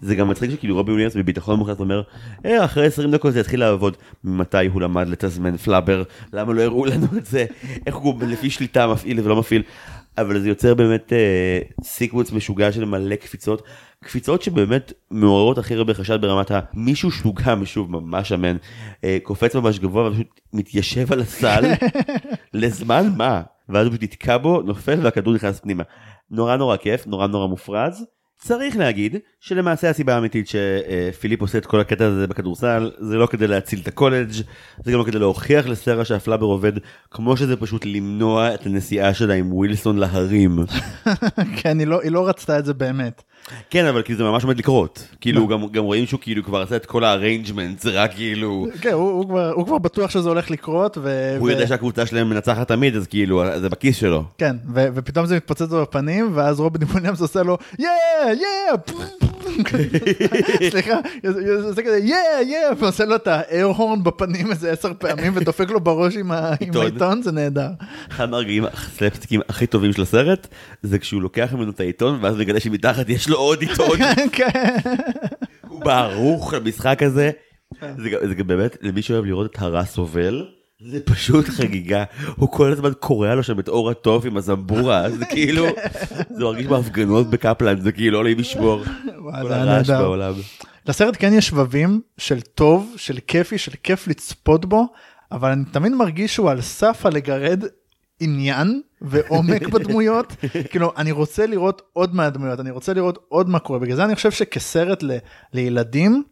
זה גם מצחיק שכאילו רובי וויליאמס בביטחון מוחלט אומר, "אה, אחרי 20 דקות זה יתחיל לעבוד. ממתי הוא למד לתזמן פלאבר? למה לא הראו לנו את זה? איך הוא לפי שליטה מפעיל ולא מפעיל? אבל זה יוצר באמת אה, סיקווץ משוגע של מלא קפיצות. קפיצות שבאמת מעוררות הכי הרבה חשד ברמת המישהו שהוא גם שוב ממש שמן אה, קופץ ממש גבוה ופשוט מתיישב על הסל לזמן מה ואז הוא פשוט נתקע בו נופל והכדור נכנס פנימה. נורא נורא כיף נורא נורא מופרז. צריך להגיד שלמעשה הסיבה האמיתית שפיליפ עושה את כל הקטע הזה בכדורסל זה לא כדי להציל את הקולג' זה גם לא כדי להוכיח לסרה שהפלאבר עובד כמו שזה פשוט למנוע את הנסיעה שלה עם ווילסון להרים. כן, היא לא, היא לא רצתה את זה באמת. כן אבל כאילו זה ממש עומד לקרות. כאילו גם גם רואים שהוא כאילו כבר עשה את כל ה arrangement זה רק כאילו כן, הוא, הוא, כבר, הוא כבר בטוח שזה הולך לקרות, ו... הוא ו... יודע שהקבוצה שלהם מנצחת תמיד אז כאילו זה בכיס שלו. כן, ו- ופתאום זה מתפוצץ לו בפנים, ואז רובין וויליאמס עושה לו, יא, יא, סליחה, זה עושה כזה, יא, יא, ועושה לו את האייר הורן בפנים איזה עשר פעמים, ודופק לו בראש עם. העיתון, זה נהדר. אחד מהרגעים הסלפסטיקים הכי טובים של הסרט זה כשהוא לוקח ממנו את העיתון ואז מגלה שמתחת יש לו עוד עיתון כן. הוא בערוך למשחק הזה. זה גם- זה גם באמת למי שאוהב לראות את הרע סובל. זה פשוט חגיגה, הוא כל הזמן קורע לו שם את אור התוף עם הזמבורה, זה כאילו, זה מרגיש בהפגנות בקפלן, זה כאילו לא ישמור, וואי, כל הרעש. בעולם. לסרט כן יש שבבים של טוב, של כיפי, של כיף לצפות בו, אבל אני תמיד מרגיש שהוא על סף הלגרד עניין ועומק בדמויות. כאילו, אני רוצה לראות עוד מהדמויות, אני רוצה לראות עוד מה קורה. בגלל זה אני חושב שכסרט ל, לילדים,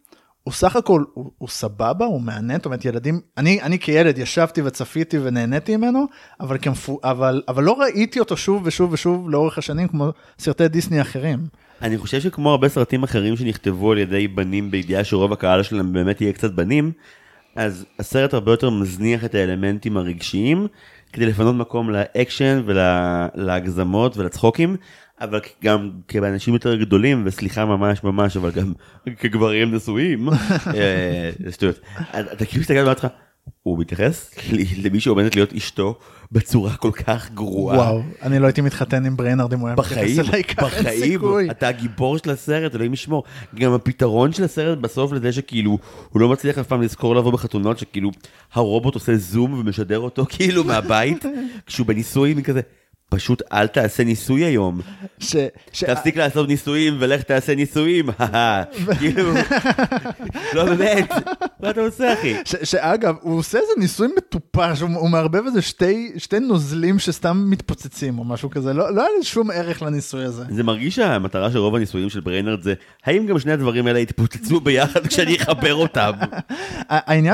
הוא סך הכל, הוא, הוא סבבה, הוא מהנהן, זאת אומרת ילדים, אני, אני כילד ישבתי וצפיתי ונהניתי ממנו, אבל, כמפו, אבל, אבל לא ראיתי אותו שוב ושוב ושוב לאורך השנים כמו סרטי דיסני אחרים. אני חושב שכמו הרבה סרטים אחרים שנכתבו על ידי בנים בידיעה שרוב הקהל שלהם באמת יהיה קצת בנים, אז הסרט הרבה יותר מזניח את האלמנטים הרגשיים כדי לפנות מקום לאקשן ולהגזמות ולצחוקים, אבל גם כאנשים יותר גדולים, וסליחה ממש ממש, אבל גם כגברים נשואים, אה, זה שטויות. אתה כאילו מסתכל ואומר לך, הוא מתייחס למי שעומדת להיות אשתו בצורה כל כך גרועה. וואו, אני לא הייתי מתחתן עם בריינרד אם הוא היה מתייחס אליי ככה, אין בחיים. אתה הגיבור של הסרט, אלוהים ישמור. גם הפתרון של הסרט בסוף לזה שכאילו, הוא לא מצליח אף פעם לזכור לבוא בחתונות, שכאילו, הרובוט עושה זום ומשדר אותו כאילו מהבית, כשהוא בניסוי, מין כזה, פשוט אל תעשה ניסוי היום. ש- ש- תפסיק לעשות ניסויים ולך תעשה ניסויים, כאילו, לא באמת, מה אתה עושה אחי? ש- שאגב, הוא עושה איזה ניסוי מטופש, הוא, הוא מערבב איזה שתי, שתי נוזלים שסתם מתפוצצים או משהו כזה, לא, לא היה לי שום ערך לניסוי הזה. זה מרגיש שהמטרה של רוב הניסויים של בריינרד זה, האם גם שני הדברים האלה יתפוצצו ביחד כשאני אחבר אותם?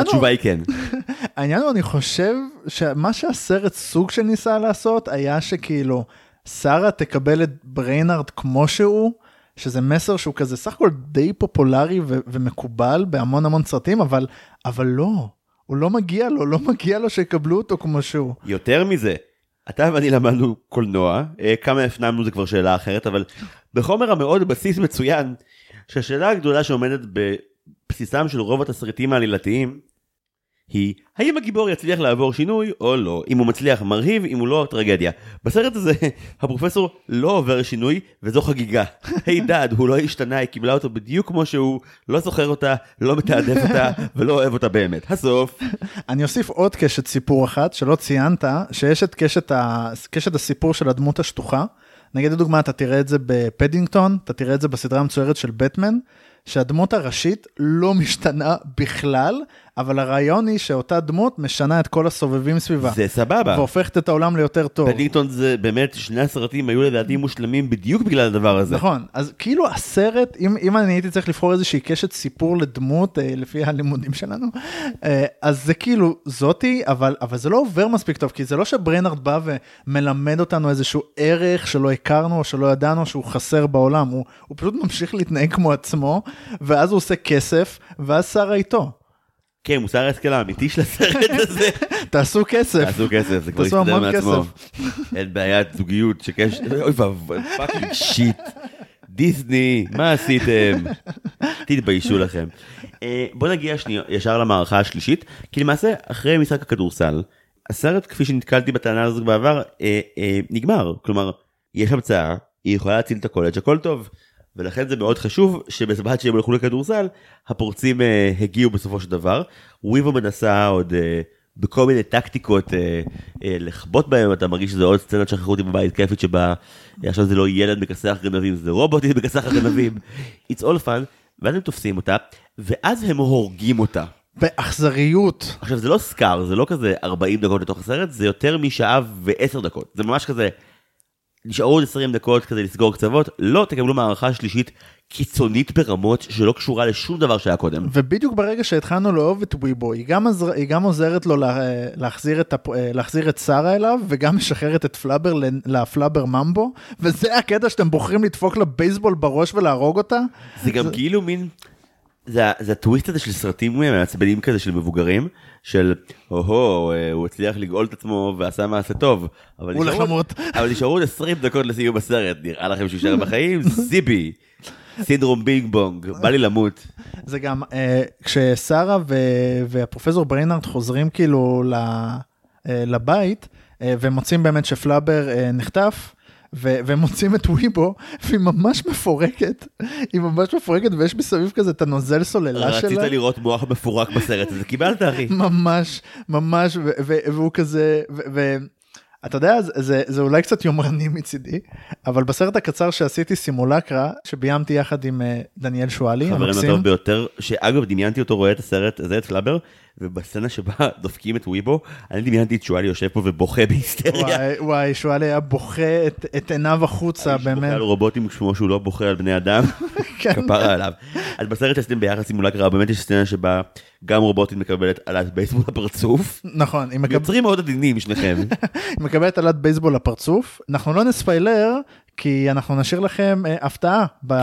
התשובה היא כן. העניין הוא, אני חושב שמה שהסרט סוג של ניסה לעשות היה שכאילו, שרה תקבל את בריינרד כמו שהוא, שזה מסר שהוא כזה סך הכל די פופולרי ו- ומקובל בהמון המון סרטים, אבל, אבל לא, הוא לא מגיע לו, לא מגיע לו שיקבלו אותו כמו שהוא. יותר מזה, אתה ואני למדנו קולנוע, אה, כמה הפנמנו זה כבר שאלה אחרת, אבל בחומר המאוד בסיס מצוין, שהשאלה הגדולה שעומדת בבסיסם של רוב התסריטים העלילתיים, היא האם הגיבור יצליח לעבור שינוי או לא, אם הוא מצליח מרהיב, אם הוא לא טרגדיה. בסרט הזה הפרופסור לא עובר שינוי וזו חגיגה. היי דאד, הוא לא השתנה, היא קיבלה אותו בדיוק כמו שהוא, לא זוכר אותה, לא מתעדף אותה ולא אוהב אותה באמת. הסוף. אני אוסיף עוד קשת סיפור אחת שלא ציינת, שיש את קשת, ה... קשת הסיפור של הדמות השטוחה. נגיד לדוגמה, אתה תראה את זה בפדינגטון, אתה תראה את זה בסדרה המצוירת של בטמן, שהדמות הראשית לא משתנה בכלל, אבל הרעיון היא שאותה דמות משנה את כל הסובבים סביבה. זה סבבה. והופכת את העולם ליותר טוב. פדינגטון זה באמת, שני הסרטים היו לדעתי מושלמים בדיוק בגלל הדבר הזה. נכון, אז כאילו הסרט, אם, אם אני הייתי צריך לבחור איזושהי קשת סיפור לדמות, אה, לפי הלימודים שלנו, אה, אז זה כאילו זאתי, אבל, אבל זה לא עובר מספיק טוב, כי זה לא שבריינרד בא ומלמד אותנו איזשהו ערך שלא הכרנו או שלא ידענו שהוא חסר בעולם, הוא, הוא פשוט ממשיך להתנהג כמו עצמו, ואז הוא עושה כסף, ואז שרה איתו. כן, מוסר ההשכל האמיתי של הסרט הזה. תעשו כסף. תעשו כסף, זה כבר יסתדר מעצמו. אין בעיית זוגיות, שקש... אוי ואבוי, fucking shit. דיסני, מה עשיתם? תתביישו לכם. אה, בוא נגיע שנייה ישר למערכה השלישית, כי למעשה אחרי משחק הכדורסל, הסרט כפי שנתקלתי בטענה הזאת בעבר, אה, אה, נגמר. כלומר, יש המצאה, היא יכולה להציל את הקולג', הכל טוב. ולכן זה מאוד חשוב שבזמן שהם הלכו לכדורסל, הפורצים אה, הגיעו בסופו של דבר. וויבו מנסה עוד אה, בכל מיני טקטיקות אה, אה, לכבות בהם, אתה מרגיש שזה עוד סצנת שכחו אותי בבית כיפית שבה אה, עכשיו זה לא ילד מכסח גנבים, זה רובוטית מכסח גנבים. It's all fun, ואז הם תופסים אותה, ואז הם הורגים אותה. באכזריות. עכשיו זה לא סקאר, זה לא כזה 40 דקות לתוך הסרט, זה יותר משעה ועשר דקות. זה ממש כזה, נשארו עוד 20 דקות כדי לסגור קצוות, לא תקבלו מערכה שלישית קיצונית ברמות שלא קשורה לשום דבר שהיה קודם. ובדיוק ברגע שהתחלנו לאהוב את וויבו, היא גם, עזר, היא גם עוזרת לו לה, להחזיר, את, הפ- להחזיר את שרה אליו, וגם משחררת את פלאבר לפלאבר ממבו, וזה הקטע שאתם בוחרים לדפוק לה בייסבול בראש ולהרוג אותה. זה גם כאילו מין, זה, זה הטוויסט הזה של סרטים מעצבנים כזה של מבוגרים, של הו-הו, אה, הוא הצליח לגאול את עצמו ועשה מעשה טוב. אבל הוא הולך למות. אבל נשארו עוד 20 דקות לסיום הסרט, נראה לכם שהוא יישאר בחיים? זיבי. סינדרום בינג בונג, בא לי למות. זה גם, אה, כששרה ו- והפרופסור בריינארד חוזרים כאילו ל- אה, לבית, אה, ומוצאים באמת שפלאבר אה, נחטף, ו- והם מוצאים את וויבו, והיא ממש מפורקת, היא ממש מפורקת, ויש מסביב כזה את הנוזל סוללה שלה. רצית לראות מוח מפורק בסרט הזה, קיבלת אחי. ממש, ממש, ו- ו- והוא כזה, ואתה יודע, זה, זה, זה אולי קצת יומרני מצידי, אבל בסרט הקצר שעשיתי סימולקרה, שביימתי יחד עם אה, דניאל שואלי, חברים המקסים, הטוב ביותר, שאגב דמיינתי אותו רואה את הסרט הזה, את פלאבר, ובסצנה שבה דופקים את וויבו, אני דמיינתי את שואלי יושב פה ובוכה בהיסטריה. וואי, וואי, שואלי היה בוכה את, את עיניו החוצה, באמת, על רובוטים כמו שהוא לא בוכה על בני אדם, כן. כפרה עליו. אז בסרט שעשיתם ביחד סימולקרה, באמת יש סצנה שבה גם רובוטית מקבלת עלת בייסבול לפרצוף. נכון, מקב... יוצרים מאוד עדינים שניכם. היא מקבלת עלת בייסבול לפרצוף, אנחנו לא נספיילר, כי אנחנו נשאיר לכם אה, הפתעה, ב...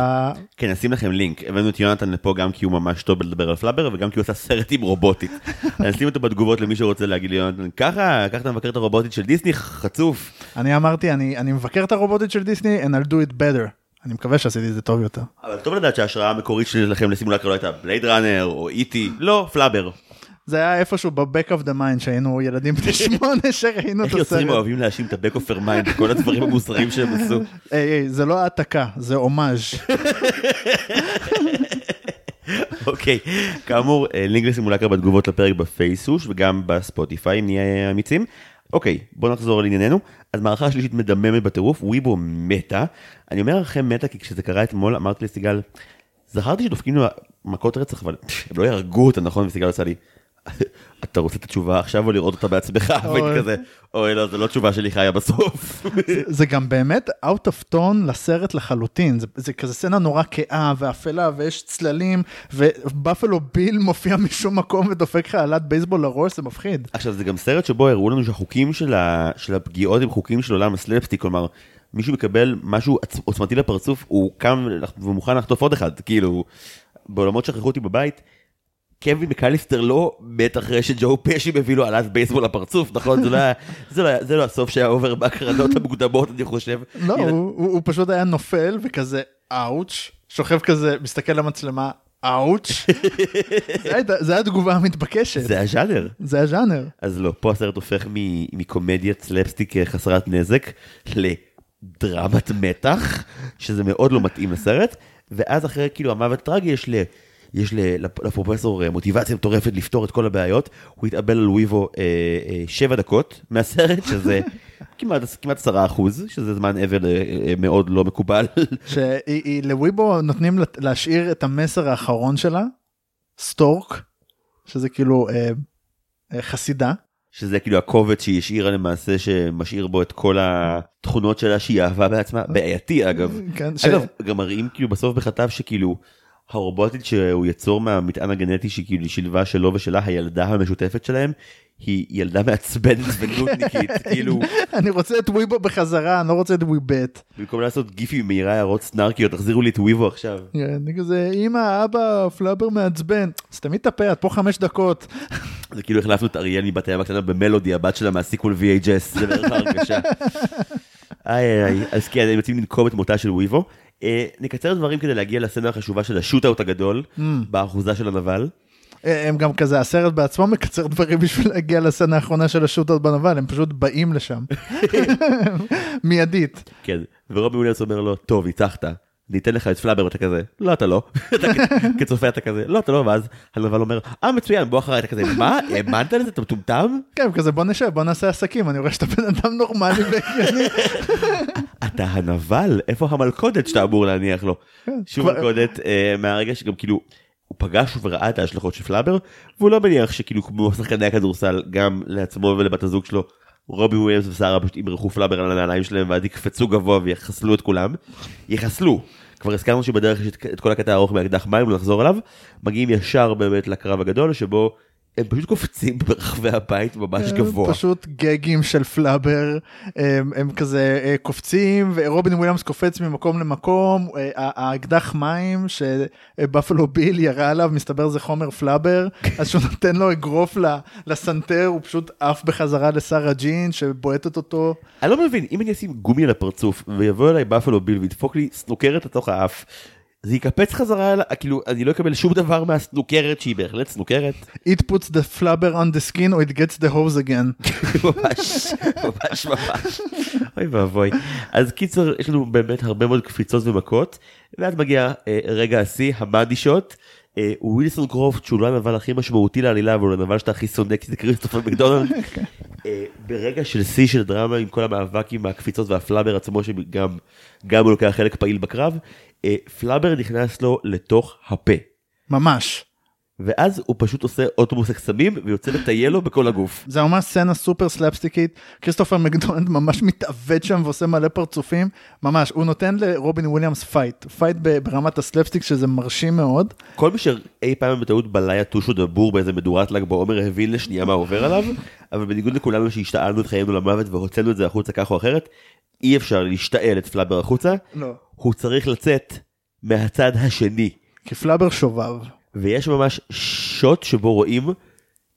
כן, נשים לכם לינק. הבאנו את יונתן לפה גם כי הוא ממש טוב בלדבר על פלאבר, וגם כי הוא עשה סרט עם רובוטית. אני אשים אותו בתגובות למי שרוצה להגיד לי, יונתן, ככה, ככה אתה מבקר את הרובוטית של דיסני, חצוף. אני אמרתי, אני, אני מבקר את הרובוטית של דיסני, and I'll do it better. אני מקווה שעשיתי את זה טוב יותר. אבל טוב לדעת שההשראה המקורית שלכם לסימולקר לא הייתה בלייד ראנר או איטי, לא, פלאבר. זה היה איפשהו ב-back of the mind שהיינו ילדים בני שמונה שראינו את איך יוצרים הסרט. אוהבים להאשים את ה-back of their mind וכל הדברים המוזרים שהם עשו. היי, היי, זה לא העתקה, זה הומאז'. אוקיי, כאמור, אה, לינק לסימולקר בתגובות לפרק בפייסוש וגם בספוטיפיי, אם נהיה אמיצים. אוקיי, בוא נחזור לענייננו. אז מערכה השלישית מדממת בטירוף, וויבו מתה. אני אומר לכם מתה כי כשזה קרה אתמול אמרתי לסיגל, זכרתי שדופקים לו מכות רצח, אבל הם לא יהרגו אותה, נכון? וסיגל עשה לי, אתה רוצה את התשובה עכשיו או לראות אותה בעצמך? והייתי כזה, אוי לא, זו לא תשובה שלי חיה בסוף. זה גם באמת out of tone לסרט לחלוטין. זה, זה כזה סצנה נורא כאה ואפלה ויש צללים, ובאפלו ביל מופיע משום מקום ודופק לך עלת בייסבול לראש, זה מפחיד. עכשיו זה גם סרט שבו הראו לנו שהחוקים של, ה... של הפגיעות הם חוקים של עולם הסלפסטיק, כלומר מישהו מקבל משהו עוצמתי לפרצוף, הוא קם ומוכן לחטוף עוד אחד, כאילו בעולמות שכחו אותי בבית. קווין מקליסטר לא מת אחרי שג'ו פשי מביא לו אלת בייסבול לפרצוף, נכון? זה לא, היה, זה, לא, היה- זה לא הסוף שהיה עובר בהקרנות המוקדמות, אני חושב. לא, הוא, הוא, הוא פשוט היה נופל וכזה אאוץ', שוכב כזה, מסתכל למצלמה, אאוץ'. זה, זה התגובה המתבקשת, זה הז'אנר. זה הז'אנר. אז לא, פה הסרט הופך מ- מקומדיית סלפסטיק אה, חסרת נזק לדרמת מתח, שזה מאוד לא מתאים לסרט, ואז אחרי כאילו המוות טרגי יש ל... יש לפרופסור אה, מוטיבציה מטורפת לפתור את כל הבעיות, הוא התאבל על וויבו אה, אה, שבע דקות מהסרט, שזה כמעט, כמעט עשרה אחוז, שזה זמן אבל אה, אה, מאוד לא מקובל. שלוויבו נותנים לה- להשאיר את המסר האחרון שלה, סטורק, שזה כאילו אה, אה, חסידה. שזה כאילו הקובץ שהיא השאירה למעשה שמשאיר בו את כל התכונות שלה שהיא אהבה בעצמה בעייתי אגב. כן, ש... אגב גם מראים כאילו בסוף בכתב שכאילו הרובוטית שהוא יצור מהמטען הגנטי שכאילו שילבה שלו ושלה הילדה המשותפת שלהם היא ילדה מעצבנת ונודניקית כאילו אני רוצה את וויבו בחזרה, אני לא רוצה את וויבט. במקום לעשות גיפים מהירה הערות סנארקיות תחזירו לי את וויבו עכשיו. כן, אני כזה, אמא, אבא, פלאבר מעצבן. סתמי את הפה, את פה חמש דקות. זה כאילו החלפנו את אריאל מבת הים הקטנה במלודי הבת שלה מה sequel VHS זה בערך ההרגשה. איי איי אז כן הם יוצאים לנקום את מותה של וויבו. אה, נקצר דברים כדי להגיע לסצנה החשובה של ה shoot-out הגדול באחוזה של הנבל. אה, הם גם כזה, הסרט בעצמו מקצר דברים בשביל להגיע לסצנה האחרונה של ה shoot-out בנבל, הם פשוט באים לשם. מיידית. כן ורובין וויליאמס אומר לו טוב ניצחת. ניתן לך את פלאבר ואתה כזה לא אתה לא כצופה אתה כזה לא אתה לא ואז הנבל אומר אה מצוין בוא אחריי אתה כזה מה האמנת לזה אתה מטומטם כן, כזה בוא נשב, בוא נעשה עסקים, אני רואה שאתה בן אדם נורמלי והגיוני. אתה הנבל איפה המלכודת שאתה אמור להניח לו. שוב כבר- מלכודת אה, מהרגע שגם כאילו הוא פגש וראה את ההשלכות של פלאבר והוא לא מניח שכאילו כמו שחקני הכדורסל גם לעצמו ולבת הזוג שלו רובי וויליאמס ושרה פשוט ימרחו פלאבר על הנעליים שלהם ואז יקפצו גבוה ויחסלו את כולם. יחסלו. כבר הזכרנו שבדרך יש את- כל הקטע הארוך מאקדח מים לחזור עליו מגיעים ישר באמת לקרב הגדול שבו הם פשוט קופצים ברחבי הבית ממש גבוה. פשוט גאגים של פלאבר, הם, הם כזה אה, קופצים, ורובין וויליאמס קופץ ממקום למקום, אה, האקדח מים שבאפלו ביל ירה עליו, מסתבר זה חומר פלאבר, אז שהוא נותן לו אגרוף לסנטר, הוא פשוט עף בחזרה לשרה ג'ין שבועטת אותו. אני לא מבין, אם אני אשים גומי על הפרצוף ויבוא אליי בפלו ביל וידפוק לי סנוקרת לתוך האף, זה יקפץ חזרה, כאילו, אני לא אקבל שום דבר מהסנוקרת שהיא בהחלט סנוקרת. It puts the flubber on the skin or it gets the hose again. ממש, ממש ממש. אוי ואבוי. אז קיצר, יש לנו באמת הרבה מאוד קפיצות ומכות, ואז מגיע אה, רגע השיא, המאדי שוט. אה, ווילסון קרופט שהוא לא הנבל הכי משמעותי לעלילה אבל הוא הנבל שאתה הכי שונא כי זה כריסטופר מקדונלד. אה, ברגע של שיא של דרמה עם כל המאבק עם הקפיצות והפלאבר עצמו שגם גם הוא לוקח חלק פעיל בקרב, אה, פלאבר נכנס לו לתוך הפה. ממש. ואז הוא פשוט עושה אוטובוס הקסמים ויוצא לטייל לו בכל הגוף. זה ממש סצנה סופר סלאפסטיקית, כריסטופר מקדונלד ממש מתעוות שם ועושה מלא פרצופים, ממש, הוא נותן לרובין וויליאמס פייט, פייט ברמת הסלאפסטיק שזה מרשים מאוד, כל מי שאי פעם בטעות בלע יתוש או דבור באיזה מדורת ל"ג בעומר הבין לשנייה מה עובר עליו, אבל בניגוד לכולנו שהשתעלנו את חיינו למוות והוצאנו את זה החוצה כך או אחרת, אי אפשר להשתעל את פלאבר החוצה, לא. הוא צריך לצאת מהצד השני. כי פלאבר שובב. ויש ממש שוט שבו רואים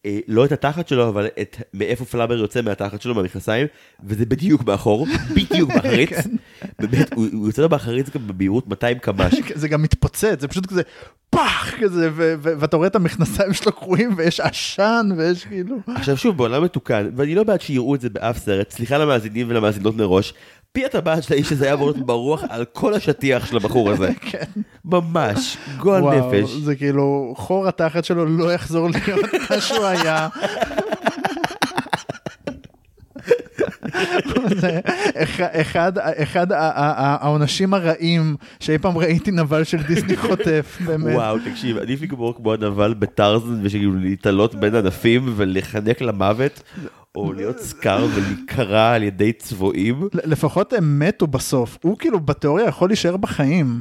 אה, לא את התחת שלו אבל את מאיפה פלאבר יוצא מהתחת שלו מהמכנסיים וזה בדיוק מאחור בדיוק באחריץ. באמת הוא, הוא יוצא לו באחריץ גם במהירות 200 קמ"ש. זה גם מתפוצץ, זה פשוט כזה פח כזה, ואתה רואה את המכנסיים שלו קרועים ויש עשן ויש כאילו, עכשיו שוב בעולם מתוקן ואני לא בעד שיראו את זה באף סרט סליחה למאזינים ולמאזינות מראש פי הטבעת של האיש הזה היה אמור להיות ברוח על כל השטיח של הבחור הזה כן, ממש גועל נפש זה כאילו חור התחת שלו לא יחזור להיות מה שהוא היה. אחד- העונשים הרעים שאי פעם ראיתי נבל של דיסני חוטף באמת. וואו תקשיב עדיף לגמור כמו הנבל בטרזן ושכאילו להתעלות בין ענפים ולחנק למוות או להיות סקר ולהיקרע על ידי צבועים. לפחות הם מתו בסוף הוא כאילו בתיאוריה יכול להישאר בחיים.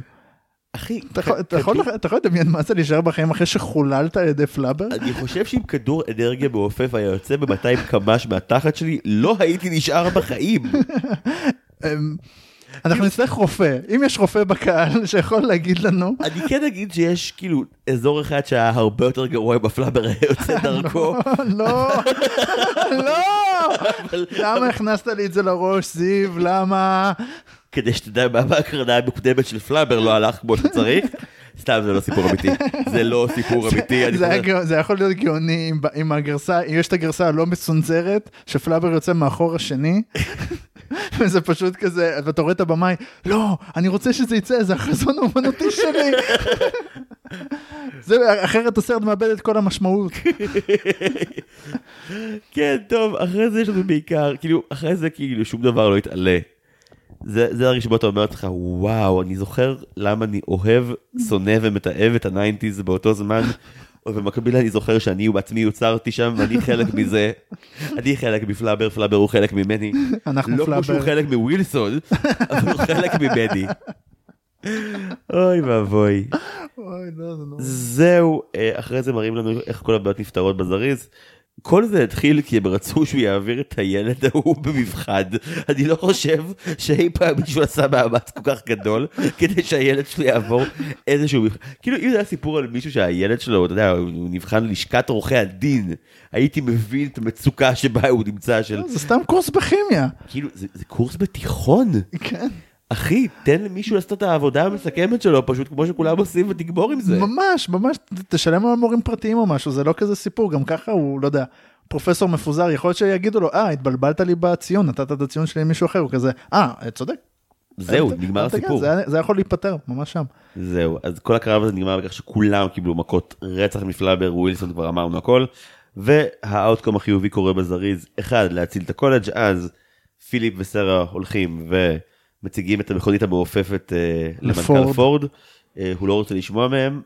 אחי, אתה יכול- לדמיין מה זה להישאר בחיים אחרי שחוללת על ידי פלאבר? אני חושב שאם כדור אנרגיה מעופף היה יוצא ב-200 קמ"ש מהתחת שלי, לא הייתי נשאר בחיים. אנחנו נצטרך רופא אם יש רופא בקהל שיכול להגיד לנו. אני כן אגיד שיש כאילו אזור אחד שהיה הרבה יותר גרוע היה יוצא דרכו. לא, לא, למה הכנסת לי את זה לראש זיו למה? כדי שתדע מה בהקרנה המוקדמת של פלאבר לא הלך כמו שצריך. סתם זה לא סיפור אמיתי, זה לא סיפור אמיתי. זה יכול להיות גאוני אם הגרסה אם יש את הגרסה הלא מצונזרת שפלאבר יוצא מאחור השני. וזה פשוט כזה ואתה רואה את הבמאי לא אני רוצה שזה יצא זה החזון האומנותי שלי. זה אחרת הסרט מאבד את כל המשמעות. כן, טוב, אחרי זה יש לנו בעיקר, כאילו, אחרי זה כאילו שום דבר לא יתעלה. זה, זה הרגע שבו אתה אומר לעצמך, וואו, אני זוכר למה אני אוהב, שונא ומתעב את ה nineties באותו זמן. ובמקביל אני זוכר שאני בעצמי נוצרתי שם ואני חלק מזה. אני חלק מפלאבר, פלאבר הוא חלק ממני. אנחנו לא כמו שהוא פלאבר. חלק מווילסון, אבל הוא חלק ממני. אוי ואבוי. לא. זהו, אה, אחרי זה מראים לנו איך כל הבעיות נפתרות בזריז. כל זה התחיל כי הם רצו שהוא יעביר את הילד ההוא במבחן. אני לא חושב שאי פעם מישהו עשה מאמץ כל כך גדול כדי שהילד שלו יעבור איזשהו מבחן. כאילו אם זה היה סיפור על מישהו שהילד שלו, אתה יודע, הוא נבחן לשכת עורכי הדין, הייתי מבין את המצוקה שבה הוא נמצא של, לא, זה סתם קורס בכימיה. כאילו זה, זה קורס בתיכון. כן. אחי, תן למישהו לעשות את העבודה המסכמת שלו, פשוט כמו שכולם עושים ותגמור עם זה. ממש, ממש, תשלם על מורים פרטיים או משהו, זה לא כזה סיפור, גם ככה הוא, לא יודע, פרופסור מפוזר, יכול להיות שיגידו לו, אה, התבלבלת לי בציון, נתת את הציון שלי למישהו אחר, הוא כזה, אה, צודק. זהו, נגמר הסיפור. זה יכול להיפטר, ממש שם. זהו, אז כל הקרב הזה נגמר בכך שכולם קיבלו מכות רצח מפלאבר, ווילסון כבר אמרנו הכל, והאוטקום החיובי קורה בזריז, אחד, להציל את הקולג', אז פיליפ וסרה הולכים ומציגים את המכונית המעופפת אה, למנכ"ל. פורד, אה, הוא לא רוצה לשמוע מהם,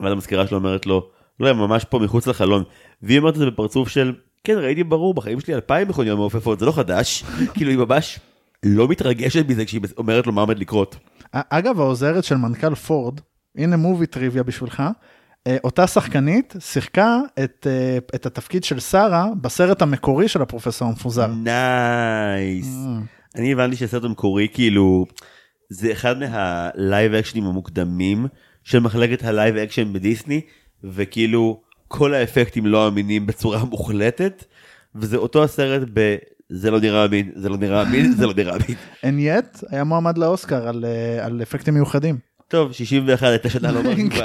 ואז המזכירה שלו אומרת לו, לא, הם ממש פה מחוץ לחלון, והיא אומרת את זה בפרצוף של, כן, ראיתי ברור, בחיים שלי אלפיים מכוניות מעופפות, זה לא חדש, כאילו היא ממש לא מתרגשת מזה כשהיא אומרת לו מה עומד לקרות. א- אגב, העוזרת של מנכ"ל פורד, הנה movie trivia בשבילך, אה, אותה שחקנית שיחקה את, אה, את התפקיד של שרה בסרט המקורי של הפרופסור המפוזר. nice. אה, אני הבנתי שהסרט המקורי כאילו זה אחד מה live action ים המוקדמים של מחלקת ה live action בדיסני וכאילו כל האפקטים לא אמינים בצורה מוחלטת וזה אותו הסרט ב... זה לא נראה אמין, זה לא נראה אמין, זה לא נראה אמין. And yet, היה מועמד לאוסקר על, אה, על אפקטים מיוחדים. טוב, 61 הייתה שנה לא מרגיבה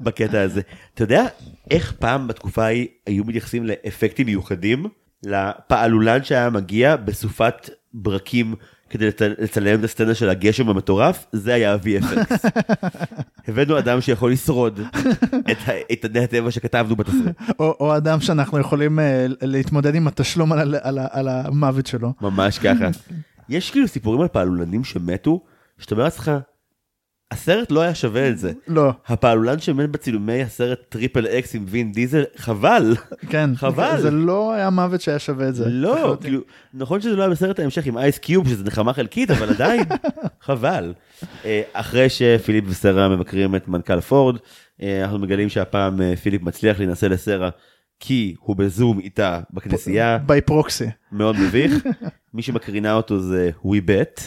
בקטע הזה. אתה יודע איך פעם בתקופה ההיא היו מתייחסים לאפקטים מיוחדים? לפעלולן שהיה מגיע בסופת ברקים כדי לצ- לצלם את הסצנה של הגשם המטורף, זה היה ה-VFX. הבאנו אדם שיכול לשרוד את איתני הטבע שכתבנו בתסריט. או, או אדם שאנחנו יכולים אה, להתמודד עם התשלום על, על, ה- על המוות שלו. ממש ככה. יש כאילו סיפורים על פעלולנים שמתו, שאתה אומר לעצמך, הסרט לא היה שווה את זה. לא, הפעלולן שמת בצילומי הסרט טריפל אקס עם וין דיזל, חבל. כן. חבל. זה לא היה מוות שהיה שווה את זה. לא. כאילו, נכון שזה לא היה בסרט ההמשך עם אייס קיוב, שזה נחמה חלקית, אבל עדיין, חבל. אה, אחרי שפיליפ וסרה מבקרים את מנכ"ל פורד, אה, אנחנו מגלים שהפעם אה, פיליפ מצליח להינשא לסרה, כי הוא בזום איתה בכנסייה, ביי פרוקסי. מאוד מביך. מי שמקרינה אותו זה ווי בט,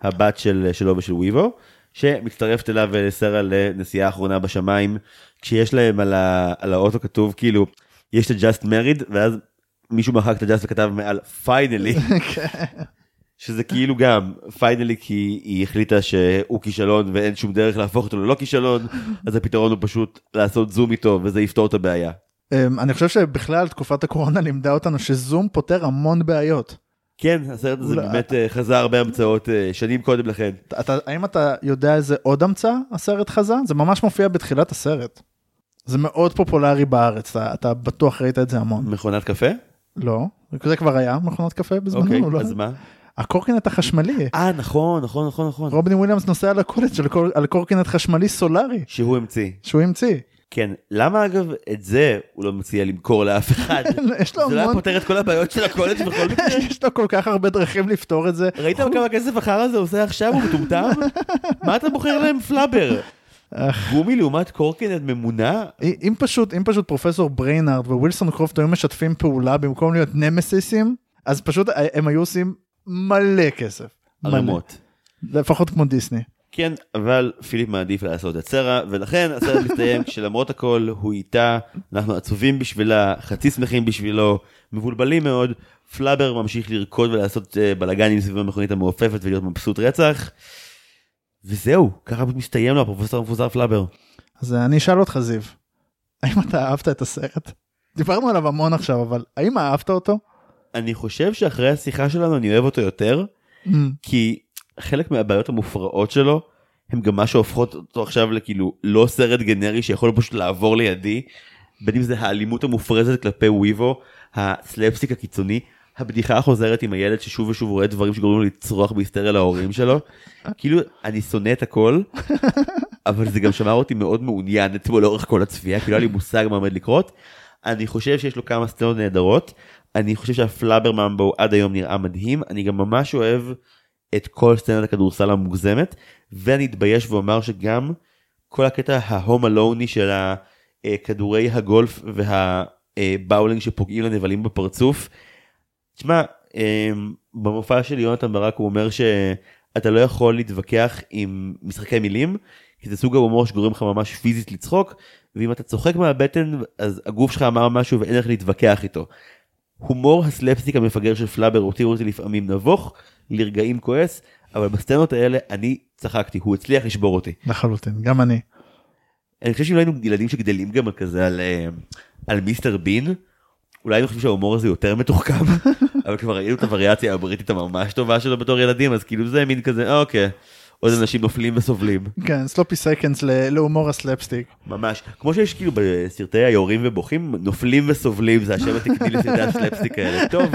הבת של, שלו ושל וויבו, שמצטרפת אליו ולסרה לנסיעה האחרונה בשמיים, כשיש להם על, ה, על האוטו כתוב כאילו, יש את just married, ואז מישהו מחק את ה-just וכתב מעל finally, שזה כאילו גם finally כי היא החליטה שהוא כישלון ואין שום דרך להפוך אותו ללא כישלון, אז הפתרון הוא פשוט לעשות זום איתו וזה יפתור את הבעיה. אמ, אני חושב שבכלל תקופת הקורונה לימדה אותנו שזום פותר המון בעיות. כן, הסרט הזה באמת אה, חזה הרבה המצאות אה, שנים קודם לכן. האם אתה יודע איזה עוד המצאה הסרט חזה? זה ממש מופיע בתחילת הסרט. זה מאוד פופולרי בארץ, אתה, בטוח ראית את זה המון. מכונת קפה? לא, זה כבר היה מכונות קפה בזמנו, אוקיי, לא? אז מה? הקורקינט החשמלי. אה, נכון, נכון, נכון, נכון. רוביני וויליאמס נוסע לקולג' של קור- על קורקינט חשמלי סולארי שהוא המציא. שהוא המציא. כן, למה אגב את זה הוא לא מציע למכור לאף אחד? יש לו זה לא היה המון, פותר את כל הבעיות של הקולג' בכל מקרה? יש לו כל כך הרבה דרכים לפתור את זה. ראית כמה כסף החרא הזה עושה עכשיו? הוא מטומטם? מה אתה בוחר להם פלאבר? גומי לעומת קורקינט ממונע? אם פשוט אם פשוט פרופסור בריינארד ווילסון קרופט היו משתפים פעולה במקום להיות נמסיסים אז פשוט הם היו עושים מלא כסף. ערמות. לפחות כמו דיסני. כן, אבל פיליפ מעדיף לעשות את סרה, ולכן הסרט מסתיים כשלמרות הכל הוא איתה, אנחנו עצובים בשבילה, חצי שמחים בשבילו, מבולבלים מאוד, פלאבר ממשיך לרקוד ולעשות uh, בלאגנים סביב המכונית המעופפת ולהיות מבסוט רצח, וזהו, ככה מסתיים לו הפרופסור המפוזר פלאבר. אז אה, אני אשאל אותך זיו, האם אתה אהבת את הסרט? דיברנו עליו המון עכשיו אבל האם אהבת אותו? אני חושב שאחרי השיחה שלנו אני אוהב אותו יותר, אמ, כי חלק מהבעיות המופרעות שלו הם גם מה שהופכות אותו עכשיו לכאילו לא סרט גנרי שיכול פשוט לעבור לידי בין אם זה האלימות המופרזת כלפי וויבו הסלפסיק הקיצוני הבדיחה החוזרת עם הילד ששוב ושוב רואה דברים שגורמים לו לצרוח בהיסטריה להורים שלו. כאילו אני שונא את הכל אבל זה גם שמר אותי מאוד מעוניין אתמול לאורך כל הצפייה כי לא היה לי מושג מה עומד לקרות. אני חושב שיש לו כמה סצנות נהדרות אני חושב שהפלאבר ממבו עד היום נראה מדהים אני גם ממש אוהב את כל סצנת הכדורסל המוגזמת ואני אתבייש ואומר שגם כל הקטע ההום אלוני של הכדורי הגולף והבאולינג שפוגעים לנבלים בפרצוף. תשמע אמ, במופע של יונתן ברק הוא אומר שאתה לא יכול להתווכח עם משחקי מילים כי זה סוג ההומור שגורם לך ממש פיזית לצחוק ואם אתה צוחק מהבטן אז הגוף שלך אמר משהו ואין איך להתווכח איתו. הומור הסלפסטיק המפגר של פלאבר הותיר אותי לפעמים נבוך, לרגעים כועס, אבל בסצנות האלה אני צחקתי, הוא הצליח לשבור אותי. לחלוטין, גם אני. אני חושב שאם לא היינו ילדים שגדלים גם כזה על, אה, על מיסטר בין, אולי אני חושב שההומור הזה יותר מתוחכם, אבל כבר ראינו את הווריאציה הבריטית הממש טובה שלו בתור ילדים, אז כאילו זה מין כזה, אוקיי, עוד אנשים נופלים וסובלים. כן, sloppy seconds להומור הסלפסטיק. ממש, כמו שיש כאילו בסרטי היורים ובוכים, נופלים וסובלים, זה השם התקני לסרטי הסלפסטיק האלה. טוב,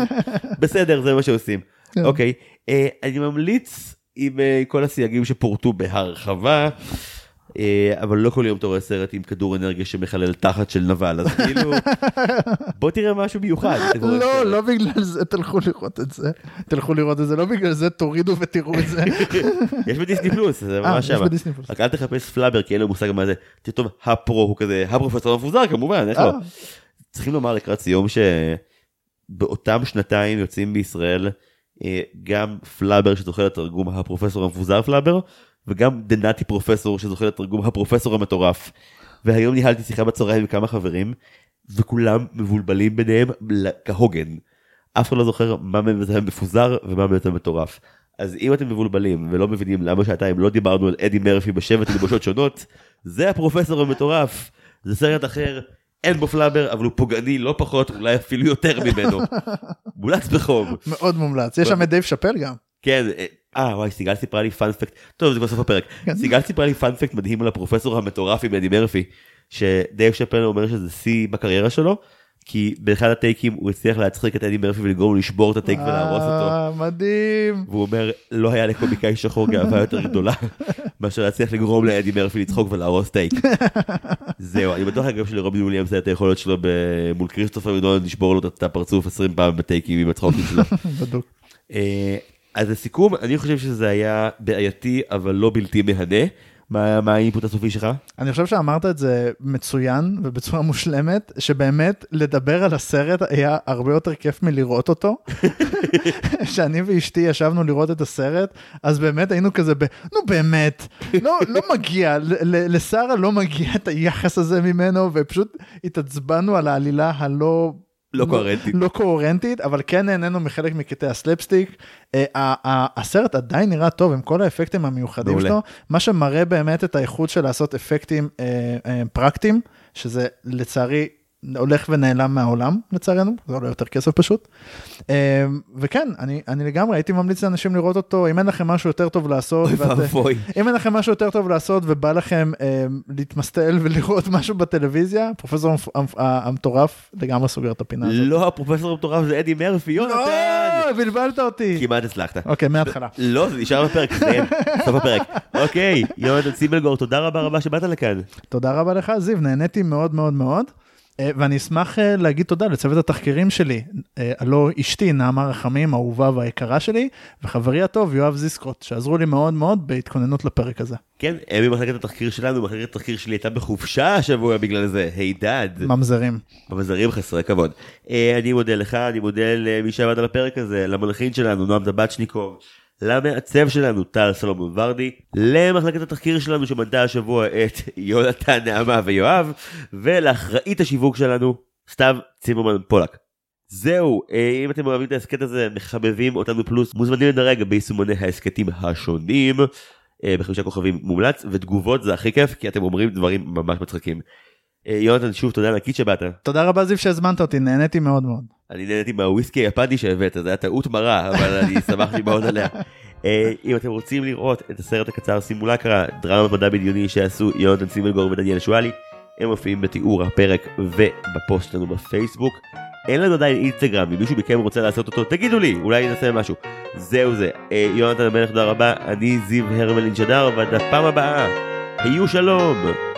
בסדר, זה מה שעושים. כן. אוקיי, אה, אני ממליץ עם אה, כל הסייגים שפורטו בהרחבה. אה, אבל לא כל יום אתה רואה סרט עם כדור אנרגיה שמחלל תחת של נבל אז כאילו בוא תראה משהו מיוחד. לא. לא בגלל זה תלכו לראות את זה. תלכו לראות את זה, לא בגלל זה תורידו ותראו את זה. יש בדיסני פלוס זה אה, ממש יש שמה. בדיסני פלוס. רק אל תחפש פלאבר כי אין לו מושג מה זה. תכתוב הפרו הוא כזה הפרופסור המפוזר כמובן איך לא. אה. צריכים לומר לקראת סיום שבאותם שנתיים יוצאים בישראל גם פלאבר שזוכה לתרגום הפרופסור המפוזר פלאבר וגם דנאטי פרופסור שזוכה לתרגום הפרופסור המטורף. והיום ניהלתי שיחה בצהריים עם כמה חברים וכולם מבולבלים ביניהם כהוגן. אף אחד לא זוכר מה מהם מפוזר ומה מהם מטורף. אז אם אתם מבולבלים ולא מבינים למה שעתיים לא דיברנו על אדי מרפי בשבע תלבושות שונות, זה הפרופסור המטורף. זה סרט אחר, אין בו פלאבר, אבל הוא פוגעני לא פחות, אולי אפילו יותר ממנו. מומלץ בחום. מאוד מומלץ. יש שם את דייב שאפל גם. כן, אה, אה וואי סיגל סיפרה לי fun fact, טוב זה בסוף הפרק, כן. סיגל סיפרה לי fun fact מדהים על הפרופסור המטורף עם אדי מרפי, שדייב שאפל אומר שזה שיא בקריירה שלו, כי באחד הטייקים הוא הצליח להצחיק את אדי מרפי ולגרום לו לשבור את הטייק ולהרוס אותו. אה, מדהים. והוא אומר לא היה לקומיקאי שחור גאווה יותר גדולה מאשר להצליח לגרום לאדי מרפי לצחוק ולהרוס טייק. זהו אני בטוח אגב שלרובין וויליאמס היה את היכולת שלו מול כריסטופר מקדונלד לשבור לו את הפרצוף 20 פעם בטייקים עם הצחוקים שלו. בדוק. אז לסיכום אני חושב שזה היה בעייתי אבל לא בלתי מהנה. מה מה האינפוט הסופי שלך? אני חושב שאמרת את זה מצוין ובצורה מושלמת, שבאמת לדבר על הסרט היה הרבה יותר כיף מלראות אותו. שאני ואשתי ישבנו לראות את הסרט, אז באמת היינו כזה ב... נו באמת, לא, לא מגיע, לשרה לא מגיע את היחס הזה ממנו, ופשוט התעצבנו על העלילה הלא... לא קוהרנטית. לא קוהרנטית, אבל כן נהנינו מחלק מקטעי הסלפסטיק. אה, הסרט עדיין נראה טוב עם כל האפקטים המיוחדים. שלו, מה שמראה באמת את האיכות של לעשות אפקטים אה, אה, פרקטיים, שזה לצערי הולך ונעלם מהעולם לצערנו, זה עולה יותר כסף פשוט. אה, וכן, אני, אני לגמרי הייתי ממליץ לאנשים לראות אותו, אם אין לכם משהו יותר טוב לעשות, ואת-. אם אין לכם משהו יותר טוב לעשות ובא לכם אה, להתמסטל ולראות משהו בטלוויזיה, פרופסור המטורף לגמרי סוגר את הפינה הזאת. לא הפרופסור המטורף זה אדי מרפי יונתן. לא, בלבלת אותי. כמעט הצלחת. אוקיי, מההתחלה. לא, זה נשאר בפרק, סיים, סוף הפרק. אוקיי, יונתן סימלגור, תודה רבה רבה שבאת לכאן. תודה רבה לך, זיו, נהניתי מאוד מאוד מאוד. אה, ואני אשמח אה, להגיד תודה לצוות התחקירים שלי, אה, הלא אשתי נעמה רחמים, האהובה והיקרה שלי, וחברי הטוב יואב זיסקרוט, שעזרו לי מאוד מאוד בהתכוננות לפרק הזה. כן, הם ממחלקת התחקיר שלנו, מחלקת התחקיר שלי הייתה בחופשה השבוע בגלל זה, הידד. ממזרים. במזרים חסרי כבוד. אני מודה לך, אני מודה למי שעבד על הפרק הזה, למלחין שלנו, נועם דבצ'ניקוב, למעצב שלנו, טל סלומון ורדי, למחלקת התחקיר שלנו שמנתה השבוע את יונתן, נעמה ויואב, ולאחראית השיווק שלנו, סתיו צימרמן פולק. זהו, אה, אם אתם אוהבים את ההסכת הזה, מחבבים אותנו פלוס, מוזמנים לדרג ביישומוני ההסכתים השונים, אה, בחמישה כוכבים מומלץ, ותגובות זה הכי כיף, כי אתם אומרים דברים ממש מצחיקים. אה, יונתן, שוב תודה ענקית שבאת. תודה רבה זיו שהזמנת אותי, נהניתי מאוד מאוד. אני נהניתי מהוויסקי היפני שהבאת, זה היה טעות מרה, אבל אני שמחתי מאוד עליה. אה, אם אתם רוצים לראות את הסרט הקצר סימולקרה, דרמה מדע בדיוני שעשו יונתן סימלגור ודניאל שואלי, הם מופיעים בתיאור הפרק ובפוסט שלנו בפייסבוק. אין לנו עדיין אינסטגרם, אם מישהו מכם רוצה לעשות אותו, תגידו לי, אולי נעשה משהו. זהו זה. אה, יונתן המלך, תודה רבה, אני זיו הרמלין שדר, ועד הפעם הבאה, היו שלום!